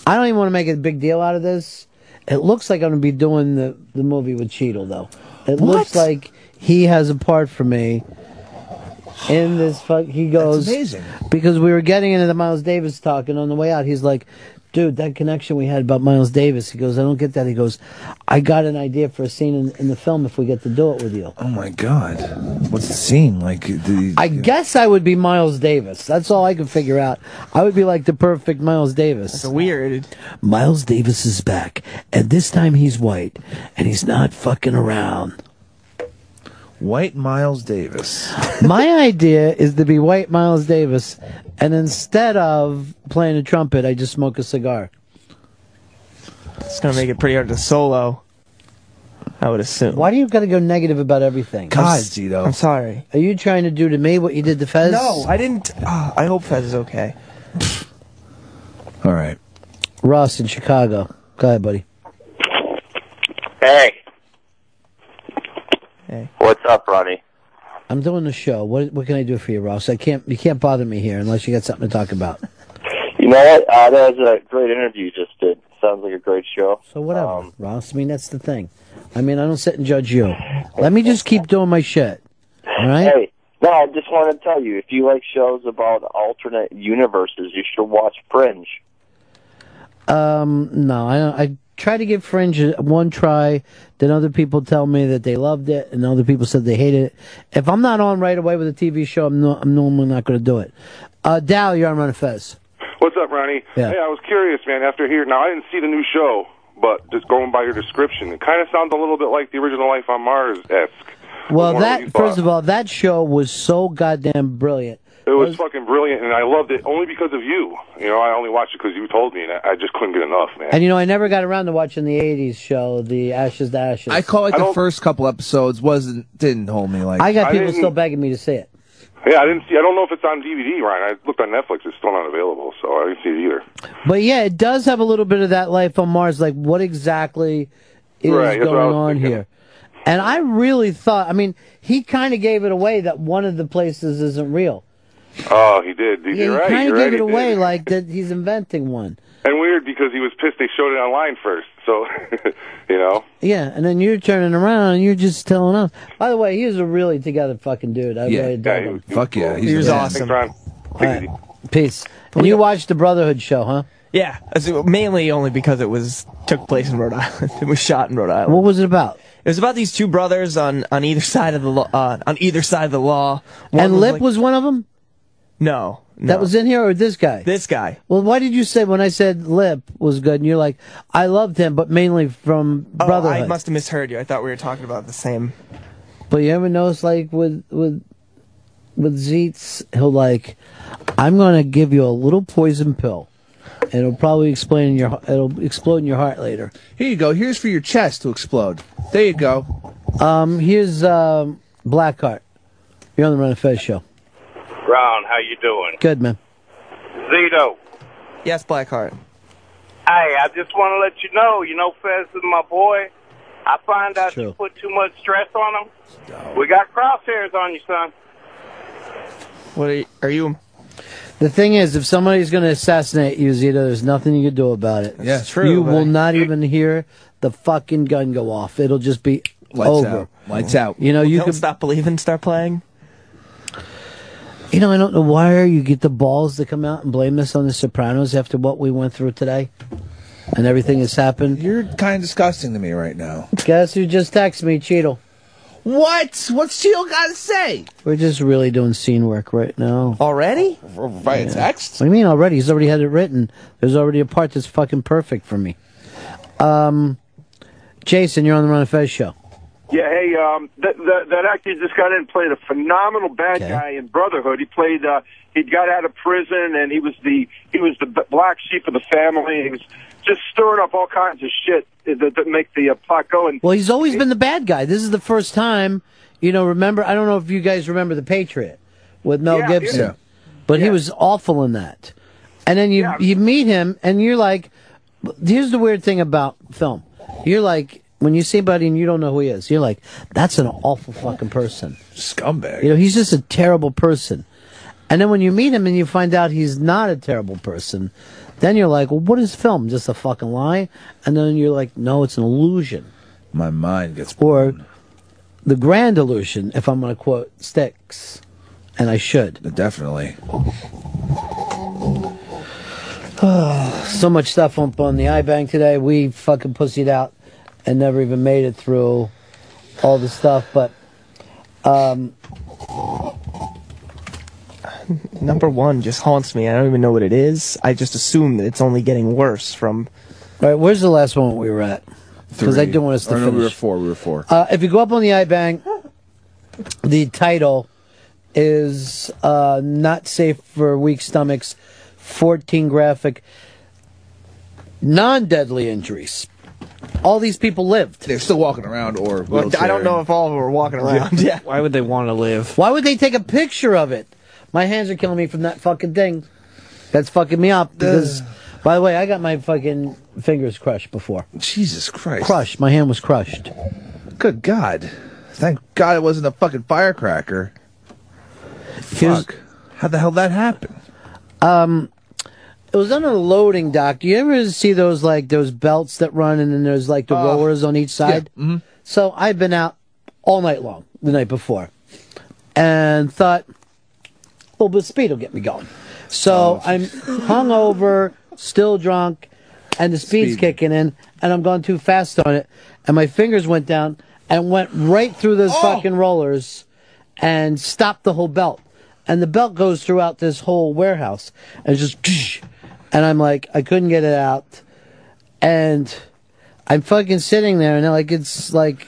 I don't even want to make a big deal out of this. It looks like I'm going to be doing the, the movie with Cheadle, though. It looks like he has a part for me in this. Fuck, he goes amazing. because we were getting into the Miles Davis talk, and on the way out, he's like, "Dude, that connection we had about Miles Davis." He goes, "I don't get that." He goes, "I got an idea for a scene in, in the film if we get to do it with you." Oh my god. What's the scene? Like, the, I guess I would be Miles Davis. That's all I can figure out. I would be like the perfect Miles Davis. It's weird. Miles Davis is back, and this time he's white, and he's not fucking around. White Miles Davis. *laughs* My idea is to be white Miles Davis, and instead of playing a trumpet, I just smoke a cigar. It's gonna make it pretty hard to solo. I would assume. Why do you got to go negative about everything? God, I'm- Zito. I'm sorry. Are you trying to do to me what you did to Fez? No, I didn't. ah, I hope Fez is okay. All right. Ross in Chicago. Go ahead, buddy. Hey. Hey. What's up, Ronnie? I'm doing the show. What what can I do for you, Ross? I can't. You can't bother me here unless you got something to talk about. *laughs* You know what? Uh, that was a great interview you just did. Sounds like a great show. So whatever, Ross. I mean, that's the thing. I mean, I don't sit and judge you. Let me just keep doing my shit. All right. Hey, no, I just want to tell you, if you like shows about alternate universes, you should watch Fringe. Um, no, I I try to give Fringe one try. Then other people tell me that they loved it, and other people said they hated it. If I'm not on right away with a TV show, I'm no, I'm normally not going to do it. Uh, Dow, you're on Ron Fez. What's up, Ronnie? Yeah. Hey, I was curious, man. After hearing, now I didn't see the new show, but just going by your description, it kind of sounds a little bit like the original Life on Mars esque. Well, that first of all, that show was so goddamn brilliant. It was fucking brilliant, and I loved it only because of you. You know, I only watched it because you told me, and I I just couldn't get enough, man. And you know, I never got around to watching the '80s show, the Ashes to Ashes. I call it the first couple episodes wasn't didn't hold me like I got people didn't- still begging me to see it. Yeah, I didn't see. I don't know if it's on DVD, Ryan. I looked on Netflix; it's still not available, so I didn't see it either. But yeah, it does have a little bit of that life on Mars. Like, what exactly is Right, that's what I going on thinking. here? And I really thought, I mean, he kind of gave it away that one of the places isn't real. Oh, he did. Yeah, You're he right. kind You're of right. gave it away did. like that he's inventing one. And weird because he was pissed they showed it online first. So, *laughs* you know. Yeah, and then you're turning around and you're just telling us. By the way, he was a really together fucking dude. I really dug him. Fuck yeah, He was awesome. Thanks, All right. Peace. And you watched the Brotherhood show, huh? Yeah, mainly only because it was took place in Rhode Island. *laughs* It was shot in Rhode Island. What was it about? It was about these two brothers on, on either side of the law. Uh, on either side of the law. One and Lip like- was one of them? No, no. That was in here, or this guy? This guy. Well, why did you say when I said Lip was good, and you're like, I loved him, but mainly from Oh, Brotherhood. I must have misheard you. I thought we were talking about the same. But you ever notice, like with with with Zeets, he'll like, I'm gonna give you a little poison pill, and it'll probably explain in your it'll explode in your heart later. Here you go. Here's for your chest to explode. There you go. Um, here's um, Blackheart. You're on the Ron and Fez show. Ron, how you doing? Good, man. Zito. Yes, Blackheart. Hey, I just want to let you know, you know, Fez is my boy. I find out you put too much stress on him. We got crosshairs on you, son. What are you? Are you The thing is, if somebody's going to assassinate you, Zito, there's nothing you can do about it. Yeah, it's true, You but- will not even hear the fucking gun go off. It'll just be Lights over. out. Lights out. You know, you don't could stop believing, start playing. You know, I don't know why you get the balls to come out and blame this on the Sopranos after what we went through today and everything that's happened. You're kind of disgusting to me right now. Guess who just texted me, Cheadle? What? What's Cheadle got to say? We're just really doing scene work right now. Already? Via text? What do you mean already? He's already had it written. There's already a part that's fucking perfect for me. Um, Jason, you're on the Ron and Fez show. Yeah, hey, um, that, that that actor just got in and played a phenomenal bad guy in Brotherhood. He played, uh, he got out of prison and he was the he was the black sheep of the family. He was just stirring up all kinds of shit that, that make the uh, plot go. And Well, he's always been the bad guy. This is the first time, you know, remember, I don't know if you guys remember The Patriot with Mel Yeah, Gibson, yeah. but he was awful in that. And then you, you meet him and you're like, here's the weird thing about film. You're like, when you see Buddy and you don't know who he is, you're like, that's an awful fucking person. Scumbag. You know, he's just a terrible person. And then when you meet him and you find out he's not a terrible person, then you're like, well, what is film? Just a fucking lie? And then you're like, no, it's an illusion. My mind gets. Or the grand illusion, if I'm going to quote Styx, and I should. Definitely. *sighs* so much stuff up on the iBank today. We fucking pussied out and never even made it through all the stuff. But um, Number one just haunts me. I don't even know what it is. I just assume that it's only getting worse from. all right, where's the last one we were at? Because I Three. do want us to Or no, finish. we were four. We were four. Uh, if you go up on the iBank, the title is uh, "Not Safe for Weak Stomachs." Fourteen graphic, non-deadly injuries. All these people lived. They're still walking around, or Well, I don't know if all of them were walking around. *laughs* Yeah. Why would they want to live? Why would they take a picture of it? My hands are killing me from that fucking thing. That's fucking me up because. By the way, I got my fucking fingers crushed before. Jesus Christ. Crushed. My hand was crushed. Good God. Thank God it wasn't a fucking firecracker. Fuck. How the hell that happen? Um, it was under the loading dock. Do you ever see those like those belts that run and then there's like the rollers on each side? mhm. So I've been out all night long the night before, and thought a little bit of speed will get me going. So I'm hungover, still drunk, and the speed's Speed. kicking in, and I'm going too fast on it, and my fingers went down and went right through those fucking rollers, and stopped the whole belt. And the belt goes throughout this whole warehouse, and just, and I'm like, I couldn't get it out, and I'm fucking sitting there, and like it's like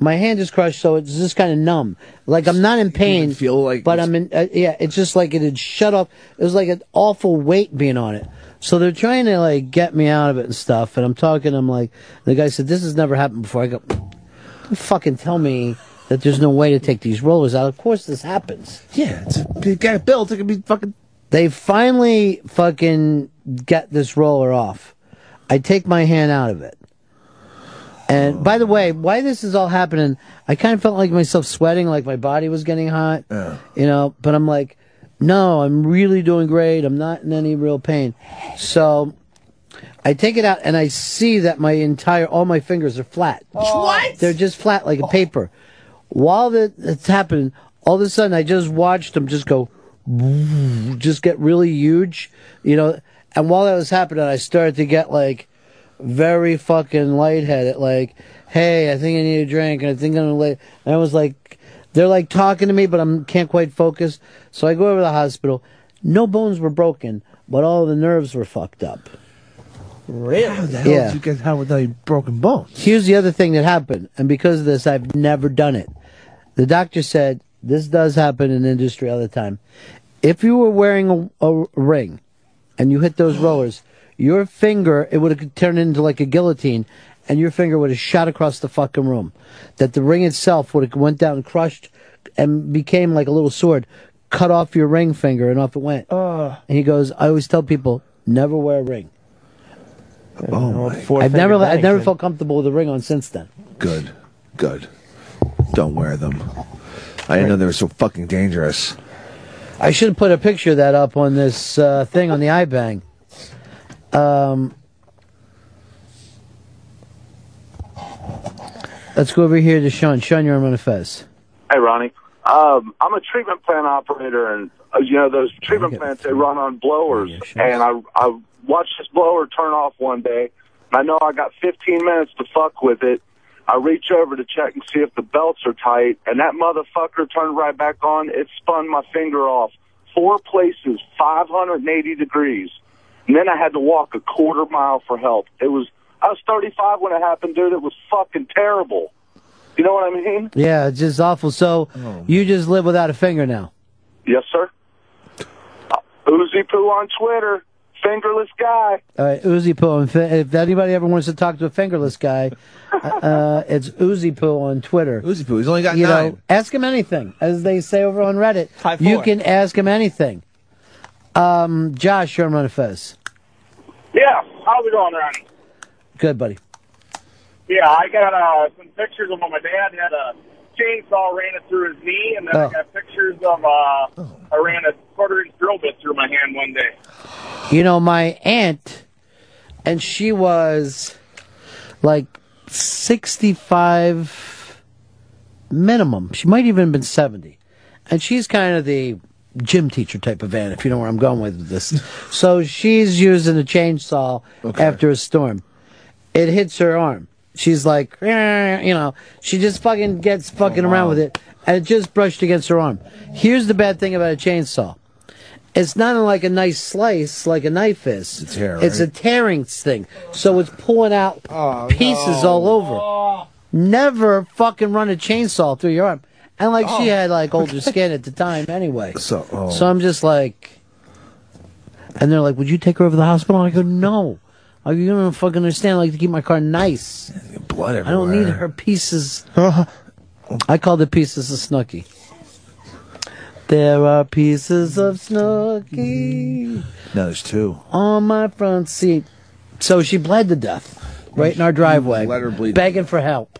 my hand is crushed, so it's just kind of numb. Like I'm not in pain, feel like but I'm in. Uh, yeah, it's just like it had shut off. It was like an awful weight being on it. So they're trying to like get me out of it and stuff. And I'm talking. I'm like, the guy said, "This has never happened before." I go, "Don't fucking tell me that there's no way to take these rollers out. Of course, this happens." Yeah, it's a big guy built. It could be fucking. They finally fucking get this roller off. I take my hand out of it. And by the way, why this is all happening, I kind of felt like myself sweating, like my body was getting hot. You know, but I'm like, no, I'm really doing great. I'm not in any real pain. So I take it out and I see that my entire, all my fingers are flat. What? They're just flat like a paper. While that, that's happening, all of a sudden I just watched them just go, just get really huge, you know. And while that was happening, I started to get like very fucking lightheaded. Like, hey, I think I need a drink, and I think I'm gonna lay. And I was like, they're like talking to me, but I can't quite focus. So I go over to the hospital. No bones were broken, but all the nerves were fucked up. Really? How the hell Yeah. did you get out without any broken bones? Here's the other thing that happened, and because of this, I've never done it. The doctor said this does happen in industry all the time. If you were wearing a, a ring and you hit those *gasps* rollers, your finger it would have turned into like a guillotine, and your finger would have shot across the fucking room. That the ring itself would have went down and crushed and became like a little sword. Cut off your ring finger, and off it went. Uh, And he goes, I always tell people, never wear a ring. Oh my. I've never, I've never felt comfortable with a ring on since then. Good. Good. Don't wear them. I didn't know they were so fucking dangerous. I should have put a picture of that up on this uh, thing on the iBang. Um, let's go over here to Sean. Sean, you're on Fez. Hey, Ronnie. Um, I'm a treatment plant operator, and uh, you know those treatment plants they run on blowers. And I I watched this blower turn off one day, and I know I got 15 minutes to fuck with it. I reach over to check and see if the belts are tight, and that motherfucker turned right back on. It spun my finger off four places, 580 degrees, and then I had to walk a quarter mile for help. It was I was 35 when it happened, dude. It was fucking terrible. You know what I mean? Yeah, it's just awful. So you just live without a finger now. Yes, sir. Uh, Uzi Poo on Twitter, fingerless guy. All right, Uzi Poo. If, if anybody ever wants to talk to a fingerless guy, *laughs* uh, it's Uzi Poo on Twitter. Uzi Poo. He's only got you nine. Know, ask him anything, as they say over on Reddit. High You can ask him anything. Um, Josh, you're on Fez. Yeah, how's it going, Ronnie? Good, buddy. Yeah, I got uh, some pictures of when my dad had a chainsaw ran it through his knee, and then Oh. I got pictures of uh, I ran a quarter inch drill bit through my hand one day. You know, my aunt, and she was like 65 minimum. She might even have been 70. And she's kind of the gym teacher type of aunt, if you know where I'm going with this. *laughs* so she's using a chainsaw after a storm. It hits her arm. She's like, "Eh," you know, she just fucking gets fucking around with it, and it just brushed against her arm. Here's the bad thing about a chainsaw. It's not like a nice slice like a knife is. It's, tear, it's a tearing thing. So it's pulling out pieces all over. Never fucking run a chainsaw through your arm. And like she had like older *laughs* skin at the time anyway. So, oh. So I'm just like, and they're like, "Would you take her over to the hospital?" I go, "No." I you don't fucking understand. I like to keep my car nice. Blood everywhere. I don't need her pieces. Uh-huh. I call the pieces of Snooki. There are pieces of Snooki mm-hmm. No, there's two. on my front seat. So she bled to death right in our driveway, Let her bleed. begging for help.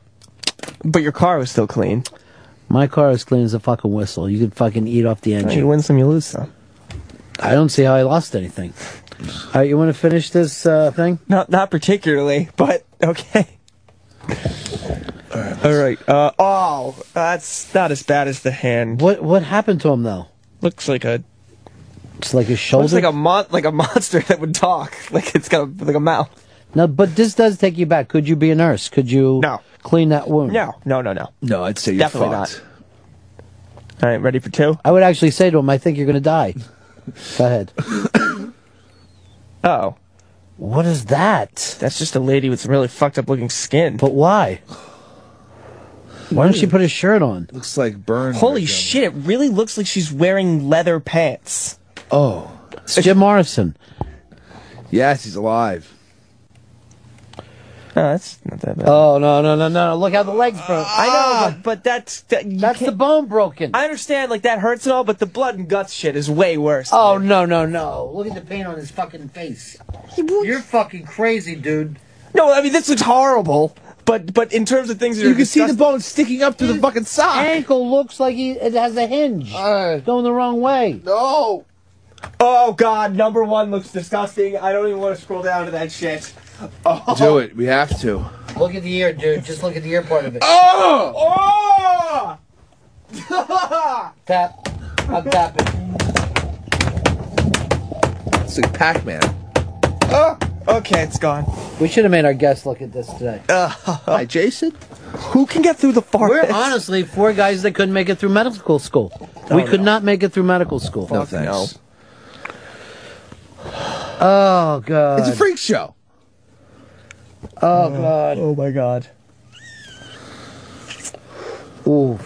But your car was still clean. My car is clean as a fucking whistle. You could fucking eat off the engine. You win some, you lose some. I don't see how I lost anything. All right, you want to finish this uh, thing? Not not particularly, but okay. All right. Uh, oh, that's not as bad as the hand. What what happened to him though? Looks like a It's like his shoulder. looks like a mon- like a *laughs* monster that would talk. Like it's got a, like a mouth. No, but this does take you back. Could you be a nurse? Could you No. clean that wound? No, no, no, no. No, I'd say you're Definitely fucked. All right, ready for two? I would actually say to him, I think you're going to die. Go ahead. *laughs* Oh, What is that? that's just a lady with some really fucked up looking skin. But why? Why don't she put a shirt on? Looks like burn. Holy shit! It really looks like she's wearing leather pants. Oh. It's Jim Morrison. Yes, he's alive. Oh, that's not that bad. Oh no no no no! Look how the legs broke. I know, ah! but, but that's that, That's the bone broken. I understand, like that hurts and all, but the blood and guts shit is way worse. Oh no no no! Look at the pain on his fucking face. You're fucking crazy, dude. No, I mean this looks horrible. But but in terms of things that You are can see the bone sticking up to the fucking sock. Ankle looks like he it has a hinge going the wrong way. No. Oh god, number one looks disgusting. I don't even want to scroll down to that shit. Oh. Do it. We have to. Look at the ear, dude. Just look at the ear part of it. Oh! oh! Oh! Tap. I'm tapping. It's like Pac-Man. Oh! Okay, it's gone. We should have made our guests look at this today. Uh, *laughs* Hi, Jason. Who can get through the forest? We're honestly four guys that couldn't make it through medical school. Oh, we could not make it through medical school. No thanks. Oh god. It's a freak show. Oh god. Oh my god. Ooh.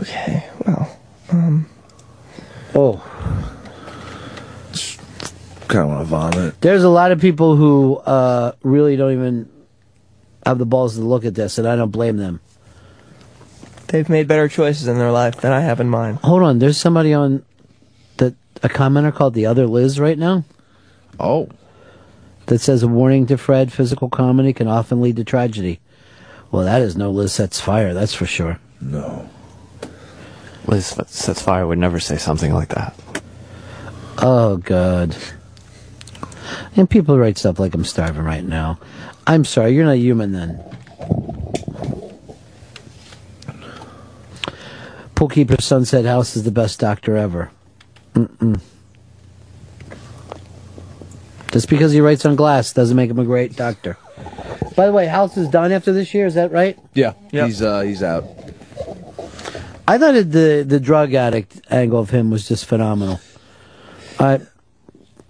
Okay, well. Um. Oh. Kind of want to vomit. There's a lot of people who uh, really don't even have the balls to look at this, and I don't blame them. They've made better choices in their life than I have in mine. Hold on, there's somebody on that a commenter called the other Liz right now. Oh. That says a warning to Fred: physical comedy can often lead to tragedy. Well, that is no Liz sets fire. That's for sure. No. Liz Sets Fire would never say something like that. Oh God. And people write stuff like I'm starving right now. I'm sorry, you're not human then. Poolkeeper Sunset House is the best doctor ever. Mm-mm. Just because he writes on glass doesn't make him a great doctor. By the way, House is done after this year. Is that right? Yeah. He's uh he's out. I thought it, the the drug addict angle of him was just phenomenal. I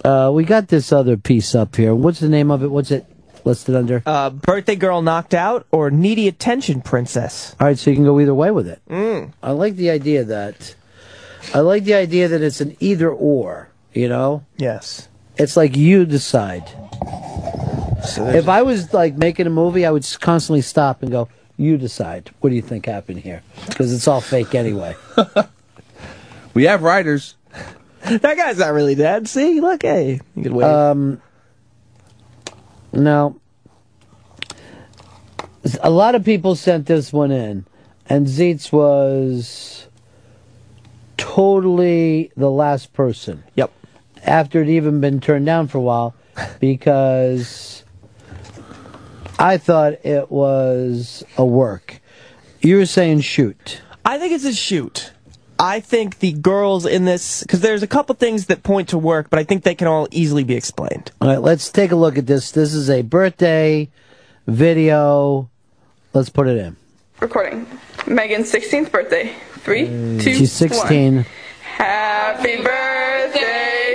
uh, we got this other piece up here. What's the name of it? What's it listed under? Uh, birthday girl knocked out or needy attention princess. All right, so you can go either way with it. Mm. I like the idea that I like the idea that it's an either or. You know? Yes. It's like you decide. if I was like making a movie, I would constantly stop and go, "You decide. What do you think happened here?" Because it's all fake anyway. *laughs* We have writers. *laughs* that guy's not really dead. See, look, hey, you could wait. Um, now, a lot of people sent this one in, and Zeitz was totally the last person. Yep. After it even been turned down for a while, *laughs* because I thought it was a work. You were saying shoot. I think it's a shoot. I think the girls in this, because there's a couple things that point to work, but I think they can all easily be explained. All right, let's take a look at this. This is a birthday video. Let's put it in. Recording. Megan's 16th birthday. Three, two, She's 16. one. Happy birthday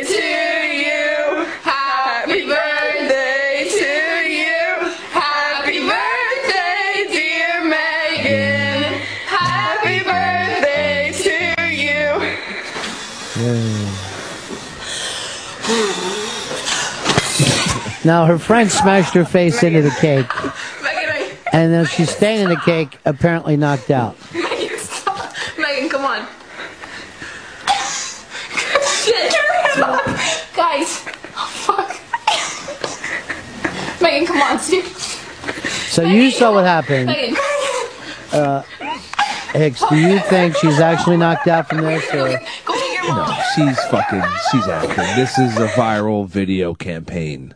Now her friend smashed her face into the cake, and then she's staying in the cake, apparently knocked out. Megan, stop. Megan, come on. Shit. Guys. Oh, fuck. Megan, come on, see? So you saw what happened. Megan. Uh, Hicks, do you think she's actually knocked out from this? Or? No, she's fucking she's acting. This is a viral video campaign.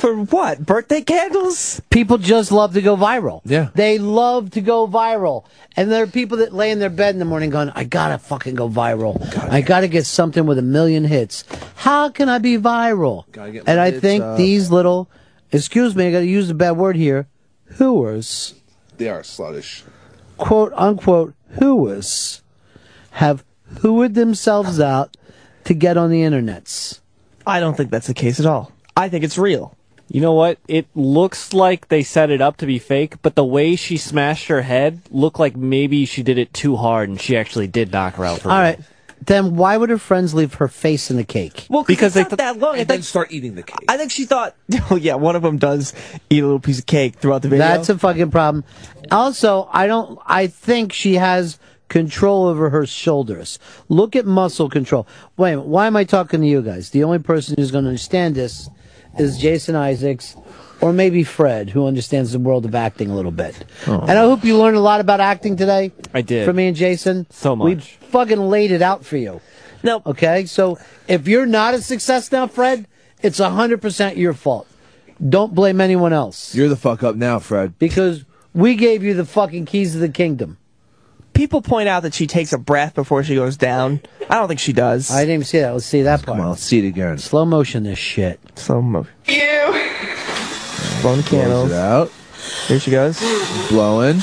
For what? Birthday candles? People just love to go viral. Yeah. They love to go viral. And there are people that lay in their bed in the morning going, I gotta fucking go viral. I gotta get something with a million hits. How can I be viral? Gotta get my And I think up. these little, excuse me, I gotta use a bad word here, hooers, They are sluttish. quote unquote hooers, have hooed themselves out to get on the internets. I don't think that's the case at all. I think it's real. You know what? It looks like they set it up to be fake, but the way she smashed her head looked like maybe she did it too hard and she actually did knock her out. For All real. right. Then why would her friends leave her face in the cake? Well, Because because they it's not that long. I And then think, start eating the cake. I think she thought, *laughs* oh yeah, one of them does eat a little piece of cake throughout the video. That's a fucking problem. Also, I don't. I think she has control over her shoulders. Look at muscle control. Wait, why am I talking to you guys? The only person who's going to understand this is Jason Isaacs, or maybe Fred, who understands the world of acting a little bit. And I hope you learned a lot about acting today. I did. From me and Jason. So much. We fucking laid it out for you. No. Okay, so if you're not a success now, Fred, it's hundred percent your fault. Don't blame anyone else You're the fuck up now, Fred. because we gave you the fucking keys of the kingdom. People point out that she takes a breath before she goes down. I don't think she does. I didn't even see that. Let's see that part. Come on, let's see it again. Slow motion, this shit. Slow mo. You. Blowing the Close candles. it out. Here she goes. Blowing.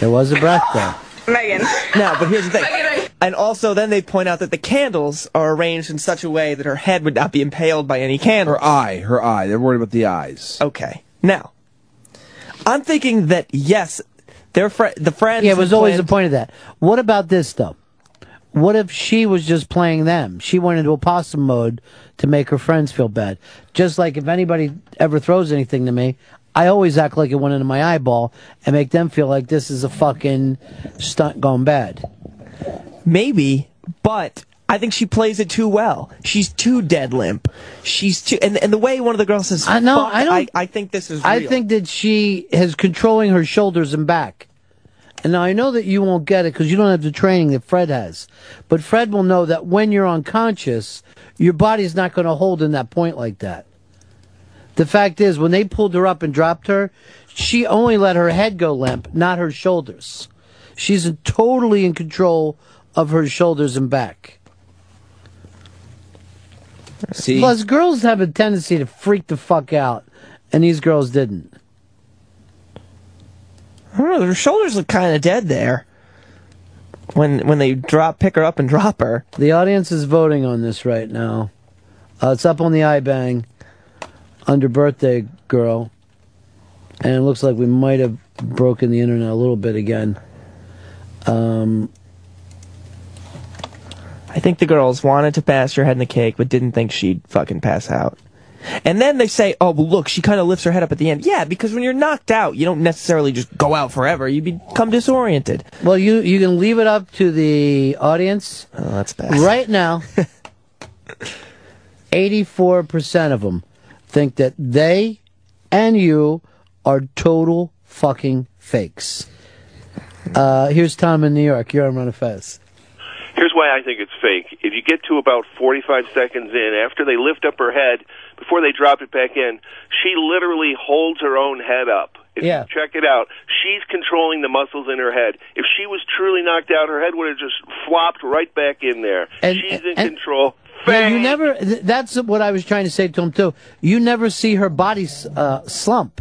There was a breath though. Megan. Now, but here's the thing. Megan. And also, then they point out that the candles are arranged in such a way that her head would not be impaled by any candle. Her eye, her eye. They're worried about the eyes. Okay. Now, I'm thinking that yes, their fri the friends. Yeah, it was had always the point of that. What about this though? What if she was just playing them? She went into opossum mode to make her friends feel bad. Just like if anybody ever throws anything to me, I always act like it went into my eyeball and make them feel like this is a fucking stunt gone bad. Maybe, but I think she plays it too well. She's too dead limp. She's too, and, and the way one of the girls says, I know. I don't. I, I think this is. I think that she is controlling her shoulders and back. And now I know that you won't get it because you don't have the training that Fred has. But Fred will know that when you're unconscious, your body's not going to hold in that point like that. The fact is, when they pulled her up and dropped her, she only let her head go limp, not her shoulders. She's totally in control of her shoulders and back. See? Plus, girls have a tendency to freak the fuck out, and these girls didn't. I don't know. Her shoulders look kind of dead there. When when they drop, pick her up and drop her. The audience is voting on this right now. Uh, it's up on the iBang under birthday girl, and it looks like we might have broken the internet a little bit again. Um, I think the girls wanted to pass her head in the cake, but didn't think she'd fucking pass out. And then they say, "Oh, well, look, she kind of lifts her head up at the end." Yeah, because when you're knocked out, you don't necessarily just go out forever. You become disoriented. well, you you can leave it up to the audience. Oh, that's bad. Right now, *laughs* eighty-four percent of them think that they and you are total fucking fakes. Uh, here's Tom in New York. You're on Ron Fez. Here's why I think it's fake. If you get to about 45 seconds in, after they lift up her head, before they drop it back in, she literally holds her own head up. If Yeah. check it out, she's controlling the muscles in her head. If she was truly knocked out, her head would have just flopped right back in there. And- she's in and- control. Yeah, you never. That's what I was trying to say to him too. You never see her body uh, slump.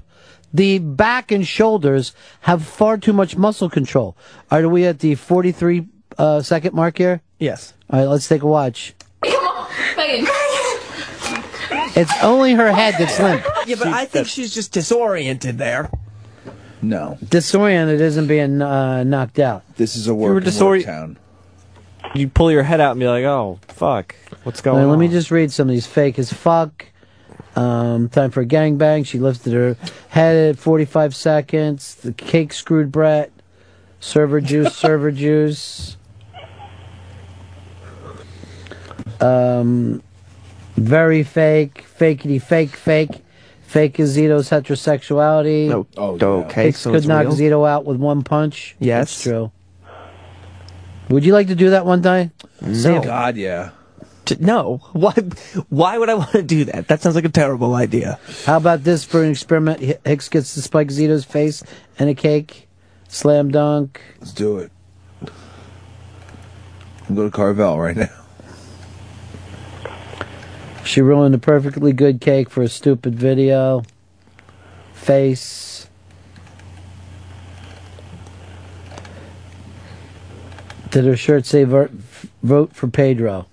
The back and shoulders have far too much muscle control. Are we at the forty-three uh, second mark here? Yes. All right, let's take a watch. Come on, Megan. It's only her head that's limp. Yeah, but I think she's just disoriented there. No. Disoriented isn't being uh, knocked out. This is a you were work, disori- work town. You pull your head out and be like, "Oh, fuck, what's going Now, on?" let me just read some of these fake as fuck. Um, time for a gangbang. She lifted her head at 45 seconds. The cake screwed Brett. Server juice, *laughs* server juice. Um, very fake, fakety fake, fake. Fake is Zito's heterosexuality. No. Oh, okay, Hicks so could it's knock real? Zito out with one punch. Yes. That's true. Would you like to do that one day? No. God, yeah. T- No. *laughs* Why? Why would I want to do that? That sounds like a terrible idea. How about this for an experiment? Hicks gets to spike Zito's face and a cake. Slam dunk. Let's do it. I'll go to Carvel right now. She ruined a perfectly good cake for a stupid video. Face. Did her shirt say vote, vote for Pedro?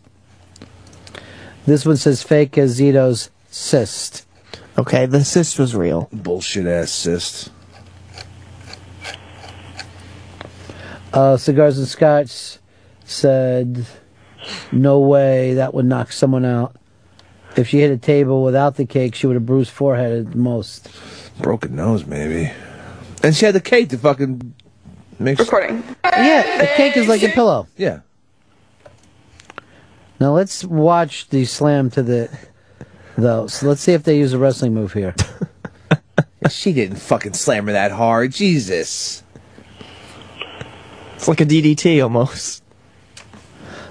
This one says fake as Zito's cyst. Okay, the cyst was real. Bullshit ass cyst. Uh, Cigars and Scotch said, no way that would knock someone out. If she hit a table without the cake, she would have bruised forehead at the most. Broken nose, maybe. And she had the cake to fucking make Recording. Yeah, the cake is like a pillow. Yeah. Now let's watch the slam to the though. So let's see if they use a wrestling move here. *laughs* she didn't fucking slam her that hard. Jesus. It's like a DDT almost.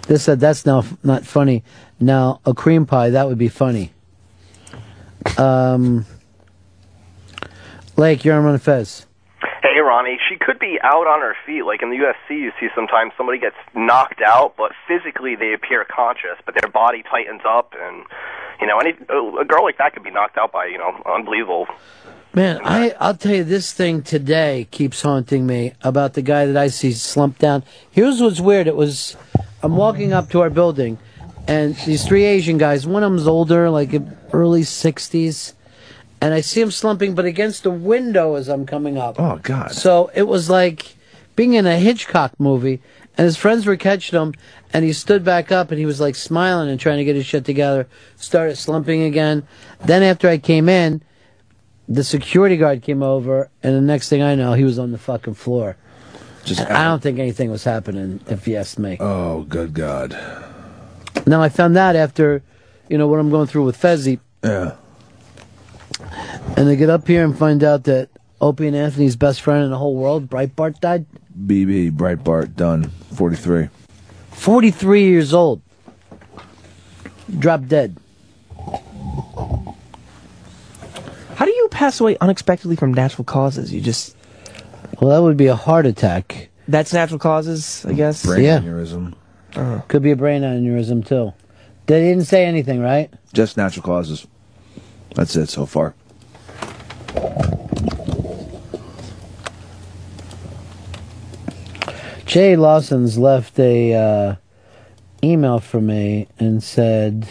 This said that's now not funny. Now a cream pie that would be funny. Um, Lake, you're on Ron Fez. Hey, Ronnie, she could be out on her feet. Like in the UFC, you see sometimes somebody gets knocked out, but physically they appear conscious, but their body tightens up, and you know, any a girl like that could be knocked out by you know unbelievable. Man, I I'll tell you this thing today keeps haunting me about the guy that I see slumped down. Here's what's weird. It was I'm walking up to our building, and these three Asian guys. One of them's older, like early 60s, and I see him slumping, but against the window as I'm coming up. Oh God. So it was like being in a Hitchcock movie, and his friends were catching him, and he stood back up and he was like smiling and trying to get his shit together. Started slumping again. Then after I came in, the security guard came over, and the next thing I know, he was on the fucking floor. Just I don't think anything was happening, if you ask me. Oh, good God. Now I found that after, you know, what I'm going through with Fezzi, Yeah. and they get up here and find out that Opie and Anthony's best friend in the whole world, Breitbart, died. BB, Breitbart, done. 43. 43 years old. Dropped dead. How do you pass away unexpectedly from natural causes? You just. Well, that would be a heart attack. That's natural causes, I guess. Brain Yeah. aneurysm. Could be a brain aneurysm, too. They didn't say anything, right? Just natural causes. That's it so far. Jay Lawson's left a uh, email for me and said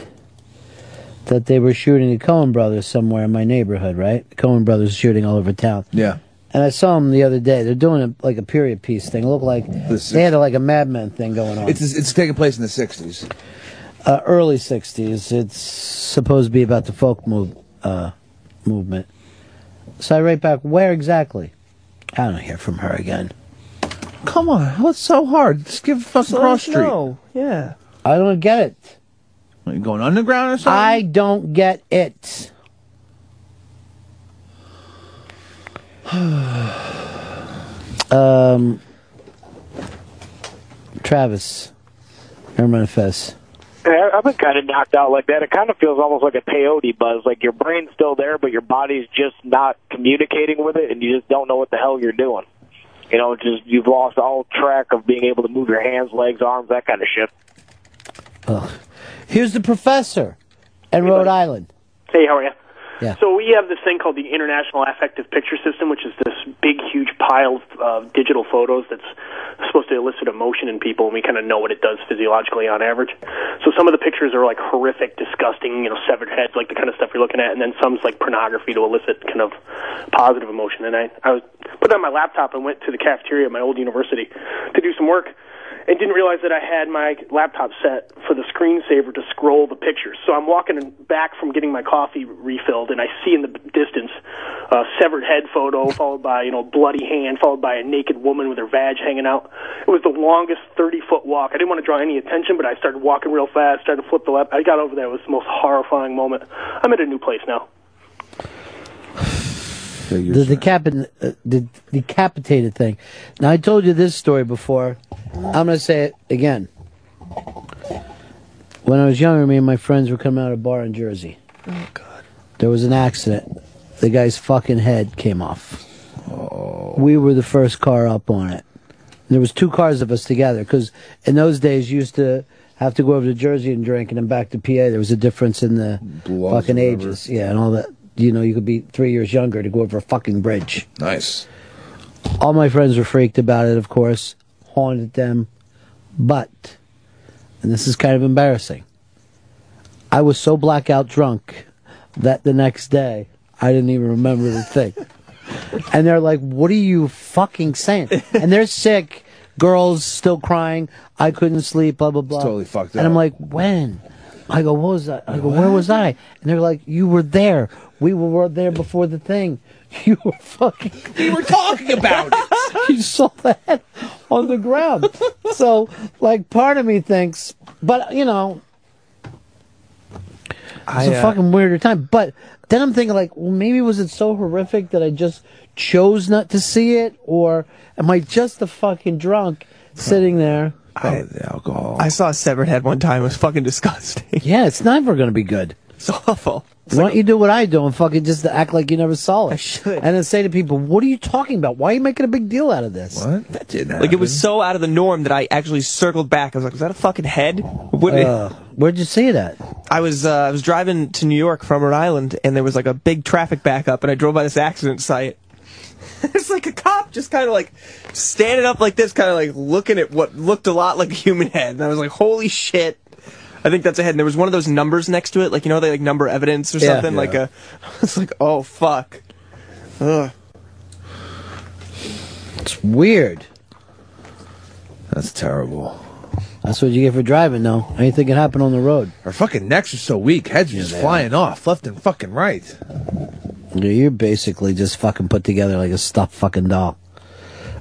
that they were shooting the Coen brothers somewhere in my neighborhood, right? The Coen brothers shooting all over town. Yeah. And I saw them the other day. They're doing a, like a period piece thing. It looked like This- they had a, like a Mad Men thing going on. It's it's taking place in the 60s. uh, early '60s. It's supposed to be about the folk move, uh, movement. So I write back, where exactly? I don't hear from her again. Come on, what's so hard? Just give fucking So cross street. us know. Yeah. I don't get it. What, you going underground or something? I don't get it. Um, Travis, Herman Fess. Yeah, I've been kind of knocked out like that. It kind of feels almost like a peyote buzz. Like your brain's still there, but your body's just not communicating with it, and you just don't know what the hell you're doing. You know, just you've lost all track of being able to move your hands, legs, arms, that kind of shit. Ugh. Here's the professor in Rhode Island. Hey, how are you? Yeah. So we have this thing called the International Affective Picture System, which is this big, huge pile of uh, digital photos that's supposed to elicit emotion in people, and we kind of know what it does physiologically on average. So some of the pictures are like horrific, disgusting, you know, severed heads, like the kind of stuff you're looking at, and then some's like pornography to elicit kind of positive emotion. And I, I was put on my laptop and went to the cafeteria at my old university to do some work and didn't realize that I had my laptop set for the screensaver to scroll the pictures. So I'm walking back from getting my coffee refilled, and I see in the distance a severed head photo, *laughs* followed by you know bloody hand, followed by a naked woman with her vag hanging out. It was the longest 30 foot walk. I didn't want to draw any attention, but I started walking real fast, started to flip the lap. I got over there. It was the most horrifying moment. I'm at a new place now. The decapit- uh, the decapitated thing. Now I told you this story before. I'm going to say it again. When I was younger, me and my friends were coming out of a bar in Jersey. Oh God. There was an accident. The guy's fucking head came off. Oh. We were the first car up on it. There was two cars of us together because in those days you used to have to go over to Jersey and drink and then back to PA. There was a difference in the Laws fucking ages, yeah, and all that. You know, you could be three years younger to go over a fucking bridge. Nice. All my friends were freaked about it, of course, haunted them, but, and this is kind of embarrassing. I was so blackout drunk that the next day I didn't even remember the thing. *laughs* and they're like, "What are you fucking saying?" And they're sick. Girls still crying. I couldn't sleep. Blah blah blah. totally fucked up. And I'm like, "When?" I go, "What was that?" I go, "Where was I?" And they're like, "You were there. We were there before the thing. *laughs* You were fucking. We were talking about it. *laughs* you saw that on the ground. so, like, part of me thinks, but you know, it's I, a uh, fucking weirder time. But then I'm thinking, like, well, maybe was it so horrific that I just chose not to see it, or am I just a fucking drunk sitting there? I, the alcohol. I saw a severed head one time. It was fucking disgusting. Yeah, it's never going to be good. It's awful. Why don't you do what I do and fucking just act like you never saw it? I should. And then say to people, what are you talking about? Why are you making a big deal out of this? What? That didn't Like it was so out of the norm that I actually circled back. I was like, "Was that a fucking head?" What Uh, where'd you see that? I was uh, I was driving to New York from Rhode Island, and there was like a big traffic backup, and I drove by this accident site. *laughs* It's like a cop just kind of like standing up like this, kind of like looking at what looked a lot like a human head, and I was like, "Holy shit!" I think that's a head. And there was one of those numbers next to it, like you know they like number evidence or Yeah. something. Like a, *laughs* it's like, oh fuck. Ugh. It's weird. That's terrible. That's what you get for driving, though. Anything can happen on the road. Our fucking necks are so weak. Heads are just flying off left and fucking right. Yeah, You're basically just fucking put together like a stuffed fucking doll.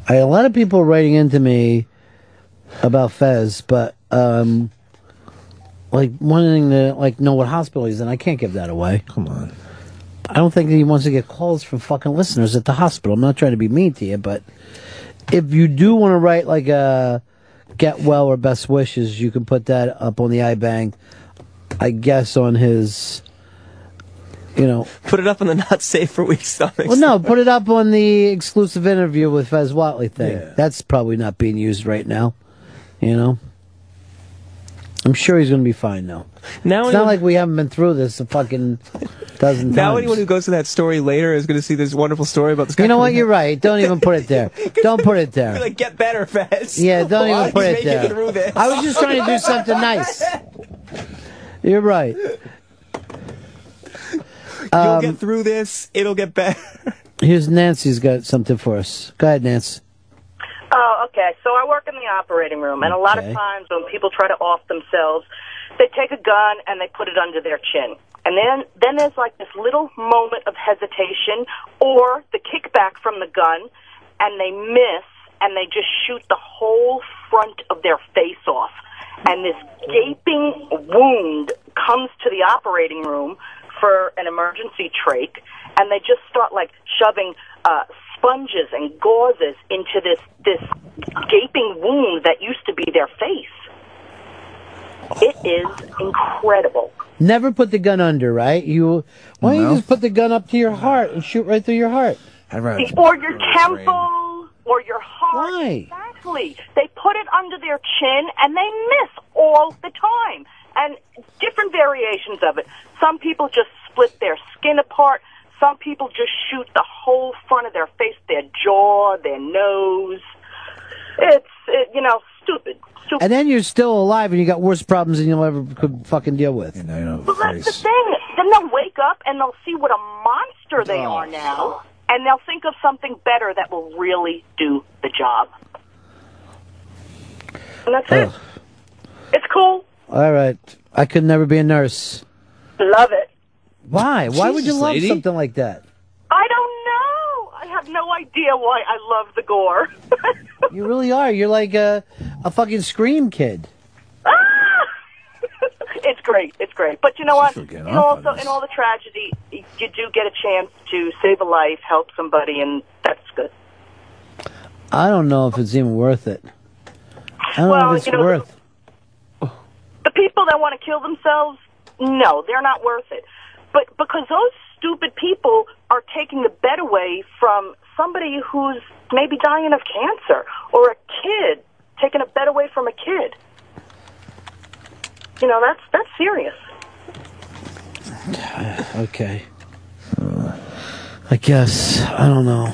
A lot of people are writing into me about Fez, but um, like wanting to like know what hospital he's in. I can't give that away. Come on. I don't think he wants to get calls from fucking listeners at the hospital. I'm not trying to be mean to you, but if you do want to write like a get well or best wishes, you can put that up on the iBang. I guess on his, you know, Put it up on the not safe for weak stomachs. well, no, put it up on the exclusive interview with Fez Whatley thing. That's probably not being used right now. You know, I'm sure he's going to be fine though. Now it's anyone- not like we haven't been through this a fucking dozen Now times. Now anyone who goes to that story later is going to see this wonderful story about this guy. you know what? You're right. Don't even put it there. *laughs* Don't put it there. like, get better, Fez. Yeah, don't *laughs* While even put it there. I was just trying to do *laughs* something nice. You're right. You'll Um, get through this. It'll get better. Here's Nancy's got something for us. Go ahead, Nancy. Oh, okay. So I work in the operating room, and a lot of times when people try to off themselves, they take a gun and they put it under their chin. And then, then there's like this little moment of hesitation or the kickback from the gun, and they miss and they just shoot the whole front of their face off. And this gaping wound comes to the operating room for an emergency trach, and they just start like shoving uh, sponges and gauzes into this this gaping wound that used to be their face. It is incredible. Never put the gun under, right? You why don't No. you just put the gun up to your heart and shoot right through your heart? Or your temple, or your heart. Why? Exactly. They put it under their chin and they miss all the time. And different variations of it. Some people just split their skin apart. Some people just shoot the whole front of their face, their jaw, their nose. It's, it, you know, stupid. Stupid. And then you're still alive and you got worse problems than you'll ever could fucking deal with. Well, that's the thing. Then they'll wake up and they'll see what a monster they Oh. are now, and they'll think of something better that will really do the job. And that's it. It's cool. All right. I could never be a nurse. Love it. Why? Why would you Jesus, love lady. something like that? I don't know. I have no idea why I love the gore. *laughs* You really are. You're like a a fucking scream kid. *laughs* it's great. It's great. But you know what? getting And off on also, in all the tragedy, you do get a chance to save a life, help somebody, and that's good. I don't know if it's even worth it. I don't know Well, if it's you know, worth. The people that want to kill themselves, no, they're not worth it. But because those stupid people are taking the bed away from somebody who's maybe dying of cancer or a kid taking a bed away from a kid. You know, that's that's serious. *sighs* Okay. I guess I don't know.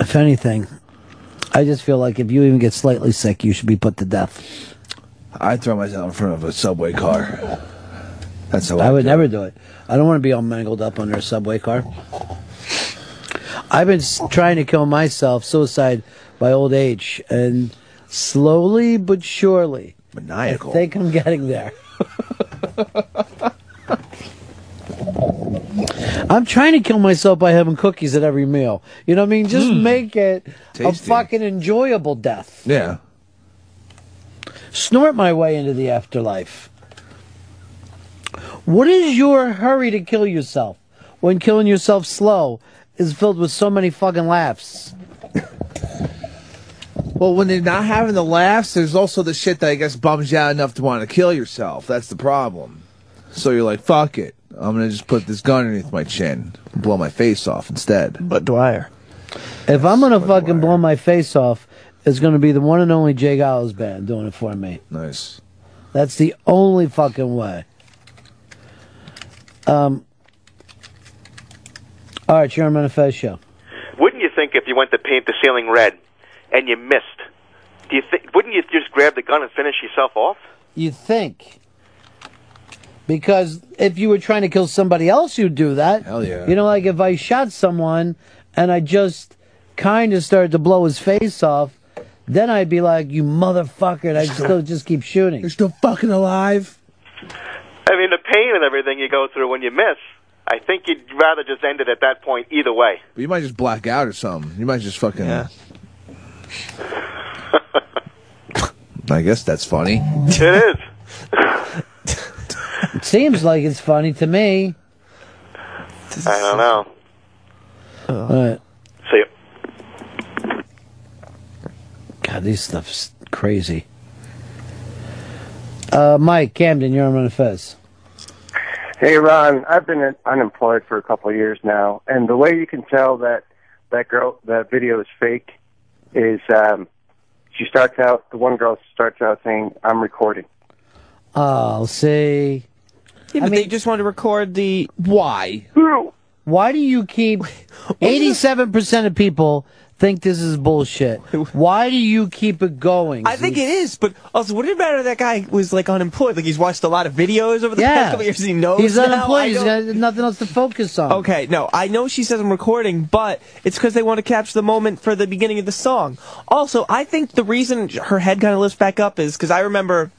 If anything, I just feel like if you even get slightly sick, you should be put to death. I'd throw myself in front of a subway car. That's how I would never do it. I don't want to be all mangled up under a subway car. I've been trying to kill myself, suicide by old age, and slowly but surely, maniacal. I think I'm getting there. I'm trying to kill myself by having cookies at every meal. You know what I mean? Just hmm. make it a fucking enjoyable death. Yeah. Snort my way into the afterlife. What is your hurry to kill yourself when killing yourself slow is filled with so many fucking laughs? Well, when they're not having the laughs, there's also the shit that I guess bums you out enough to want to kill yourself. That's the problem. So you're like, fuck it. I'm gonna just put this gun underneath my chin, and blow my face off instead. Budd Dwyer. If I'm gonna fucking blow my face off, it's gonna be the one and only J. Geils band doing it for me. Nice. That's the only fucking way. Um. All right, you're on the show. Wouldn't you think if you went to paint the ceiling red and you missed, do you think? Wouldn't you just grab the gun and finish yourself off? You think? Because if you were trying to kill somebody else, you'd do that. Hell yeah. You know, like if I shot someone and I just kind of started to blow his face off, then I'd be like, "You motherfucker!" and I'd still just keep shooting. You're still fucking alive. I mean, the pain and everything you go through when you miss. I think you'd rather just end it at that point either way. But you might just black out or something. You might just fucking. *laughs* I guess that's funny. It is. *laughs* It seems like it's funny to me. I don't know. All right. See you. God, these stuff's crazy. Uh, Mike Camden, you're on Ron and Fez. Hey Ron, I've been unemployed for a couple of years now, and the way you can tell that that girl that video is fake is um, she starts out. The one girl starts out saying, "I'm recording." Oh, see. Yeah, but they just want to record the. Why? Why do you keep? *laughs* Eighty-seven percent of people think this is bullshit. *laughs* Why do you keep it going? I think it is, but also, would it matter that guy was like unemployed? Like he's watched a lot of videos over the Yeah. past couple years. He knows He's now? unemployed. He's got nothing else to focus on. Okay, no, I know she says I'm recording, but it's because they want to capture the moment for the beginning of the song. Also, I think the reason her head kind of lifts back up is because I remember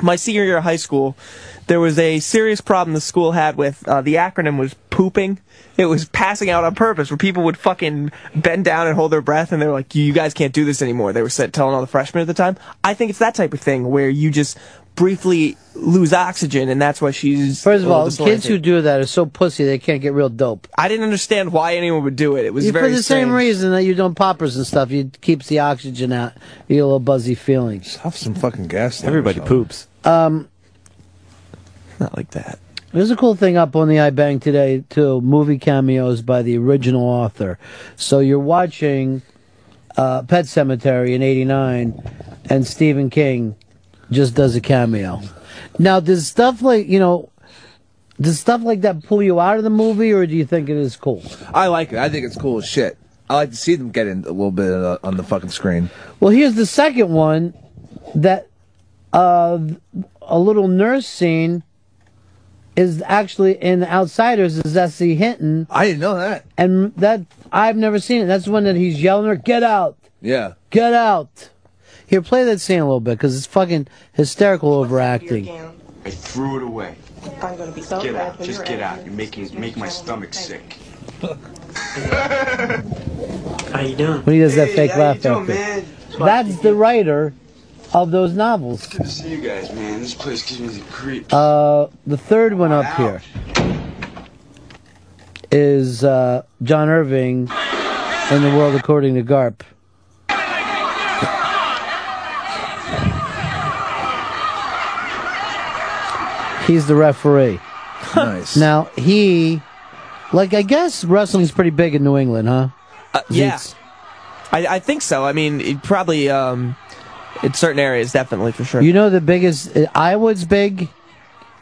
my senior year of high school, there was a serious problem the school had with uh, the acronym was pooping. It was passing out on purpose, where people would fucking bend down and hold their breath, and they were like, "You guys can't do this anymore." They were said, telling all the freshmen at the time. I think it's that type of thing where you just briefly lose oxygen, and that's why she's. First of a little all, kids who do that are so pussy they can't get real dope. I didn't understand why anyone would do it. It was You- very for the same reason that you don't poppers and stuff. It keeps the oxygen out. You get a little buzzy feelings. Have some fucking gas. Everybody poops. Um, not like that. There's a cool thing up on the iBang today too. Movie cameos by the original author. So you're watching uh, Pet Sematary in '89, and Stephen King just does a cameo. Now, does stuff like you know, does stuff like that pull you out of the movie, or do you think it is cool? I like it. I think it's cool as shit. I like to see them get in a little bit uh, on the fucking screen. Well, here's the second one that uh, a little nurse scene is actually in the Outsiders is S.E. Hinton. I didn't know that. And that I've never seen it. That's the one that he's yelling her, "Get out! Yeah. Get out!" Here, play that scene a little bit because it's fucking hysterical overacting. I threw it away. I'm gonna be so Get out. Just get out. out. You're making make my stomach sick. *laughs* How you doing? When he does that Hey, fake laugh doing, man? That's the writer of those novels. Good to see you guys, man. This place gives me the creeps. Uh, the third one up here is uh, John Irving in the world according to Garp. He's the referee. Nice. Now he, like, I guess wrestling's pretty big in New England, huh? Uh, yeah, I, I think so. I mean, it probably um, in certain areas, definitely for sure. You know the biggest uh, Iowa's big,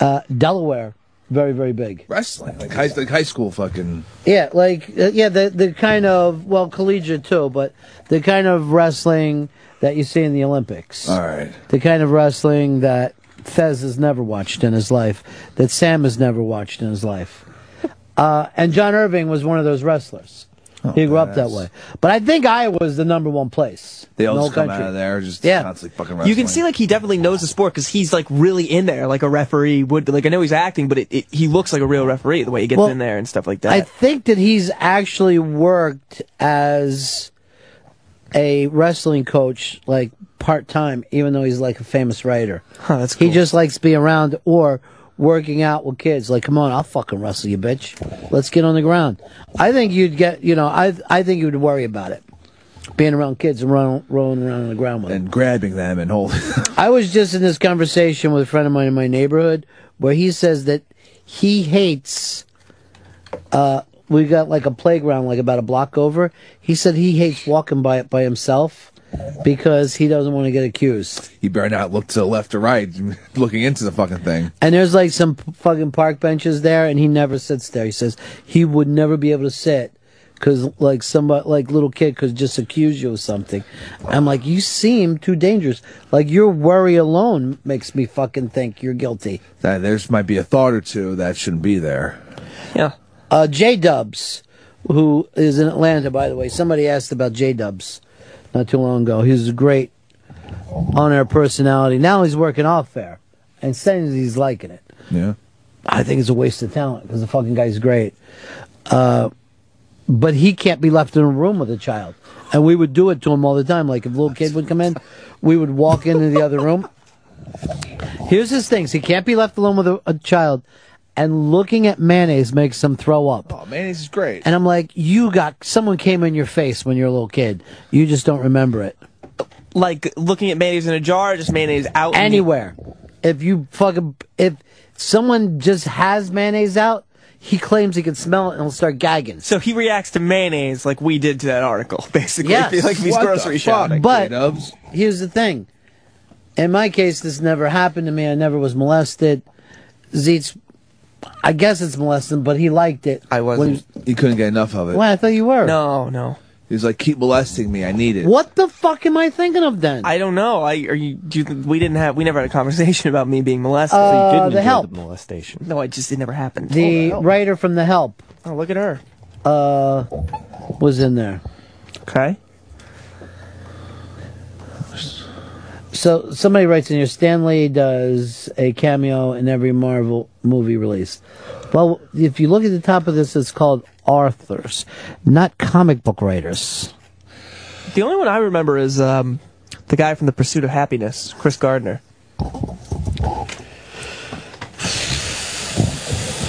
uh, Delaware, very very big. Wrestling, like high, like high school fucking. Yeah, like uh, yeah, the the kind of well collegiate too, but the kind of wrestling that you see in the Olympics. All right. The kind of wrestling that Fez has never watched in his life, that Sam has never watched in his life. Uh, and John Irving was one of those wrestlers. Oh, he grew up that way. But I think Iowa Iowa's the number one place. They all the just come country. out of there just Yeah. constantly fucking wrestling. You can see like he definitely knows the sport because he's like really in there, like a referee would. Like I know he's acting, but it, it, he looks like a real referee the way he gets Well, in there and stuff like that. I think that he's actually worked as a wrestling coach, like part time, even though he's like a famous writer. that's He just likes being around or working out with kids. Like, come on, I'll fucking wrestle you, bitch. Let's get on the ground. I think you'd get, you know, I I think you would worry about it. Being around kids and run, rolling around on the ground with them. and grabbing them and holding. *laughs* I was just in this conversation with a friend of mine in my neighborhood where he says that he hates. Uh, we got like a playground, like about a block over. He said he hates walking by it by himself because he doesn't want to get accused. You better not look to the left or right, *laughs* looking into the fucking thing. And there's like some fucking park benches there, and he never sits there. He says he would never be able to sit because like somebody, like little kid, could just accuse you of something. I'm like, you seem too dangerous. Like your worry alone makes me fucking think you're guilty. That there's might be a thought or two that shouldn't be there. Yeah. Uh, J Dubs, who is in Atlanta, by the way. Somebody asked about J Dubs not too long ago. He's a great on air personality. Now he's working off air and saying he's liking it. Yeah. I think it's a waste of talent because the fucking guy's great. Uh, but he can't be left in a room with a child. And we would do it to him all the time. Like if a little kid would come in, we would walk into the other room. Here's his things. He can't be left alone with a, a child. And looking at mayonnaise makes him throw up. Oh, mayonnaise is great. And I'm like, you got someone came in your face when you're a little kid. You just don't remember it. Like looking at mayonnaise in a jar, or just mayonnaise out in the- Anywhere. If you fucking if someone just has mayonnaise out, he claims he can smell it and he'll start gagging. So he reacts to mayonnaise like we did to that article, *laughs* basically. Yes. like he's What the grocery shopping. But here's the thing. In my case, this never happened to me. I never was molested. Zeet's, I guess it's molesting, but he liked it. I wasn't. You couldn't get enough of it. Well, I thought you were. No, no. He's like, keep molesting me. I need it. What the fuck am I thinking of then? I don't know. I are you? Do you we didn't have? We never had a conversation about me being molested. Uh, So you didn't The Help. the molestation. No, I just it never happened. The Oh, writer from The Help. Oh, look at her. Uh, was in there. Okay. So somebody writes in here, Stan Lee does a cameo in every Marvel movie release. Well, if you look at the top of this, it's called authors, not comic book writers. The only one I remember is um, the guy from The Pursuit of Happyness, Chris Gardner.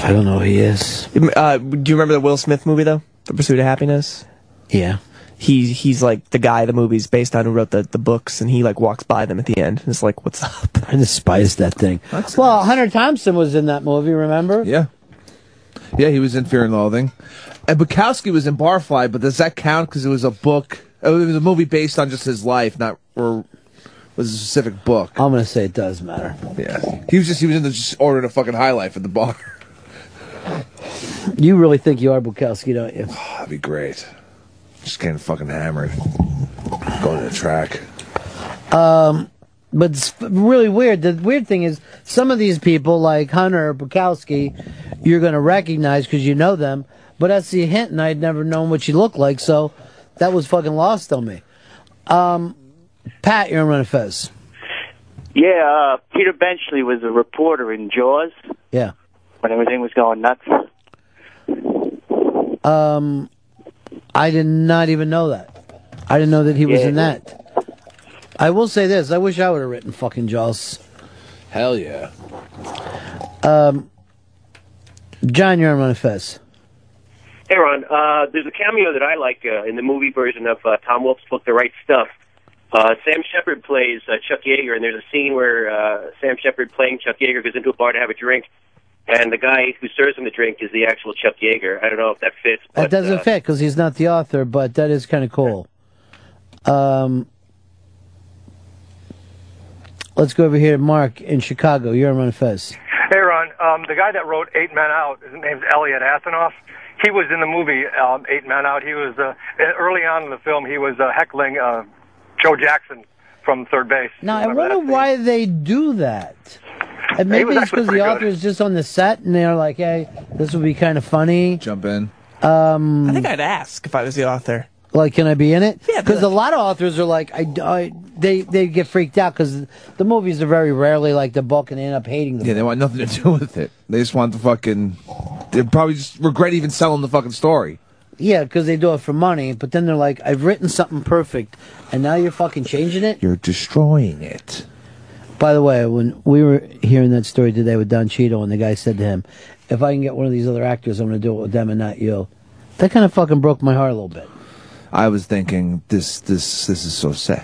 I don't know who he is. Uh, do you remember the Will Smith movie though, The Pursuit of Happyness? Yeah. He he's like the guy the movie's based on who wrote the, the books, and he like walks by them at the end. And it's like, what's up? I despise that thing. well, Hunter Thompson was in that movie, remember? Yeah. Yeah, he was in Fear and Loathing. And Bukowski was in Barfly, but does that count because it was a book? oh, It was a movie based on just his life, not or was a specific book. I'm gonna say it does matter. Yeah, he was just he was in the just ordering a fucking high life at the bar. You really think you are Bukowski, don't you? *sighs* That'd be great. Just getting fucking hammered, going to the track. Um, but it's really weird. The weird thing is, some of these people, like Hunter Bukowski, you're going to recognize because you know them. But S.E. Hinton, I'd never known what she looked like, so that was fucking lost on me. Um, Pat, you're on Ron Fez. Yeah, uh, Peter Benchley was a reporter in Jaws Yeah. when everything was going nuts. Um, I did not even know that. I didn't know that he was Yeah. in that. I will say this: I wish I would have written fucking Jaws. Hell yeah. Um, John, you're on Ron Fez. Hey, Ron. Uh, there's a cameo that I like uh, in the movie version of uh, Tom Wolfe's book, The Right Stuff. Uh, Sam Shepard plays uh, Chuck Yeager, and there's a scene where uh, Sam Shepard playing Chuck Yeager goes into a bar to have a drink, and the guy who serves him the drink is the actual Chuck Yeager. I don't know if that fits. That doesn't uh, fit because he's not the author, but that is kind of cool. Um, let's go over here to Mark in Chicago. You're on Ron Fez. Hey, Ron. Um, the guy that wrote Eight Men Out, his name's Elliot Asinof. He was in the movie um, Eight Men Out. He was uh, early on in the film. He was uh, heckling uh, Joe Jackson from third base. Now I wonder why they do that. And maybe it's because the pretty author good. is just on the set and they're like, "Hey, this would be kind of funny." Jump in. Um, I think I'd ask if I was the author. like, can I be in it? Yeah, because a lot of authors are like, I, I- they they get freaked out because the movies are very rarely like the book and they end up hating them. Yeah, they want nothing to do with it. They just want the fucking. They probably just regret even selling the fucking story. Yeah, because they do it for money, but then they're like, I've written something perfect, and now you're fucking changing it? You're destroying it. By the way, when we were hearing that story today with Don Cheadle, and the guy said to him, if I can get one of these other actors, I'm going to do it with them and not you. That kind of fucking broke my heart a little bit. I was thinking this this this is so sad.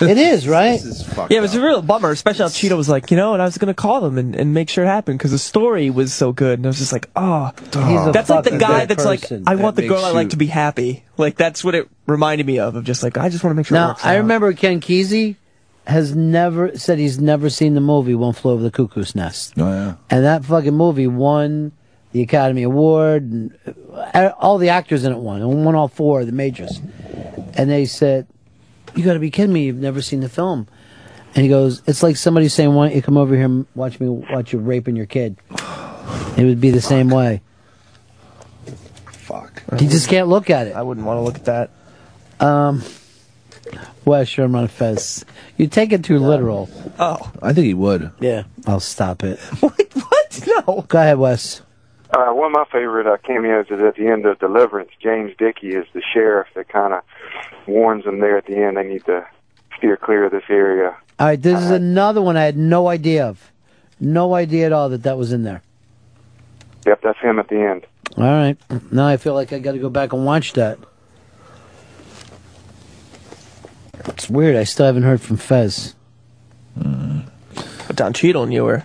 It is, *laughs* right? Yeah, it was a real bummer, especially how Cheadle was like, you know, and I was going to call them and, and make sure it happened because the story was so good. And I was just like, oh. a that's like the guy that's person. like, I want That the girl makes I like you- to be happy. Like, that's what it reminded me of, of just like, I just want to make sure it Now, works I out. remember Ken Kesey has never said he's never seen the movie One Flew Over the Cuckoo's Nest. Oh, yeah. And that fucking movie won the Academy Award, and uh, all the actors in it won, and won all four of the majors. And they said, "You got to be kidding me! You've never seen the film." And he goes, "It's like somebody saying, why don't you come over here and watch me watch you raping your kid?" It would be the same way. Fuck. You just can't look at it. I wouldn't want to look at that. Um, Wes Sherman Fez. You take it too literal. Oh. I think he would. Yeah. I'll stop it. *laughs* what? no. Go ahead, Wes. Uh, one of my favorite uh, cameos is at the end of Deliverance. James Dickey is the sheriff that kind of warns them there at the end they need to steer clear of this area. All right, this is another one I had no idea of. No idea at all that that was in there. Yep, that's him at the end. All right. Now I feel like I got to go back and watch that. It's weird. I still haven't heard from Fez. Don Cheadle and you were.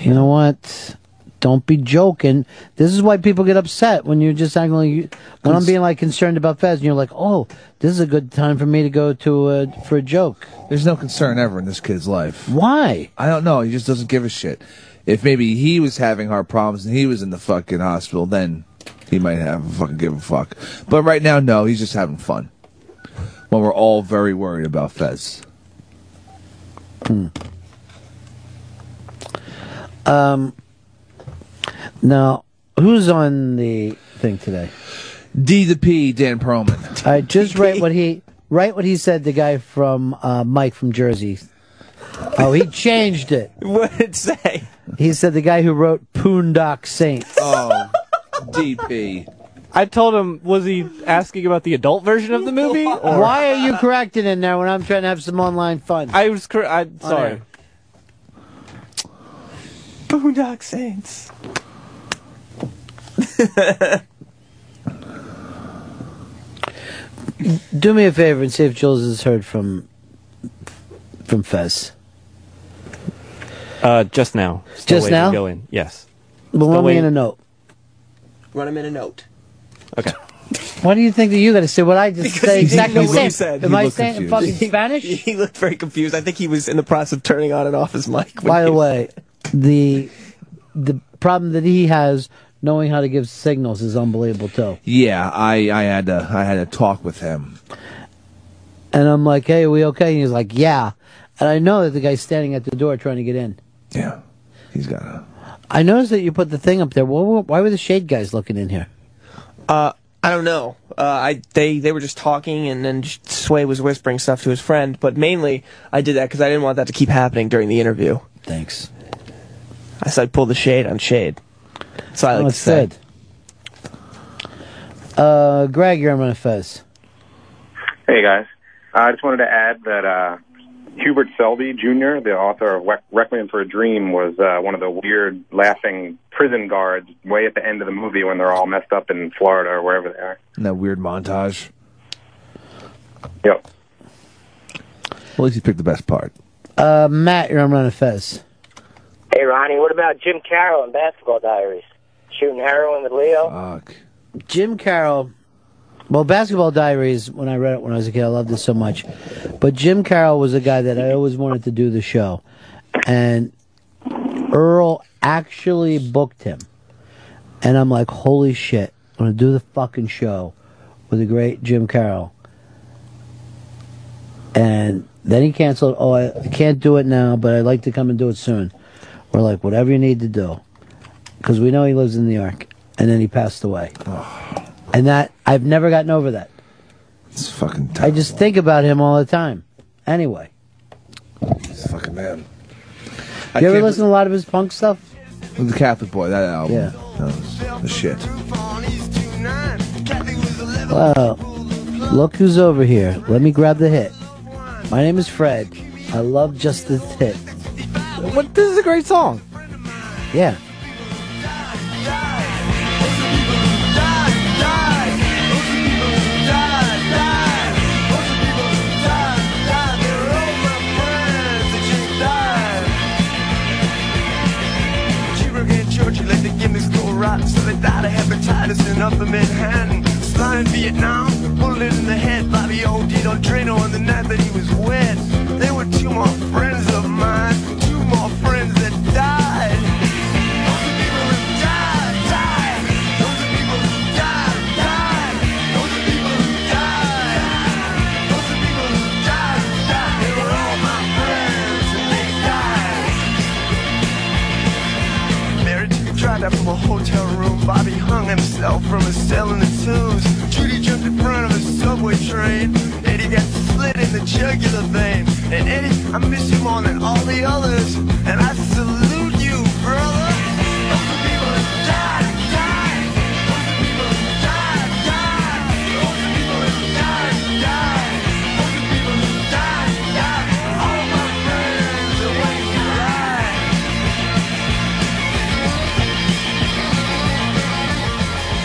You know what? Don't be joking. This is why people get upset when you're just acting like you, when I'm being like concerned about Fez, and you're like, "Oh, this is a good time for me to go to uh, for a joke." There's no concern ever in this kid's life. Why? I don't know. He just doesn't give a shit. If maybe he was having heart problems and he was in the fucking hospital, then he might have a fucking give a fuck. But right now, no, he's just having fun. When we're all very worried about Fez. Hmm. Um. Now, who's on the thing today? D the P, Dan Perlman. I just write what he write what he said. The guy from uh, Mike from Jersey. Oh, he changed it. *laughs* What did it say? He said the guy who wrote Poondock Saints. Oh, DP. I told him, was he asking about the adult version of the movie? *laughs* Or? Why are you correcting it now when I'm trying to have some online fun? I was cor- I sorry. Boondock Saints. *laughs* Do me a favor and see if Jules has heard from from Fez. Uh, just now. Still Just waiting to now? Go in. Yes. Well, Still run me in a note. Run him in a note. Okay. *laughs* Why do you think that you got to say what I just say he didn't exactly know the what same? you said. Am He I saying in confused. fucking Spanish? *laughs* He looked very confused. I think he was in the process of turning on and off his mic. By the way, the the problem that he has knowing how to give signals is unbelievable too. Yeah, I, I had to I had to talk with him. And I'm like, "Hey, are we okay?" And he's like, "Yeah." And I know that the guy's standing at the door trying to get in. Yeah, he's got a. I noticed that you put the thing up there. Why, why were the shade guys looking in here? Uh, I don't know. Uh, I they they were just talking, and then Sway was whispering stuff to his friend. But mainly, I did that because I didn't want that to keep happening during the interview. Thanks. I said pull the shade on shade. So I like oh, to it's say. good. Uh, Greg, you're on my Fez. Hey guys, I just wanted to add that uh, Hubert Selby Jr., the author of Requiem for a Dream, was uh, one of the weird, laughing prison guards way at the end of the movie when they're all messed up in Florida or wherever they are. In that weird montage. Yep. Well, at least you picked the best part. Uh, Matt, you're on Fez. Hey, Ronnie, what about Jim Carroll in Basketball Diaries? Shooting heroin with Leo? Fuck. Jim Carroll. Well, Basketball Diaries, when I read it when I was a kid, I loved it so much. But Jim Carroll was a guy that I always wanted to do the show. And Earl actually booked him. And I'm like, holy shit, I'm going to do the fucking show with the great Jim Carroll. And then he canceled. Oh, I, can't do it now, but I'd like to come and do it soon. We're like, whatever you need to do. Because we know he lives in New York. And then he passed away. And that, I've never gotten over that. It's fucking I just think about him all the time. Anyway. He's a fucking man. I You ever listen to a lot of his punk stuff? The Catholic Boy, that album. Yeah. That was the shit. Well, look who's over here. Let me grab the hit. My name is Fred. I love just the hit. What? This is a great song. Yeah. So they died of hepatitis in upper Manhattan. In Vietnam, bullet in the head. Bobby OD'd on Drano on the night that he was wet. There were two more friends of mine, two more friends from a hotel room. Bobby hung himself from a cell in the tombs. Judy jumped in front of a subway train. Eddie got slit in the jugular vein. And Eddie, I miss you more than all the others. And I salute you, brother.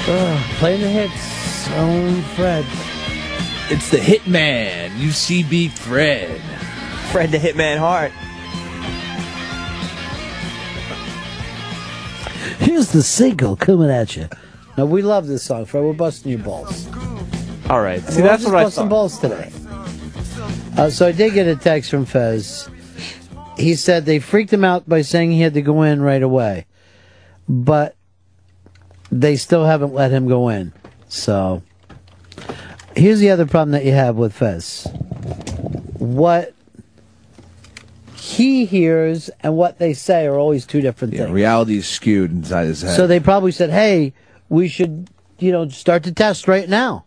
Ugh, playing the hits. Own Fred. It's the Hitman, UCB Fred. Fred the Hitman Hart. Here's the single coming at you. Now we love this song, Fred. We're busting your balls. All right. See, We're that's just what I busting thought. balls today. Uh, so I did get a text from Fez. He said they freaked him out by saying he had to go in right away, but they still haven't let him go in. So here's the other problem that you have with Fez. What he hears and what they say are always two different things. Yeah, things. reality is skewed inside his head. So they probably said, "Hey, we should, you know, start the test right now,"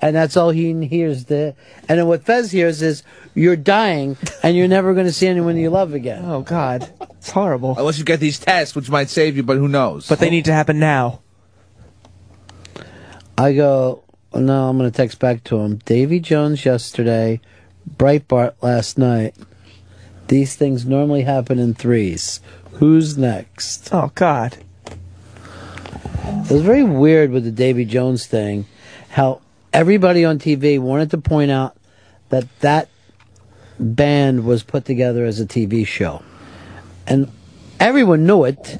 and that's all he hears. The and then what Fez hears is, "You're dying, and you're never going to see anyone you love again." Oh God, it's horrible. Unless you get these tests, which might save you, but who knows? But they need to happen now. I go, no, I'm going to text back to him. Davy Jones yesterday, Breitbart last night. These things normally happen in threes. Who's next? Oh God. It was very weird with the Davy Jones thing, how everybody on TV wanted to point out that that band was put together as a TV show. And everyone knew it.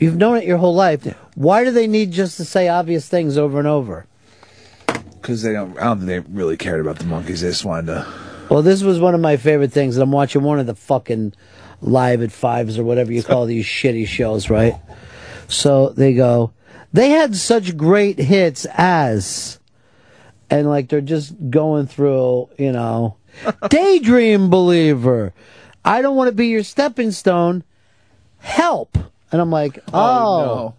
You've known it your whole life. Why do they need just to say obvious things over and over? Because they don't, I don't think they really cared about the Monkees. They just wanted to. Well, this was one of my favorite things. And I'm watching one of the fucking live at fives or whatever you call these shitty shows, right? So they go, they had such great hits as, and like they're just going through, you know, *laughs* Daydream Believer. I don't want to be your stepping stone. Help. And I'm like, oh, oh no.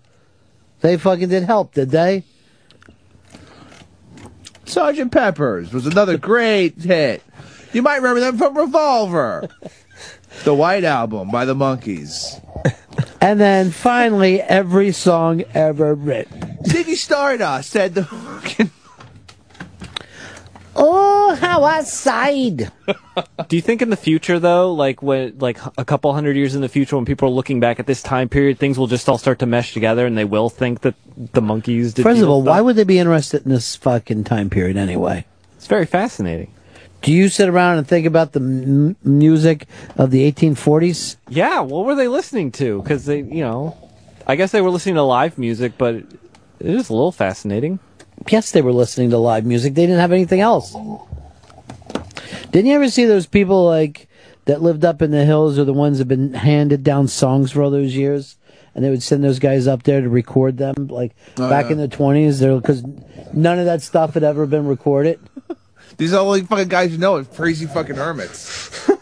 They fucking did help, did they? Sergeant Pepper's was another *laughs* great hit. You might remember them from Revolver, the White Album by the Monkees. And then finally, every song ever written. Ziggy Stardust said the *laughs* fucking. Oh, how I sighed. Do you think in the future though, like when like a couple hundred years in the future, when people are looking back at this time period, things will just all start to mesh together, and they will think that the Monkees did. First of all, stuff? why would they be interested in this fucking time period anyway? It's very fascinating. Do you sit around and think about the m- music of the 1840s? Yeah, what were they listening to? Because they, you know, I guess they were listening to live music, but it is a little fascinating. Yes, they were listening to live music. They didn't have anything else. Didn't you ever see those people like that lived up in the hills or the ones that have been handed down songs for all those years? And they would send those guys up there to record them, like Oh, back yeah. in the twenties. There, because none of that stuff had ever been recorded. *laughs* These are the only fucking guys you know, crazy fucking hermits. *laughs*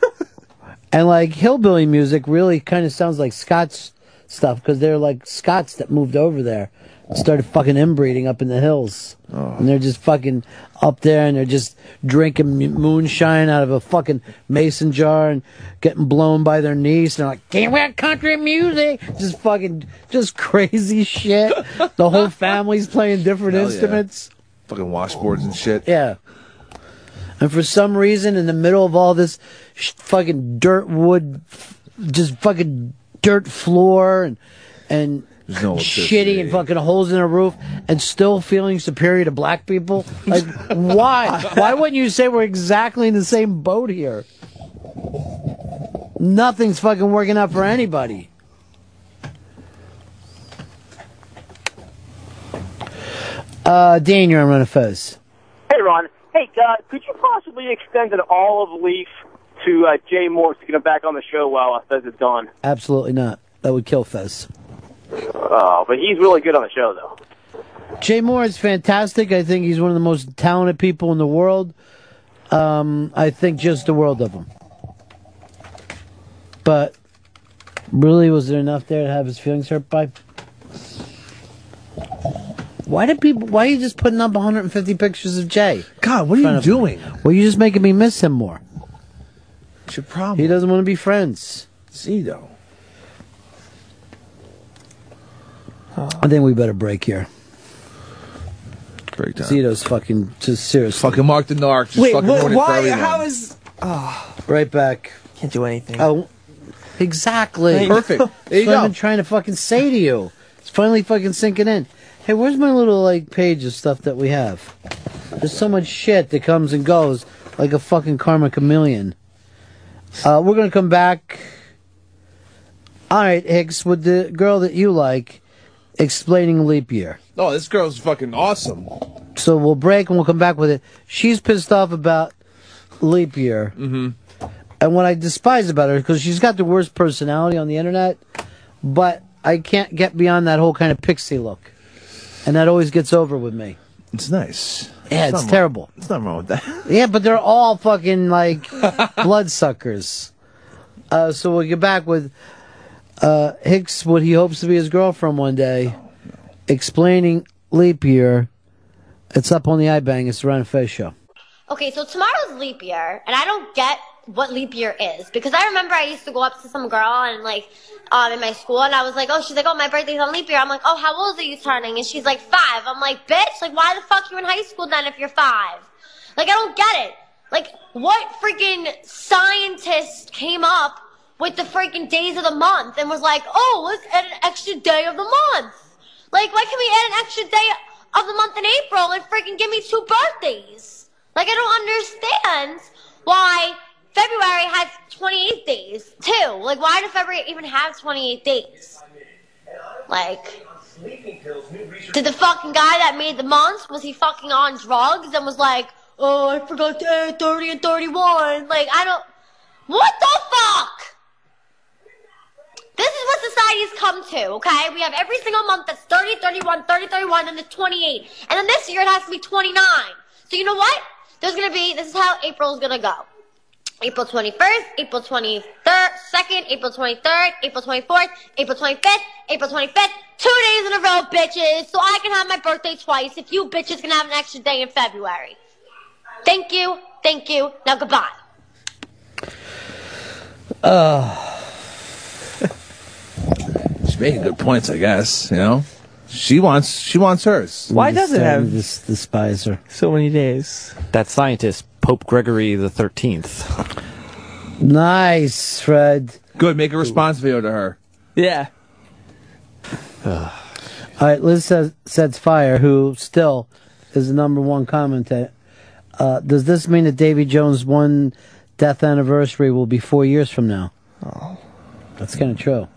And like hillbilly music really kind of sounds like Scots stuff because they're like Scots that moved over there started fucking inbreeding up in the hills. Oh. And they're just fucking up there and they're just drinking moonshine out of a fucking mason jar and getting blown by their niece. And they're like, can't we have country music? Just fucking, just *laughs* crazy shit. The whole family's playing different Hell yeah. instruments. fucking washboards and shit. Yeah. And for some reason, in the middle of all this sh- fucking dirt wood, f- just fucking dirt floor and and There's no shitty and fucking holes in the roof, and still feeling superior to black people, like *laughs* why? Why wouldn't you say we're exactly in the same boat here? Nothing's fucking working out for anybody. Uh, Dan, you're on Run of Fez. Hey, Ron. Hey, uh, could you possibly extend an olive leaf to uh, Jay Mohr to get him back on the show while uh, Fez is gone? Absolutely not. That would kill Fez. Oh, but he's really good on the show, though. Jay Mohr is fantastic. I think he's one of the most talented people in the world. Um, I think just the world of him. But really, was there enough there to have his feelings hurt by? Why did people? Why are you just putting up 150 pictures of Jay? God, what are you doing? Well, you're just making me miss him more. What's your problem? He doesn't want to be friends. See though. I think we better break here. Break down. Zito's fucking just seriously. Fucking Mark the Narc. Just Wait, fucking wh- ruined it for why? everyone. How is? Oh, Right back. can't do anything. Oh, exactly. Perfect. There you That's what I've go. been trying to fucking say to you. It's finally fucking sinking in. Hey, where's my little like page of stuff that we have? There's so much shit that comes and goes like a fucking karma chameleon. Uh, we're gonna come back. All right, Hicks, with the girl that you like, explaining leap year. Oh, this girl's fucking awesome. So we'll break and we'll come back with it. She's pissed off about leap year. Mm-hmm. And what I despise about her because she's got the worst personality on the internet, but I can't get beyond that whole kind of pixie look, and that always gets over with me. It's nice. Yeah, It's it's wrong- terrible. It's not wrong with that. *laughs* Yeah, but they're all fucking like *laughs* bloodsuckers. Uh, so we'll get back with uh, Hicks, what he hopes to be his girlfriend one day, explaining leap year. It's up on the iBang. It's the Ron Fez show. Okay, so tomorrow's leap year, and I don't get what leap year is because I remember I used to go up to some girl and like um in my school and I was like, oh, she's like, oh, my birthday's on leap year. I'm like, oh, how old are you turning? And she's like five. I'm like, bitch, like why the fuck you in high school then if you're five? Like I don't get it. Like what freaking scientist came up with the freaking days of the month and was like, oh, let's add an extra day of the month. Like why can we add an extra day of the month in April and freaking give me two birthdays? Like I don't understand why February has 28 days too. Like why does February even have 28 days? Like did the fucking guy that made the months was he fucking on drugs and was like, oh, I forgot to add 30 and 31. Like I don't. What the fuck? This is what society's come to, okay? We have every single month that's 30, 31, 30, 31, and then 28. And then this year it has to be 29. So you know what? There's gonna be, this is how April's gonna go. April 21st, April 23rd, 2nd, April 23rd, April 24th, April 25th, April 25th, two days in a row, bitches, so I can have my birthday twice if you bitches can have an extra day in February. Thank you, thank you, now goodbye. Uh, she's making good points, I guess. You know, she wants she wants hers. Why does it have this despise her? so many days? That scientist, Pope Gregory the Thirteenth. Nice, Fred. Good. Make a response video to her. Yeah. All right, Liz says, sets fire, who still is the number one commentator. Uh, does this mean that Davy Jones' one death anniversary will be four years from now? Oh, that's kind of true.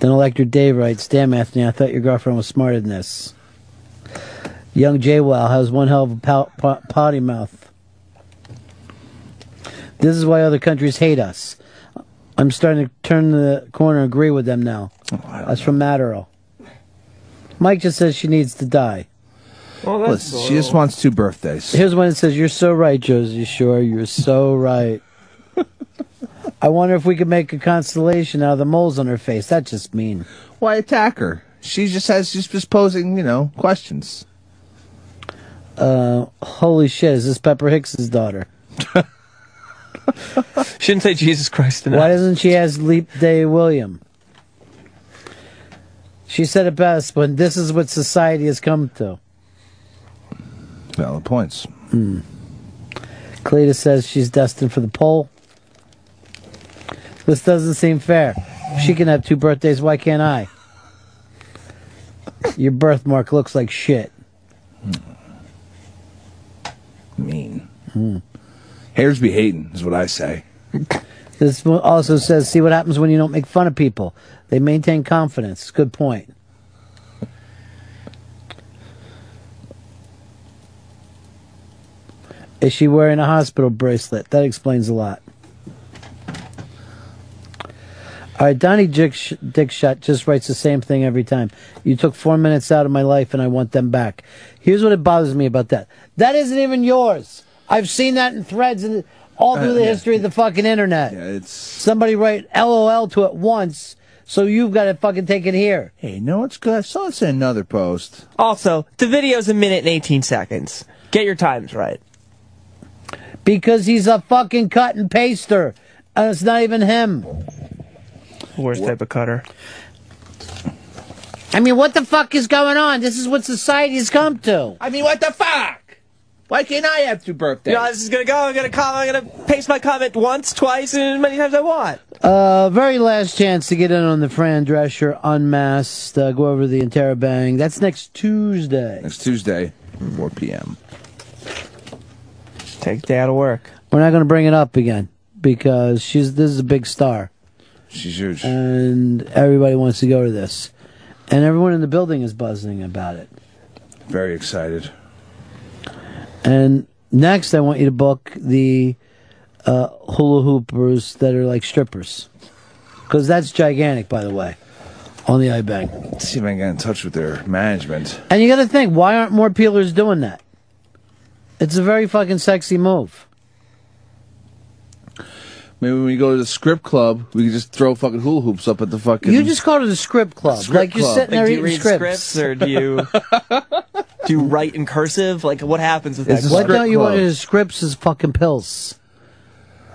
Then Elector Dave writes, "Damn, Anthony, I thought your girlfriend was smarter than this." Young Jaywell has one hell of a pow- po- potty mouth. This is why other countries hate us. I'm starting to turn the corner and agree with them now. That's from Matterall. Mike just says she needs to die. Oh, well, Listen, she just wants two birthdays. Here's one that says, You're so right, Josie Shore. You're so right. *laughs* I wonder if we could make a constellation out of the moles on her face. That's just mean. Why attack her? She just has she's just posing, you know, questions. Uh, holy shit, is this Pepper Hicks's daughter? *laughs* Shouldn't say Jesus Christ enough. Why doesn't she ask Leap Day William? She said it best when this is what society has come to. Valid points. Hmm. Cleta says she's destined for the pole. This doesn't seem fair. If she can have two birthdays, why can't I? Your birthmark looks like shit. Mean. Hmm. Haters be hating, is what I say. This also says, see what happens when you don't make fun of people. They maintain confidence. Good point. Is she wearing a hospital bracelet? That explains a lot. All right, Donnie Dick, Dick Shot just writes the same thing every time. You took four minutes out of my life and I want them back. Here's what it bothers me about that. That isn't even yours. I've seen that in threads and all through Uh, the yeah. history of the fucking internet. Yeah, it's Somebody write LOL to it once, so you've got to fucking take it here. Hey, no, it's good. I saw this in another post. Also, the video's a minute and 18 seconds. Get your times right. Because he's a fucking cut and paster. And it's not even him. Worst type of cutter. I mean, what the fuck is going on? This is what society's come to. I mean, what the fuck? Why can't I have two birthdays? You know, this is gonna go. I'm gonna comment. I'm gonna paste my comment once, twice, and as many times as I want. Uh, very last chance to get in on the Fran Drescher Unmasked. Uh, go over the Interrobang. That's next Tuesday. Next Tuesday, 4 p.m. Take the day out of work. We're not going to bring it up again because she's this is a big star. She's huge. And everybody wants to go to this. And everyone in the building is buzzing about it. Very excited. And next, I want you to book the uh, hula hoopers that are like strippers. Because that's gigantic, by the way, on the. Let's see if I can get in touch with their management. And you got to think, why aren't more peelers doing that? It's a very fucking sexy move. Maybe when we go to the script club, we can just throw fucking hula hoops up at the fucking. You just call it a script club. Script like you're club. sitting there do you eating read scripts. scripts or do you *laughs* do you write in cursive? Like what happens with that? What don't you want as scripts as fucking pills?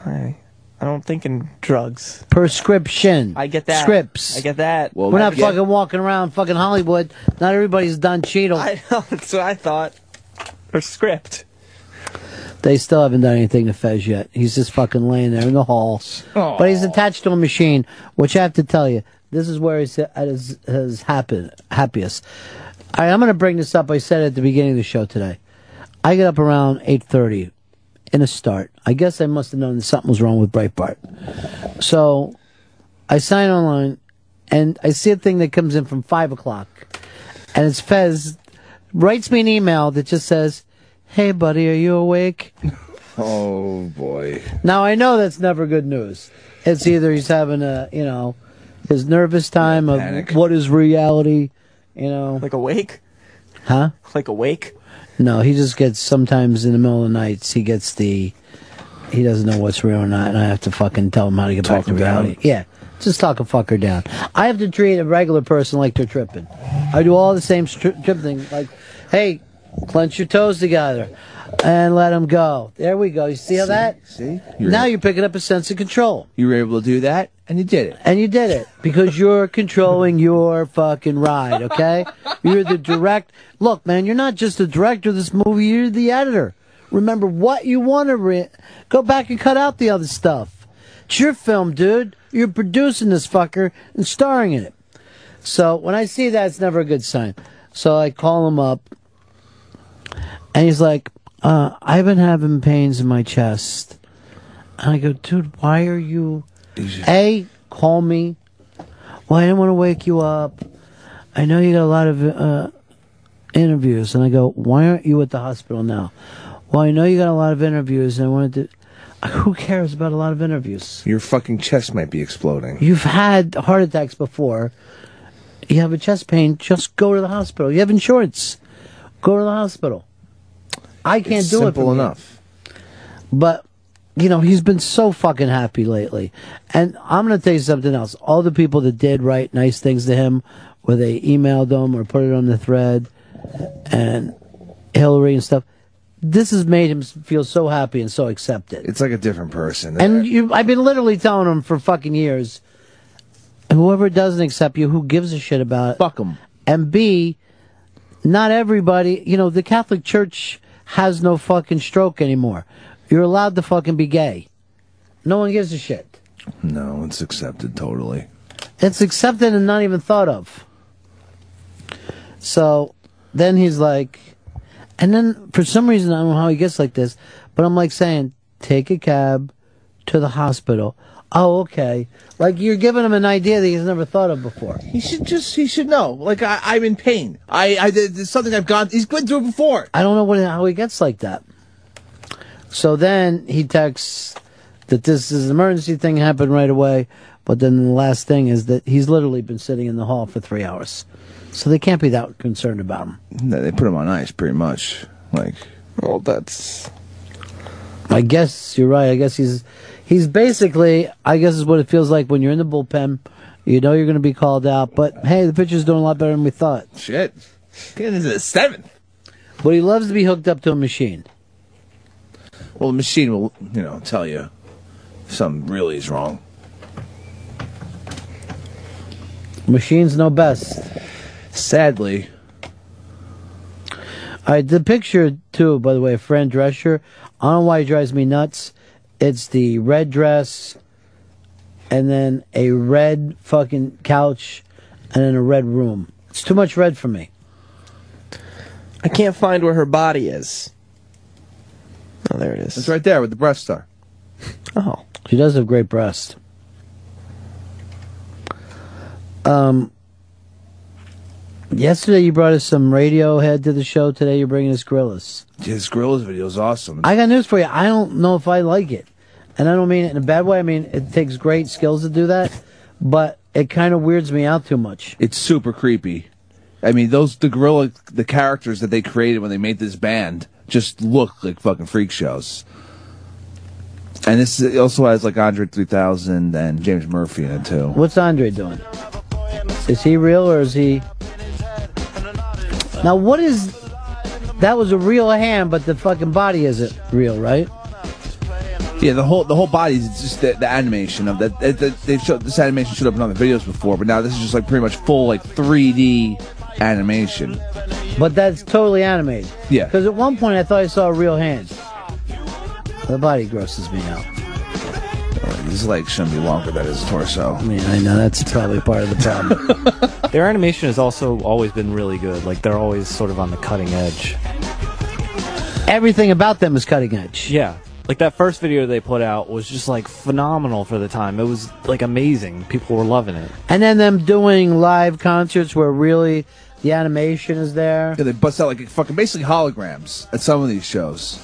I, I don't think in drugs. Prescription. I get that. Scripts. I get that. We're not fucking walking around fucking Hollywood. Not everybody's done Cheeto. I know. *laughs* That's what I thought. Or script. They still haven't done anything to Fez yet. He's just fucking laying there in the hall. But he's attached to a machine, which I have to tell you, this is where he's at his, his happiest. I, I'm going to bring this up. I said at the beginning of the show today. I get up around 8.30 in a start. I guess I must have known that something was wrong with Breitbart. So I sign online, and I see a thing that comes in from 5 o'clock. And it's Fez writes me an email that just says, Hey, buddy, are you awake? *laughs* Oh boy. Now I know that's never good news. It's either he's having a, you know, his nervous time of what is reality, you know. Like awake? Huh? Like awake? No, he just gets sometimes in the middle of the nights he gets the he doesn't know what's real or not, and I have to fucking tell him how to get back Talk to him down. reality. Yeah. Just talk a fucker down. I have to treat a regular person like they're tripping. I do all the same stri- trip thing. Like, hey, clench your toes together and let them go. There we go. You see how that? See? now you're picking up a sense of control. You were able to do that, and you did it. And you did it because you're controlling your fucking ride, okay? You're the direct. Look, man, you're not just the director of this movie, you're the editor. Remember what you want to re- go back and cut out the other stuff. It's your film, dude. You're producing this fucker and starring in it. So when I see that, it's never a good sign. So I call him up, and he's like, uh, "I've been having pains in my chest." And I go, "Dude, why are you?" A, call me. Well, I didn't want to wake you up. I know you got a lot of uh, interviews. And I go, why aren't you at the hospital now? Well, I know you got a lot of interviews, and I wanted to. *laughs* Who cares about a lot of interviews? Your fucking chest might be exploding. You've had heart attacks before. You have a chest pain, just go to the hospital. You have insurance. Go to the hospital. I can't It's do it. simple from enough. But you know, he's been so fucking happy lately. And I'm going to tell you something else. All the people that did write nice things to him, where they emailed him or put it on the thread, and Hillary and stuff, this has made him feel so happy and so accepted. It's like a different person. And you, I've been literally telling him for fucking years, whoever doesn't accept you, who gives a shit about it? Fuck them. And B, not everybody, you know, the Catholic Church has no fucking stroke anymore. You're allowed to fucking be gay. No one gives a shit. No, it's accepted totally. It's accepted and not even thought of. So then he's like, and then for some reason, I don't know how he gets like this, but I'm like saying, take a cab to the hospital. Oh, okay. Like you're giving him an idea that he's never thought of before. He should just, he should know. Like, I, I'm in pain. I, I, there's something I've gone, he's been through it before. I don't know what, how he gets like that. So then he texts that this is an emergency thing happened right away, but then the last thing is that he's literally been sitting in the hall for three hours. So they can't be that concerned about him. No, they put him on ice, pretty much. Like, well, that's. I guess you're right. I guess he's he's basically I guess is what it feels like when you're in the bullpen. You know you're going to be called out, but hey, the pitcher's doing a lot better than we thought. Shit, getting into the seventh. But he loves to be hooked up to a machine. Well, the machine will, you know, tell you if something really is wrong. Machines know best. Sadly. Right, the picture too, by the way, of Fran Drescher. I don't know why he drives me nuts. It's the red dress, and then a red fucking couch, and then a red room. It's too much red for me. I can't find where her body is. Oh, there it is. It's right there with the breast star. Oh. She does have great breasts. Um, yesterday you brought us some Radiohead to the show. Today you're bringing us Gorillaz. Yeah, this Gorillaz video is awesome. I got news for you. I don't know if I like it, and I don't mean it in a bad way. I mean it takes great skills to do that, but it kind of weirds me out too much. It's super creepy. I mean, those the gorilla, the characters that they created when they made this band just look like fucking freak shows. And this also has like Andre 3000 and James Murphy in it too. What's Andre doing? Is he real or is he? Now what is? That was a real hand, but the fucking body isn't real, right? Yeah, the whole the whole body is just the, the animation of that. that- that- They've showed this animation showed up in other videos before, but now this is just like pretty much full like 3D animation. But that's totally animated. Yeah. Because at one point I thought I saw a real hand. The body grosses me out. His legs shouldn't be longer than his torso. I mean, I know that's probably part of the problem. *laughs* Their animation has also always been really good. Like they're always sort of on the cutting edge. Everything about them is cutting edge. Yeah. Like that first video they put out was just like phenomenal for the time. It was like amazing. People were loving it. And then them doing live concerts where really the animation is there. Yeah, they bust out like fucking basically holograms at some of these shows.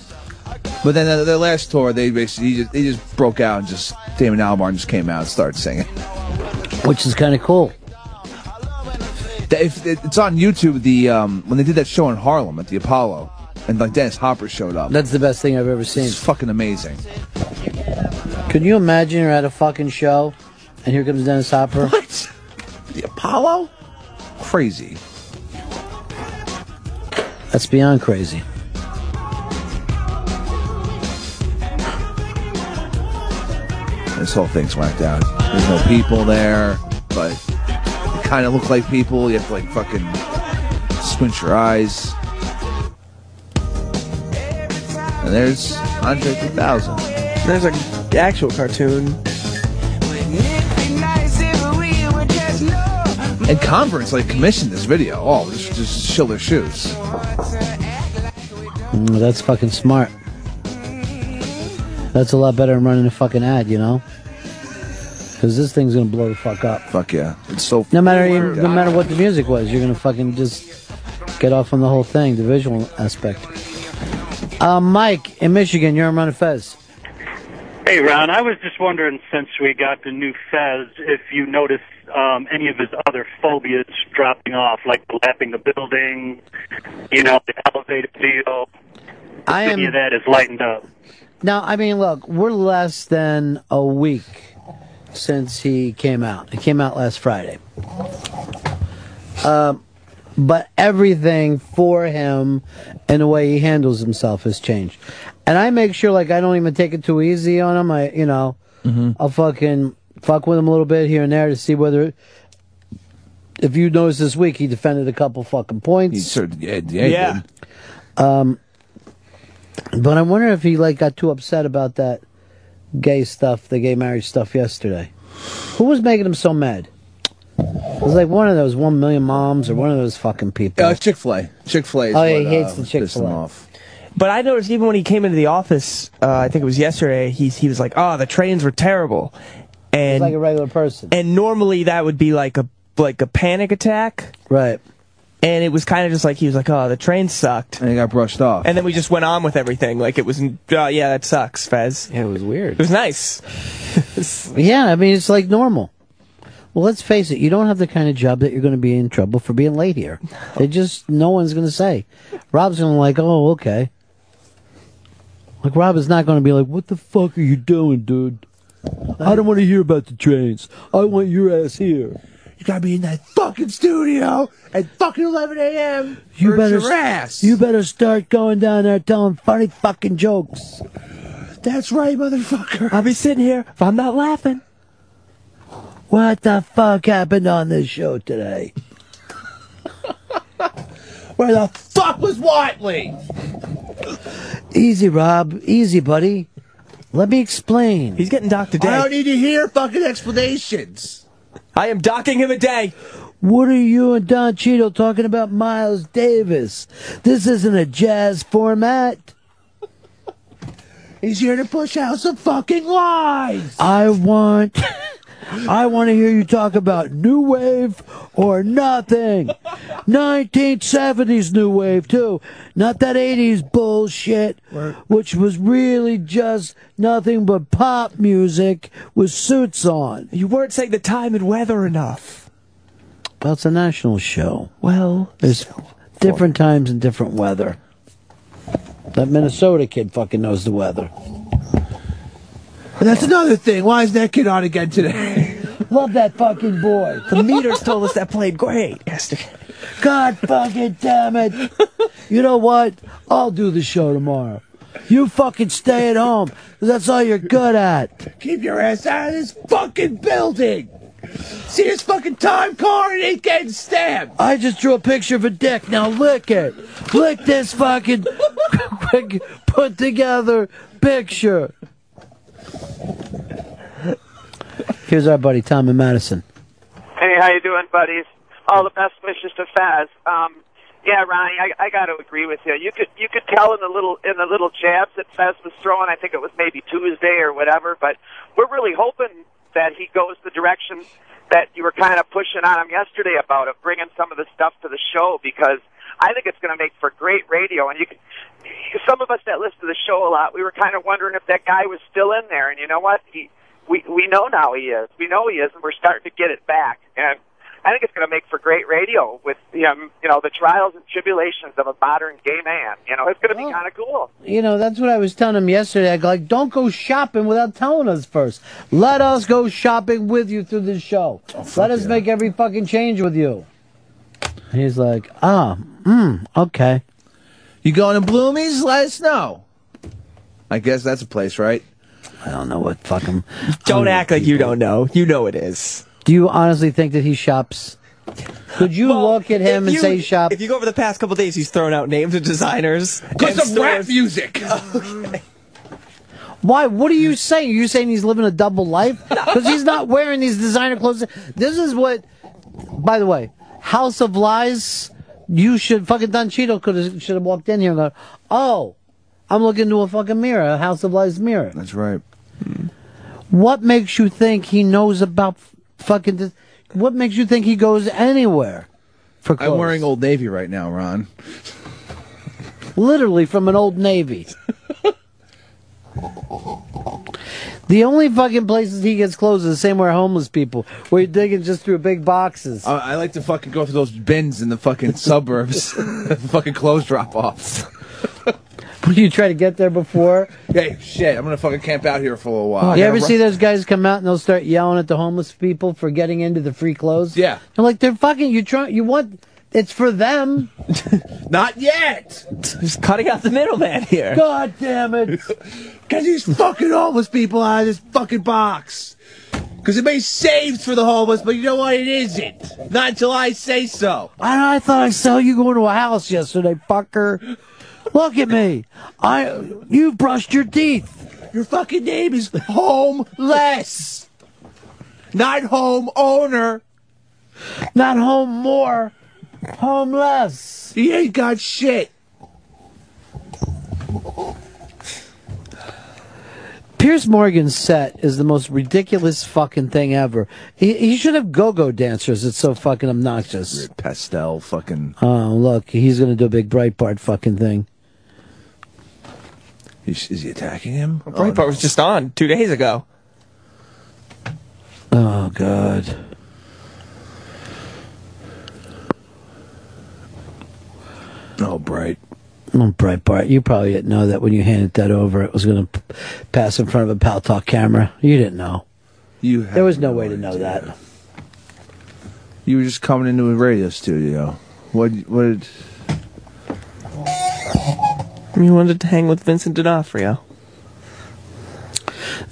But then their, their last tour, they basically he just, they just broke out and just Damon Albarn just came out and started singing. Which is kind of cool. If- It's on YouTube. The um, when they did that show in Harlem at the Apollo, and like Dennis Hopper showed up. That's the best thing I've ever seen. It's fucking amazing. Can you imagine you're at a fucking show and here comes Dennis Hopper? What? The Apollo? Crazy. That's beyond crazy. This whole thing's whacked out. There's no people there, but it kind of look like people. You have to like fucking squint your eyes. And there's Andre 3000. There's a actual cartoon. And Converse like commissioned this video. Oh, just just show their shoes. Mm, that's fucking smart. That's a lot better than running a fucking ad, you know? Because this thing's gonna blow the fuck up. Fuck yeah. It's so. No matter even, no matter what the music was, you're gonna fucking just get off on the whole thing, the visual aspect. Uh, Mike in Michigan, you're on Fez. Hey, Ron, I was just wondering since we got the new Fez, if you noticed um, any of his other phobias dropping off, like lapping the building, you know, the elevated deal. I Any am- of that is lightened up. Now, I mean, look, we're less than a week since he came out. He came out last Friday. Um, but everything for him and the way he handles himself has changed. And I make sure, like, I don't even take it too easy on him. I, you know, I'll fucking fuck with him a little bit here and there to see whether. If you notice this week, he defended a couple fucking points. He certainly did. Yeah, he Yeah. Um, but I wonder if he like got too upset about that gay stuff, the gay marriage stuff yesterday. Who was making him so mad? It was like one of those one million moms or one of those fucking people. Uh, Chick Fil A. Chick Fil A. Oh, yeah, he hates the Chick-fil-A. But I noticed even when he came into the office, uh, I think it was yesterday, he he was like, "Oh, the trains were terrible," and like a regular person. And normally that would be like a like a panic attack, right? And it was kind of just like he was like, "Oh, the train sucked," and he got brushed off. And then we just went on with everything, like it was, uh, yeah, that sucks, Fez. Yeah, it was weird. It was nice. *laughs* Yeah, I mean it's like normal. Well, let's face it, you don't have the kind of job that you're going to be in trouble for being late here. They just no one's going to say. Rob's going to like, oh, okay. Like Rob is not going to be like, what the fuck are you doing, dude? I don't want to hear about the trains. I want your ass here. You gotta be in that fucking studio at fucking 11 a.m. You better your ass. You better start going down there telling funny fucking jokes. That's right, motherfucker. I'll be sitting here if I'm not laughing. What the fuck happened on this show today? Where the fuck was Whatley? Easy, Rob. Easy, buddy. Let me explain. He's getting docked a I don't need to hear fucking explanations. I am docking him a day. What are you and Don Cheadle talking about Miles Davis? This isn't a jazz format. He's here to push out some fucking lies. I want I want to hear you talk about new wave or nothing. 1970s new wave too, not that 80s bullshit which was really just nothing but pop music with suits on. You weren't saying the time and weather enough. Well, it's a national show. Well, There's different times and different weather. That Minnesota kid fucking knows the weather. And that's another thing. Why is that kid on again today? *laughs* Love that fucking boy. The meters told us that played great yesterday. God fucking damn it. You know what? I'll do the show tomorrow. You fucking stay at home. That's all you're good at. Keep your ass out of this fucking building. See this fucking time card? It ain't getting stamped. I just drew a picture of a dick. Now lick it. Lick this fucking *laughs* quick put together picture. Here's our buddy Tom and Madison. Hey, how you doing, buddies? All the best wishes to Faz. Um, yeah, Ronnie, I, I got to agree with you. You could you could tell in the little in the little jabs that Fez was throwing. I think it was maybe Tuesday or whatever. But we're really hoping that he goes the direction that you were kind of pushing on him yesterday about it, bringing some of the stuff to the show because I think it's going to make for great radio. And you can, some of us that listen to the show a lot, we were kind of wondering if that guy was still in there. And you know what? He we we know now he is. We know he is, and we're starting to get it back. And I think it's going to make for great radio with the um, you know the trials and tribulations of a modern gay man. You know, it's going to be kind of cool. You know, that's what I was telling him yesterday. I go like, don't go shopping without telling us first. Let us go shopping with you through this show. Let us make every fucking change with you. He's like, ah, mm, okay. You going to Bloomies? Let us know. I guess that's a place, right? I don't know what fucking. Don't act like you don't know. You know it is. Do you honestly think that he shops? Could you look at him If and you- say shop? If you go over the past couple days, he's thrown out names of designers. Because and of rap stores. music. *laughs* *laughs* Why? What are you saying? Are you saying he's living a double life? *laughs* Because he's not wearing these designer clothes. This is what. By the way, House of Lies. You should fucking Don Cheadle could have should have walked in here and go, oh, I'm looking into a fucking mirror, a House of Lies mirror. That's right. What makes you think he knows about fucking? This? What makes you think he goes anywhere? For clothes? I'm wearing Old Navy right now, Ron. literally from an old navy. The only fucking places he gets clothes is the same where homeless people, where you're digging just through big boxes. I, I like to fucking go through those bins in the fucking *laughs* suburbs. *laughs* fucking clothes drop offs. *laughs* When you try to get there before. Hey, shit, I'm gonna fucking camp out here for a little while. you ever see those guys come out and they'll start yelling at the homeless people for getting into the free clothes? Yeah. They're like, they're fucking, you try, you want, it's for them. *laughs* Not yet. Just cutting out the middleman here. God damn it. Get these fucking homeless people out of this fucking box. Because it may saved for the homeless, but you know what? It isn't. Not until I say so. I, I thought I saw you go into a house yesterday, fucker. Look at me. I, you brushed your teeth. Your fucking name is homeless. Not home owner. Not home more. Homeless. He ain't got shit. Piers Morgan's set is the most ridiculous fucking thing ever. He, he should have go-go dancers. It's so fucking obnoxious. Pastel fucking. Oh, look, he's gonna do a big Breitbart fucking thing. Is, is he attacking him? Breitbart oh, was just on two days ago. Oh God. Oh, bright. Oh, Breitbart, you probably didn't know that when you handed that over, it was gonna p- pass in front of a Pal Talk camera. You didn't know. You There was no way to know that. You were just coming into a radio studio. What? What? Did, You wanted to hang with Vincent D'Onofrio.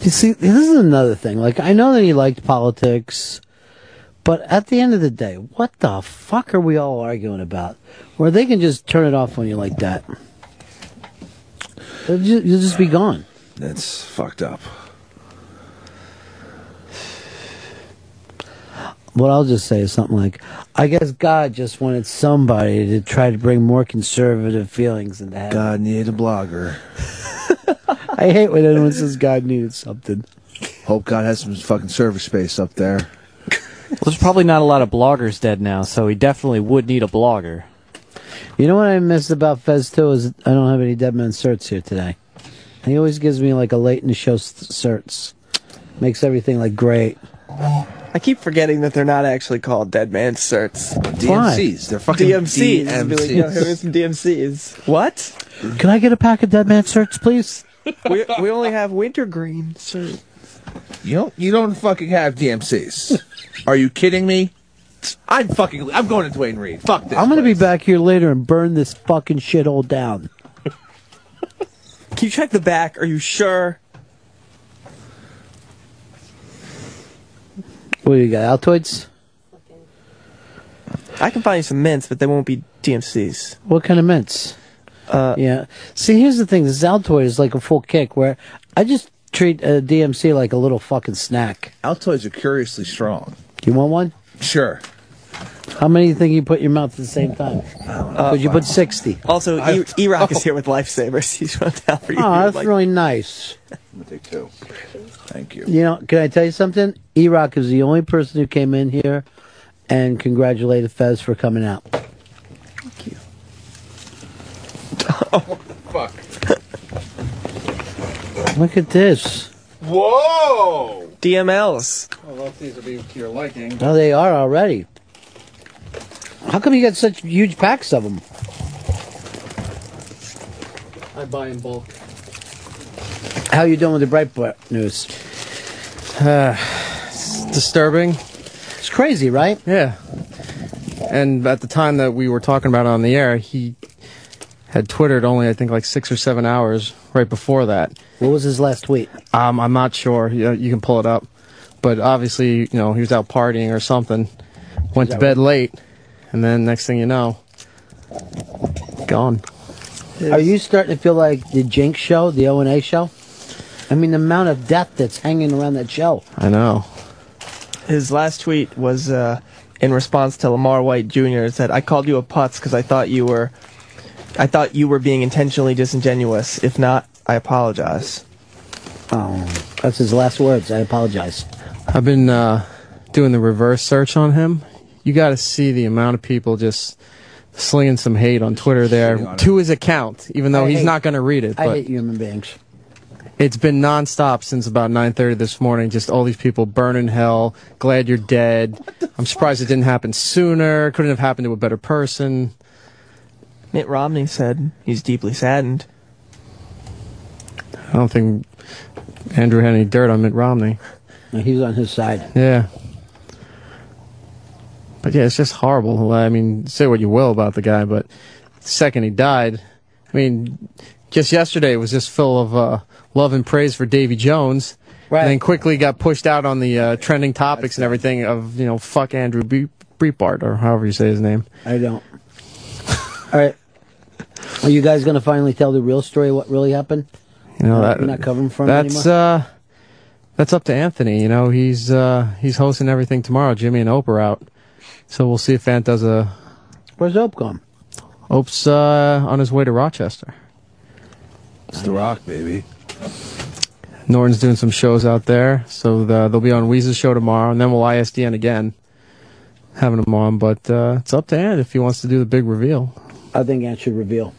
You see, this is another thing. Like, I know that he liked politics, but at the end of the day, what the fuck are we all arguing about? Where they can just turn it off on you like that. You'll ju- you'll just be gone. That's fucked up. What I'll just say is something like, I guess God just wanted somebody to try to bring more conservative feelings into heaven. God needed a blogger. *laughs* I hate when anyone says God needed something. Hope God has some fucking server space up there. Well, there's probably not a lot of bloggers dead now, so he definitely would need a blogger. You know what I missed about Fez too is I don't have any Dead Man certs here today. He always gives me like a late in the show s- certs. Makes everything like great. I keep forgetting that they're not actually called Dead Man Certs. DMCs. They're fucking DMCs. Be like, Yo, DMCs. here's some DMCs. What? Can I get a pack of Dead Man certs, please? *laughs* we, we only have wintergreen certs. You don't. You don't fucking have DMCs. Are you kidding me? I'm fucking. I'm going to Duane Reade. Fuck this. I'm gonna be back here later and burn this fucking shithole down. *laughs* Can you check the back? Are you sure? What do you got? Altoids? I can find you some mints, but they won't be DMCs. What kind of mints? Uh, yeah. See, here's the thing. This Altoid is like a full kick where I just treat a DMC like a little fucking snack. Altoids are curiously strong. You want one? Sure. How many do you think you put in your mouth at the same time? Uh, Could you put 60? Also, E- E-Rock is here with lifesavers. *laughs* He's run down for you. Oh, that's Like- really nice. I'm gonna take two. Thank you. You know, can I tell you something? E Rock is the only person who came in here and congratulated Fez for coming out. Thank you. Oh, *laughs* fuck. Look at this. Whoa. DMLs. Well, hope these will be to your liking. No, they are already. How come you got such huge packs of them? I buy in bulk. How you doing with the Breitbart news? Uh, it's *sighs* disturbing. It's crazy, right? Yeah. And at the time that we were talking about it on the air, he had Twittered only, I think, like six or seven hours right before that. What was his last tweet? Um, I'm not sure. You, you can pull it up. But obviously, you know, he was out partying or something. Went to bed late. And then next thing you know, gone. Are you starting to feel like the Jinx show, the O and A show? I mean, the amount of death that's hanging around that show. I know. His last tweet was uh, in response to Lamar White Jr. It said, "I called you a putz because I thought you were, I thought you were being intentionally disingenuous. If not, I apologize." Oh, that's his last words. I apologize. I've been uh, doing the reverse search on him. You got to see the amount of people just slinging some hate on Twitter there to his account, even though I he's hate- not going to read it. I But hate human beings. it's been nonstop since about 9:30 this morning. Just all these people burning hell. Glad you're dead. I'm surprised it didn't happen sooner. Couldn't have happened to a better person. Mitt Romney said he's deeply saddened. I don't think Andrew had any dirt on Mitt Romney. He's on his side. Yeah. But yeah, it's just horrible. I mean, say what you will about the guy, but the second he died, I mean, just yesterday it was just full of uh, love and praise for Davy Jones. Right. And then quickly got pushed out on the uh, trending topics and everything of, you know, fuck Andrew Bre- Breitbart, or however you say his name. I don't. All right. Are you guys going to finally tell the real story? What really happened? You know, that, You're not covering for him that's, anymore. uh, that's up to Anthony. You know, he's, uh, he's hosting everything tomorrow. Jimmy and Opie are out. So we'll see if Ant does a. Where's Ope gone? Ope's uh, on his way to Rochester. It's The Rock, baby. Norton's doing some shows out there, so the, they'll be on Weeze's show tomorrow, and then we'll ISDN again, having them on. But uh, it's up to Ant if he wants to do the big reveal. I think Ant should reveal.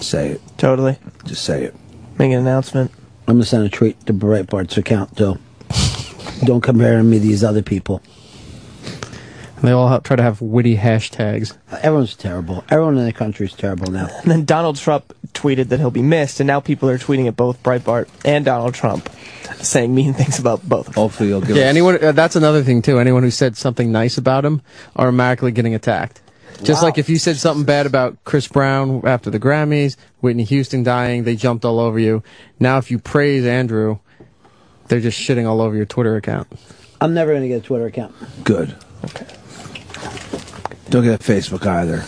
Say it. Totally. Just say it. Make an announcement. I'm going to send a tweet to Breitbart's account, too. don't compare me to these other people. And they all ha- try to have witty hashtags. Everyone's terrible. Everyone in the country is terrible now. And then Donald Trump tweeted that he'll be missed, and now people are tweeting at both Breitbart and Donald Trump, saying mean *laughs* things about both. Hopefully, you'll Yeah, anyone. Uh, that's another thing too. Anyone who said something nice about him are automatically getting attacked. Just Wow. like if you said something bad about Chris Brown after the Grammys, Whitney Houston dying, they jumped all over you. Now, if you praise Andrew, they're just shitting all over your Twitter account. I'm never going to get a Twitter account. Good. Okay. Don't get a Facebook either.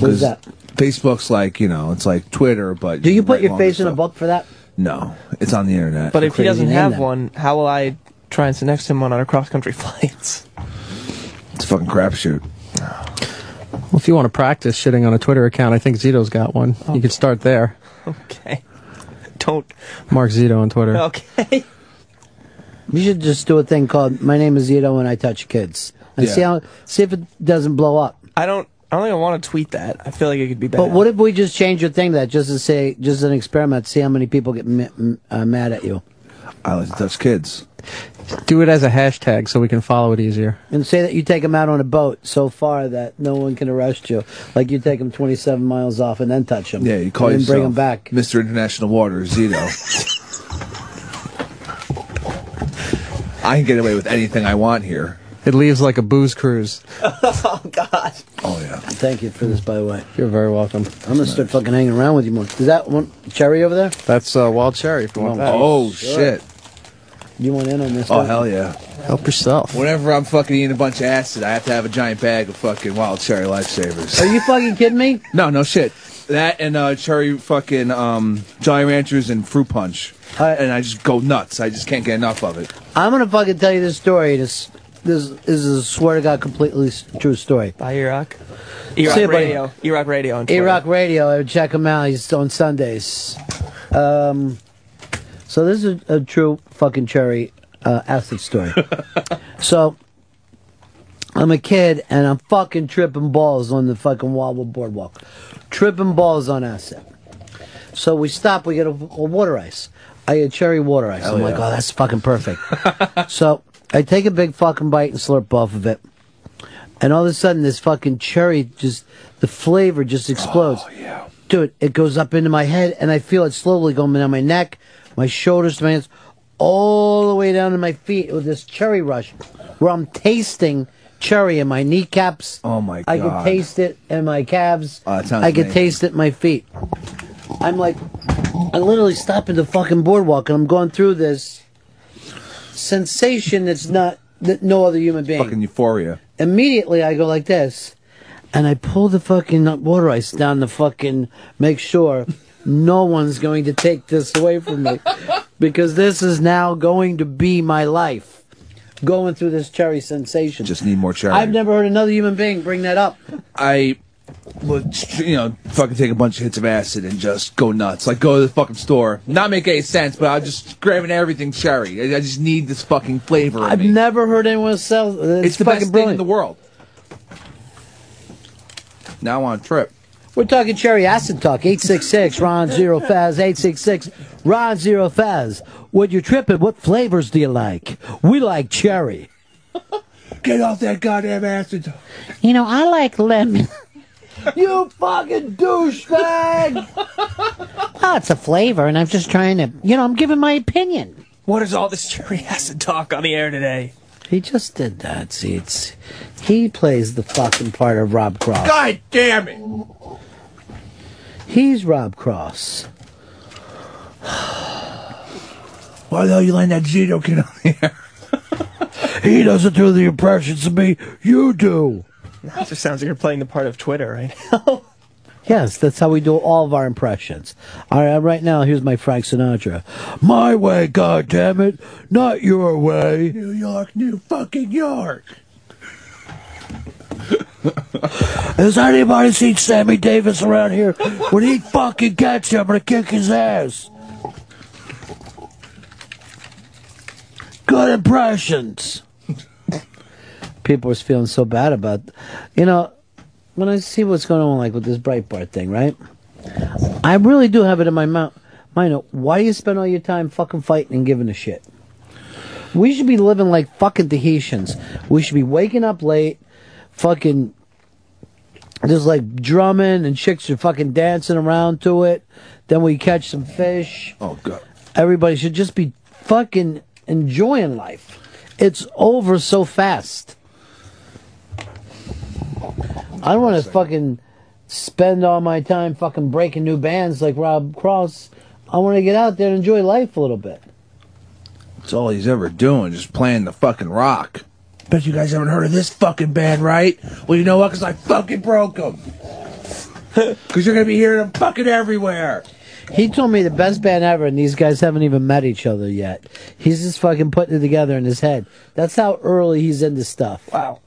What is that? Facebook's like you know, it's like Twitter, but Do you can put your longer face in a book for that? No, it's on the internet. But if he doesn't have name, one, how will I try and sit next to him on our cross country *laughs* flights? It's a fucking crapshoot. Well, if you want to practice shitting on a Twitter account, I think Zito's got one. You could start there. Okay. *laughs* Don't. Mark Zito on Twitter. Okay. *laughs* You should just do a thing called "My name is Zito and I touch kids" and Yeah. see how see if it doesn't blow up. I don't. I don't even want to tweet that. I feel like it could be bad. But what if we just change your thing to that just to say, just an experiment, see how many people get ma- m- uh, mad at you, I like to touch kids. Do it as a hashtag so we can follow it easier. and say that you take them out on a boat so far that no one can arrest you, like you take them 27 miles off and then touch them. Yeah, you call and yourself bring them back. Mr. International Water Zito. I can get away with anything I want here. It leaves like a booze cruise. *laughs* oh God. Oh yeah. Thank you for this, by the way. You're very welcome. I'm gonna start fucking hanging around with you more. Is that one cherry over there? That's uh, wild cherry. If you want that. Oh shit. You want in on this? Oh one? hell yeah. Help yourself. Whenever I'm fucking eating a bunch of acid, I have to have a giant bag of fucking wild cherry lifesavers. Are you fucking kidding me? No, no shit. That and uh, cherry fucking um, Jolly Ranchers and fruit punch, and I just go nuts. I just can't get enough of it. I'm gonna fucking tell you this story. This this, this is a swear to God completely s- true story. By E-Rock. E-Rock See you, buddy. Radio. E-Rock Radio on Twitter. E-Rock Radio. I would check him out. He's on Sundays. Um, so this is a, a true fucking cherry uh, acid story. *laughs* so I'm a kid and I'm fucking tripping balls on the fucking Wildwood Boardwalk, tripping balls on acid. So we stop. We get a, a water ice. I get cherry water ice. Hell I'm like, oh, that's fucking perfect. *laughs* so I take a big fucking bite and slurp off of it. And all of a sudden, this fucking cherry just, the flavor just explodes. Oh, yeah. Dude, it goes up into my head, and I feel it slowly going down my neck, my shoulders, to my hands, all the way down to my feet with this cherry rush, where I'm tasting cherry in my kneecaps. Oh my god! I can God. taste it in my calves. Oh, that sounds I can amazing. taste it in my feet. I'm like, I literally stop at the fucking boardwalk, and I'm going through this sensation that's not that no other human being. Fucking euphoria. Immediately, I go like this, and I pull the fucking water ice down the fucking make sure no one's going to take this away from me, *laughs* because this is now going to be my life. Going through this cherry sensation. Just need more cherry. I've never heard another human being bring that up. I would, you know, fucking take a bunch of hits of acid and just go nuts. Like go to the fucking store, not make any sense, but I'm just grabbing everything cherry. I, I just need this fucking flavor. I've me. never heard anyone sell. Uh, it's, It's the fucking best brilliant. thing in the world. Now I'm on a trip. We're talking cherry acid talk. 866 Ron Zero Fez. 866 Ron Zero Fez. When you're tripping, what flavors do you like? We like cherry. *laughs* Get off that goddamn acid. Talk. You know, I like lemon. *laughs* you fucking douchebag! *laughs* well, it's a flavor, and I'm just trying to, you know, I'm giving my opinion. What is all this cherry acid talk on the air today? He just did that. See, it's he plays the fucking part of Rob Cross. God damn it! He's Rob Cross. *sighs* Why the hell you letting that Zito kid on the air? *laughs* He doesn't do the impressions of me. You do. That just sounds like you're playing the part of Twitter right now. *laughs* Yes, that's how we do all of our impressions. All right, right now, here's my Frank Sinatra. My way, God damn it, not your way. New York, New fucking York. *laughs* Has anybody seen Sammy Davis around here? When he fucking gets you, I'm gonna kick his ass. Good impressions. People are feeling so bad about, you know, when I see what's going on, like with this Breitbart thing, right? I really do have it in my mou- mind. Why do you spend all your time fucking fighting and giving a shit? We should be living like fucking Tahitians. We should be waking up late, fucking just like drumming and chicks are fucking dancing around to it. Then we catch some fish. Oh god. Everybody should just be fucking enjoying life. It's over so fast. I don't want to fucking spend all my time fucking breaking new bands like Rob Cross. I want to get out there and enjoy life a little bit. That's all he's ever doing, just playing the fucking rock. Bet you guys haven't heard of this fucking band, right? Well, you know what? Because I fucking broke them. Because *laughs* you're going to be hearing them fucking everywhere. He told me the best band ever, and these guys haven't even met each other yet. He's just fucking putting it together in his head. That's how early he's into stuff. Wow.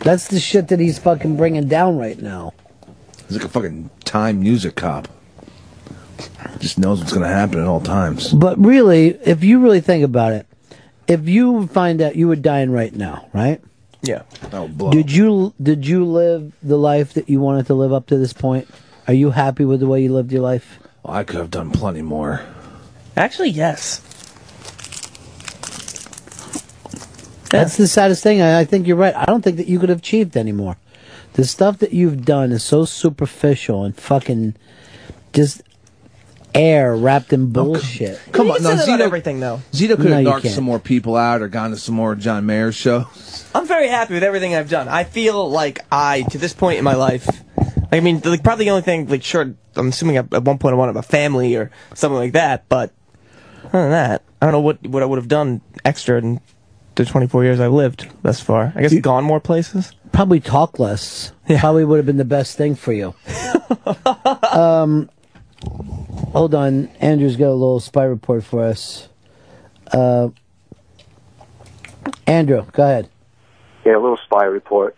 That's the shit that he's fucking bringing down right now. He's like a fucking time music cop. Just knows what's gonna happen at all times. But really, if you really think about it, if you find out you were dying right now, right? Yeah. Oh, blow. Did you did you live the life that you wanted to live up to this point? Are you happy with the way you lived your life? Well, I could have done plenty more. Actually, yes. That's the saddest thing. I, I think you're right. I don't think that you could have achieved anymore. The stuff that you've done is so superficial and fucking just air wrapped in bullshit. Come on, no, Zito, everything though. Zito could No, have you knocked can't. some more people out or gone to some more John Mayer shows. *laughs* I'm very happy with everything I've done. I feel like I, to this point in my life, I mean, like probably the only thing, like, sure, I'm assuming at, at one point I wanted a family or something like that, but other than that, I don't know what what I would have done extra in the 24 years I've lived thus far. I guess gone more places. Probably talk less. Probably would have been the best thing for you. *laughs* um, hold on. Andrew's got a little spy report for us. Uh, Andrew, go ahead. Yeah, a little spy report.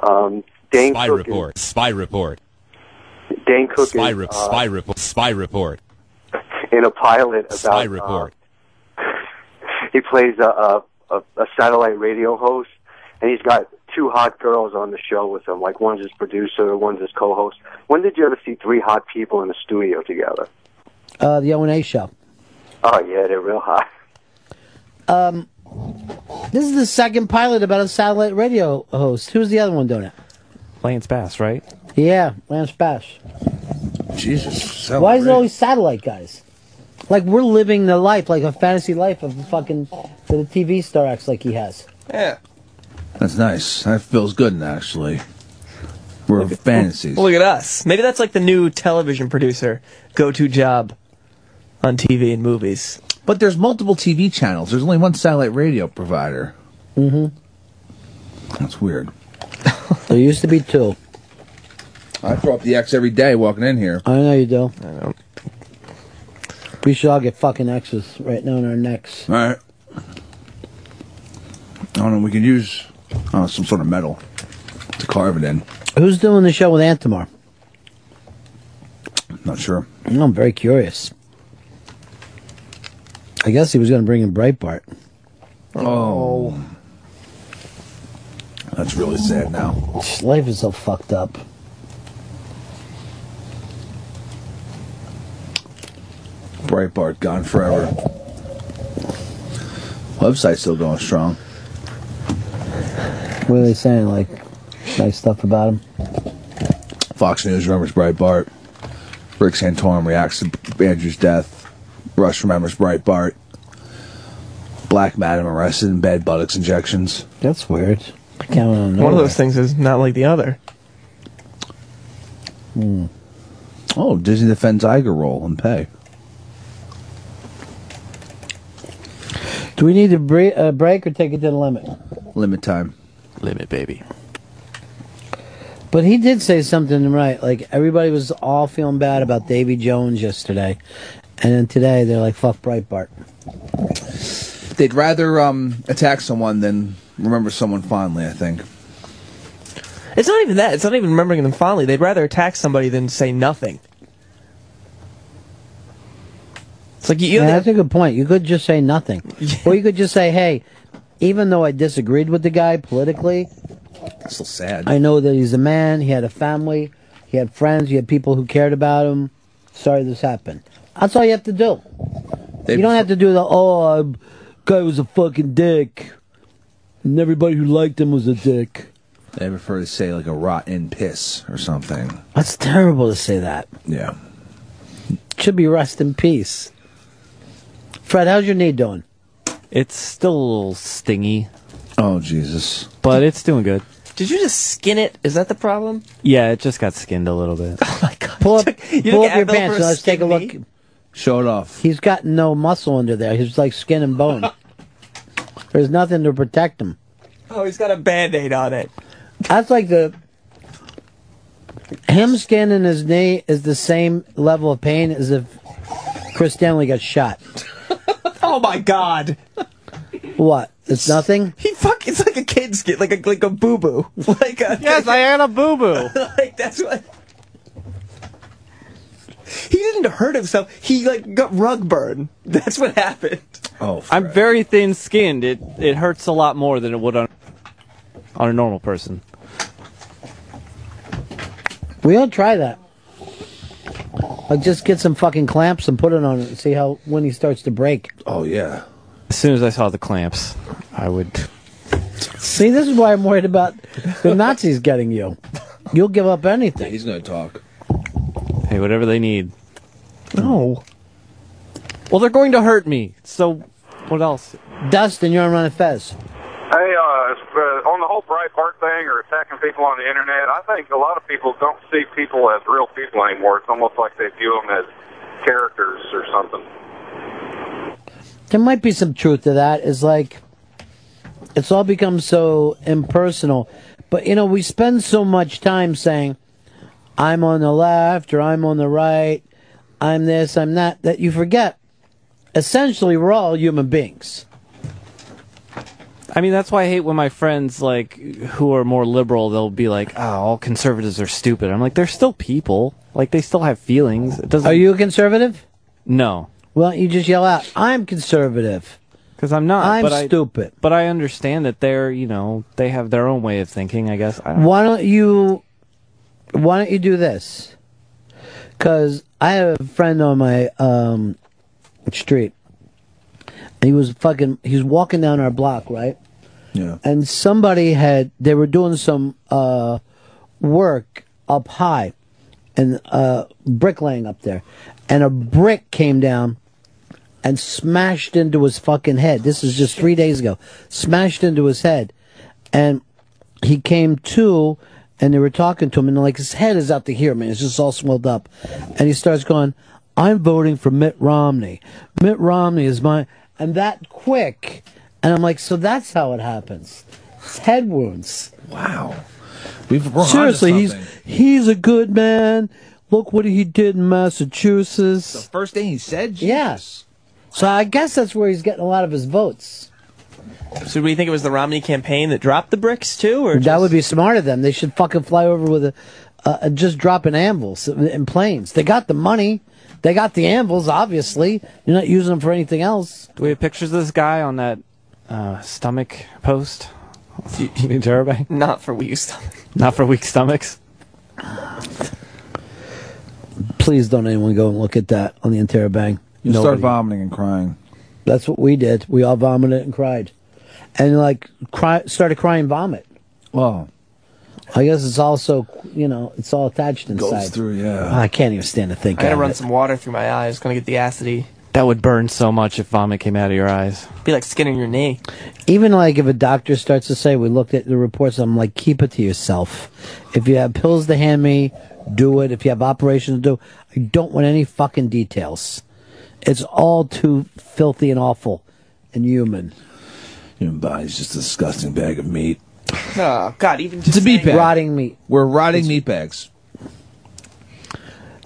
Um, Dane Spy Cook report. Spy report. Is, Dane Cook Spy, is re- uh, spy report. Spy report. in a pilot about. Spy uh, report. *laughs* he plays a, a a a satellite radio host, and he's got two hot girls on the show with him. Like one's his producer, one's his co-host. When did you ever see three hot people in the studio together? Uh, the O and A show. Oh yeah, they're real hot. Um, this is the second pilot about a satellite radio host. Who's the other one doing it? Lance Bass, right? Yeah, Lance Bass. Jesus. Why is it always satellite guys? Like we're living the life, like a fantasy life of the fucking that the TV star acts like he has. Yeah. That's nice. That feels good, actually. We're fantasies. Look at us. Maybe that's like the new television producer go-to job on TV and movies. But there's multiple TV channels. There's only one satellite radio provider. Mm-hmm. That's weird. *laughs* There used to be two. I throw up the X every day walking in here. I know you do. I don't. We should all get fucking X's right now in our necks. All right. I don't know. We can use uh, some sort of metal to carve it in. Who's doing the show with Antamar? Not sure. I'm very curious. I guess he was going to bring in Breitbart. Oh. That's really sad now. Life is so fucked up. Breitbart gone forever. Website's still going strong. What are they saying? Like, nice stuff about him? Fox News remembers Breitbart. Rick Santorum reacts to Andrew's death. Rush remembers Breitbart. Black Madam arrested in bed buttocks injections. That's weird. I can't One of those things is not like the other. Hmm. Oh, Disney defends Iger role and pay. Do we need to bre- uh, break or take it to the limit? Limit time. Limit, baby. But he did say something right. Like everybody was all feeling bad about Davy Jones yesterday, and then today they're like, "Fuck Breitbart." They'd rather um, attack someone than remember someone fondly, I think. It's not even that. It's not even remembering them fondly. They'd rather attack somebody than say nothing. It's like you. you Yeah, that's a good point. You could just say nothing, *laughs* or you could just say, "Hey, even though I disagreed with the guy politically, so sad. I know that he's a man. He had a family. He had friends. He had people who cared about him. Sorry this happened. That's all you have to do. you don't have to do the oh, uh, guy was a fucking dick, and everybody who liked him was a dick. They prefer to say like a rotten piss or something. That's terrible to say that. Yeah. Should be rest in peace. Fred, how's your knee doing? It's still a little stingy. Oh Jesus! But it's doing good. Did you just skin it? Is that the problem? Yeah, it just got skinned a little bit. *laughs* Oh, pull up, You pull up your Advil pants for and a let's take a skin look. Show it off. He's got no muscle under there. He's like skin and bone. *laughs* There's nothing to protect him. Oh, he's got a band-aid on it. That's like the. Him scanning his knee is the same level of pain as if Chris Stanley got shot. Oh my god. What? It's nothing. He fuck. It's like a kid's get like a like a boo boo. *laughs* Like a Yes, I had a boo boo. *laughs* like that's what. He didn't hurt himself. He like got rug burn. That's what happened. Oh, I'm very thin skinned. It it hurts a lot more than it would on on a normal person. We all try that. Like just get some fucking clamps and put it on it and see how when he starts to break. Oh yeah. As soon as I saw the clamps, I would. See, this is why I'm worried about the Nazis getting you. You'll give up anything. He's gonna talk. Hey, whatever they need. No. Well, they're going to hurt me. So, what else? Dustin, you're on Ron and Fez. Hey, uh, as- uh, on the whole Breitbart thing or attacking people on the internet, I think a lot of people don't see people as real people anymore. It's almost like they view them as characters or something. There might be some truth to that. Is like it's all become so impersonal. But you know, we spend so much time saying, I'm on the left or I'm on the right, I'm this, I'm that, that you forget. Essentially, we're all human beings. I mean, that's why I hate when my friends, like, who are more liberal, they'll be like, oh, all conservatives are stupid. I'm like, they're still people. Like, they still have feelings. It doesn't. Are you a conservative? No. Well, you just yell out, I'm conservative. Because I'm not. I'm but I- stupid. but I understand that they're, you know, they have their own way of thinking, I guess. I don't Why don't you? Why don't you do this? Because I have a friend on my um, street. He was fucking. He was walking down our block, right? Yeah. And somebody had. They were doing some uh, work up high, and uh, bricklaying up there, and a brick came down and smashed into his fucking head. This is just three days ago. Smashed into his head, and he came to, and they were talking to him, and like his head is out to here, man. It's just all swelled up, and he starts going, "I'm voting for Mitt Romney. Mitt Romney is my," and that quick, and I'm like, so that's how it happens. It's head wounds. Wow. We've we're Seriously, he's he's a good man. Look what he did in Massachusetts. The first thing he said. Yes. So I guess that's where he's getting a lot of his votes. So do we think it was the Romney campaign that dropped the bricks too, or that would be smart of them. They should fucking fly over with a uh, just dropping anvils in planes. They got the money. They got the anvils. Obviously, you're not using them for anything else. Do we have pictures of this guy on that uh, stomach post? *laughs* the Interrobang? Not for weak stomach. Not for weak stomachs. Please don't anyone go and look at that on the Interrobang. You start vomiting and crying. That's what we did. We all vomited and cried, and like cry, started crying vomit. Well, I guess it's also you know it's all attached inside. Goes through, yeah. I can't even stand to think I gotta of run it. some water through my eyes. Gonna get the acidity. That would burn so much if vomit came out of your eyes. Be like skinning your knee. Even like if a doctor starts to say, we looked at the reports, I'm like, keep it to yourself. If you have pills to hand me, do it. If you have operations to do, I don't want any fucking details. It's all too filthy and awful and human. Human body's just a disgusting bag of meat. Oh God, even just It's a meat bag. Rotting meat. We're rotting meat bags.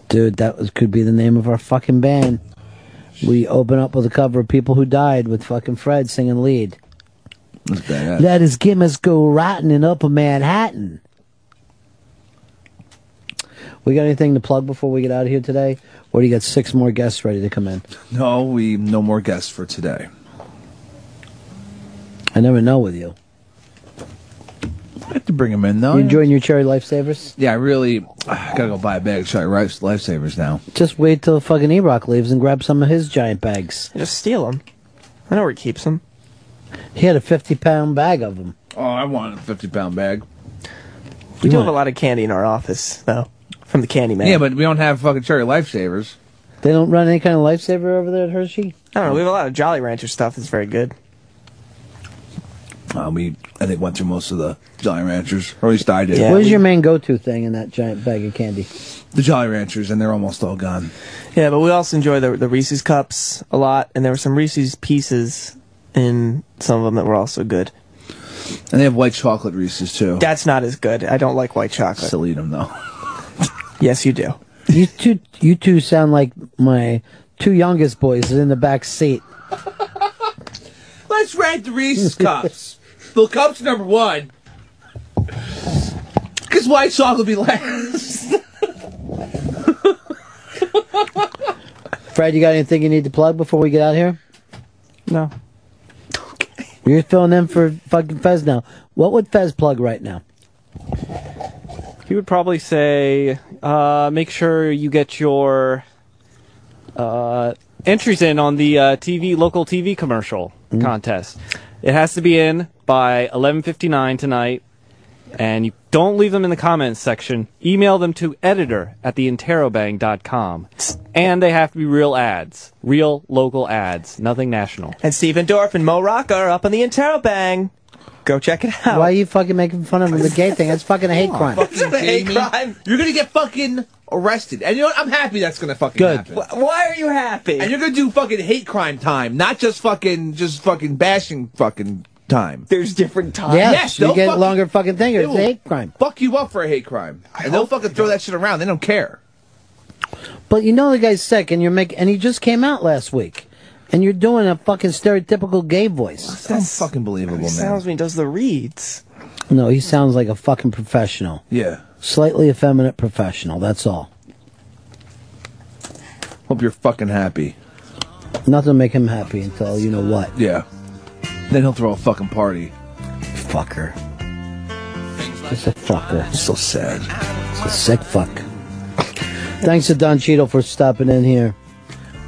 Dude, that was, could be the name of our fucking band. We open up with a cover of People Who Died with fucking Fred singing lead. That's badass. Let his gimmicks go rotten in Upper Manhattan. We got anything to plug before we get out of here today? Or do you got six more guests ready to come in? No, we no more guests for today. I never know with you. I have to bring them in though. you enjoying your cherry lifesavers? Yeah, I really I *sighs* gotta go buy a bag of cherry rice lifesavers now. Just wait till fucking E-Rock leaves and grab some of his giant bags. Just steal them. I know where he keeps them. He had a 50 pound bag of them. Oh, I want a fifty pound bag. We do have a lot of candy in our office, though, from the candy man. Yeah, but we don't have fucking cherry lifesavers. They don't run any kind of lifesaver over there at Hershey? I don't know. We have a lot of Jolly Rancher stuff that's very good. Uh, we I think went through most of the Jolly Ranchers, or at least I did. what is your main go-to thing in that giant bag of candy? The Jolly Ranchers, and they're almost all gone. Yeah, but we also enjoy the the Reese's cups a lot, and there were some Reese's pieces in some of them that were also good. And they have white chocolate Reese's too. That's not as good. I don't like white chocolate. Still eat them though. *laughs* Yes, you do. You two, you two sound like my two youngest boys in the back seat. *laughs* Let's rank the Reese's cups. The cups number one. Because white chocolate will be last. *laughs* Fred, you got anything you need to plug before we get out here? No. You're filling in for fucking Fez now. What would Fez plug right now? He would probably say, uh, make sure you get your uh, entries in on the uh, TV local TV commercial contest. It has to be in by 11:59 tonight, and you don't leave them in the comments section. Email them to editor at theinterrobang.com, and they have to be real ads, real local ads, nothing national. And Stephen Dorff and Mo Rock are up on the Interrobang. Go check it out. Why are you fucking making fun of the gay thing? That's fucking a hate *laughs* crime. Fucking kidding me? You're gonna get fucking arrested, and you know what? I'm happy that's gonna fucking Good. happen. Why are you happy? And you're gonna do fucking hate crime time, not just fucking just fucking bashing fucking time. There's different times. Yeah, Yes, you they'll get fucking- longer fucking thing. they It's a hate crime. Fuck you up for a hate crime, and they'll fucking throw that shit around. They don't care. But you know the guy's sick, and you're making, and he just came out last week, and you're doing a fucking stereotypical gay voice. That's fucking believable, He man. sounds when he does the reads. No, he sounds like a fucking professional. Yeah. Slightly effeminate professional. That's all. Hope you're fucking happy. Nothing to make him happy until you know what. Yeah. Then he'll throw a fucking party. Fucker. Just a fucker. So sad. It's a sick fuck. Thanks to Don Cheadle for stopping in here.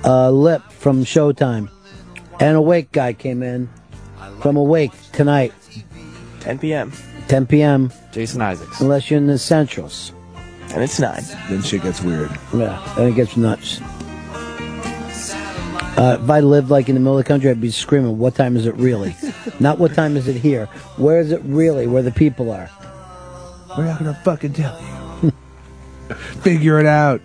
Uh, Lip from Showtime. And Awake guy came in from Awake tonight, 10 p.m. 10 p.m. Jason Isaacs. Unless you're in the Centrals. And it's 9. Then shit gets weird. Yeah, then it gets nuts. Uh, if I lived like in the middle of the country, I'd be screaming, "What time is it really? *laughs* Not what time is it here? Where is it really? Where the people are?" We're not gonna fucking tell you. *laughs* Figure it out.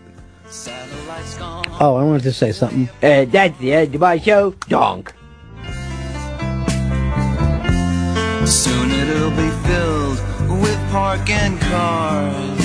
Oh, I wanted to say something. Uh, that's the end of my show. Donk. Soon it'll be filled with parking cars.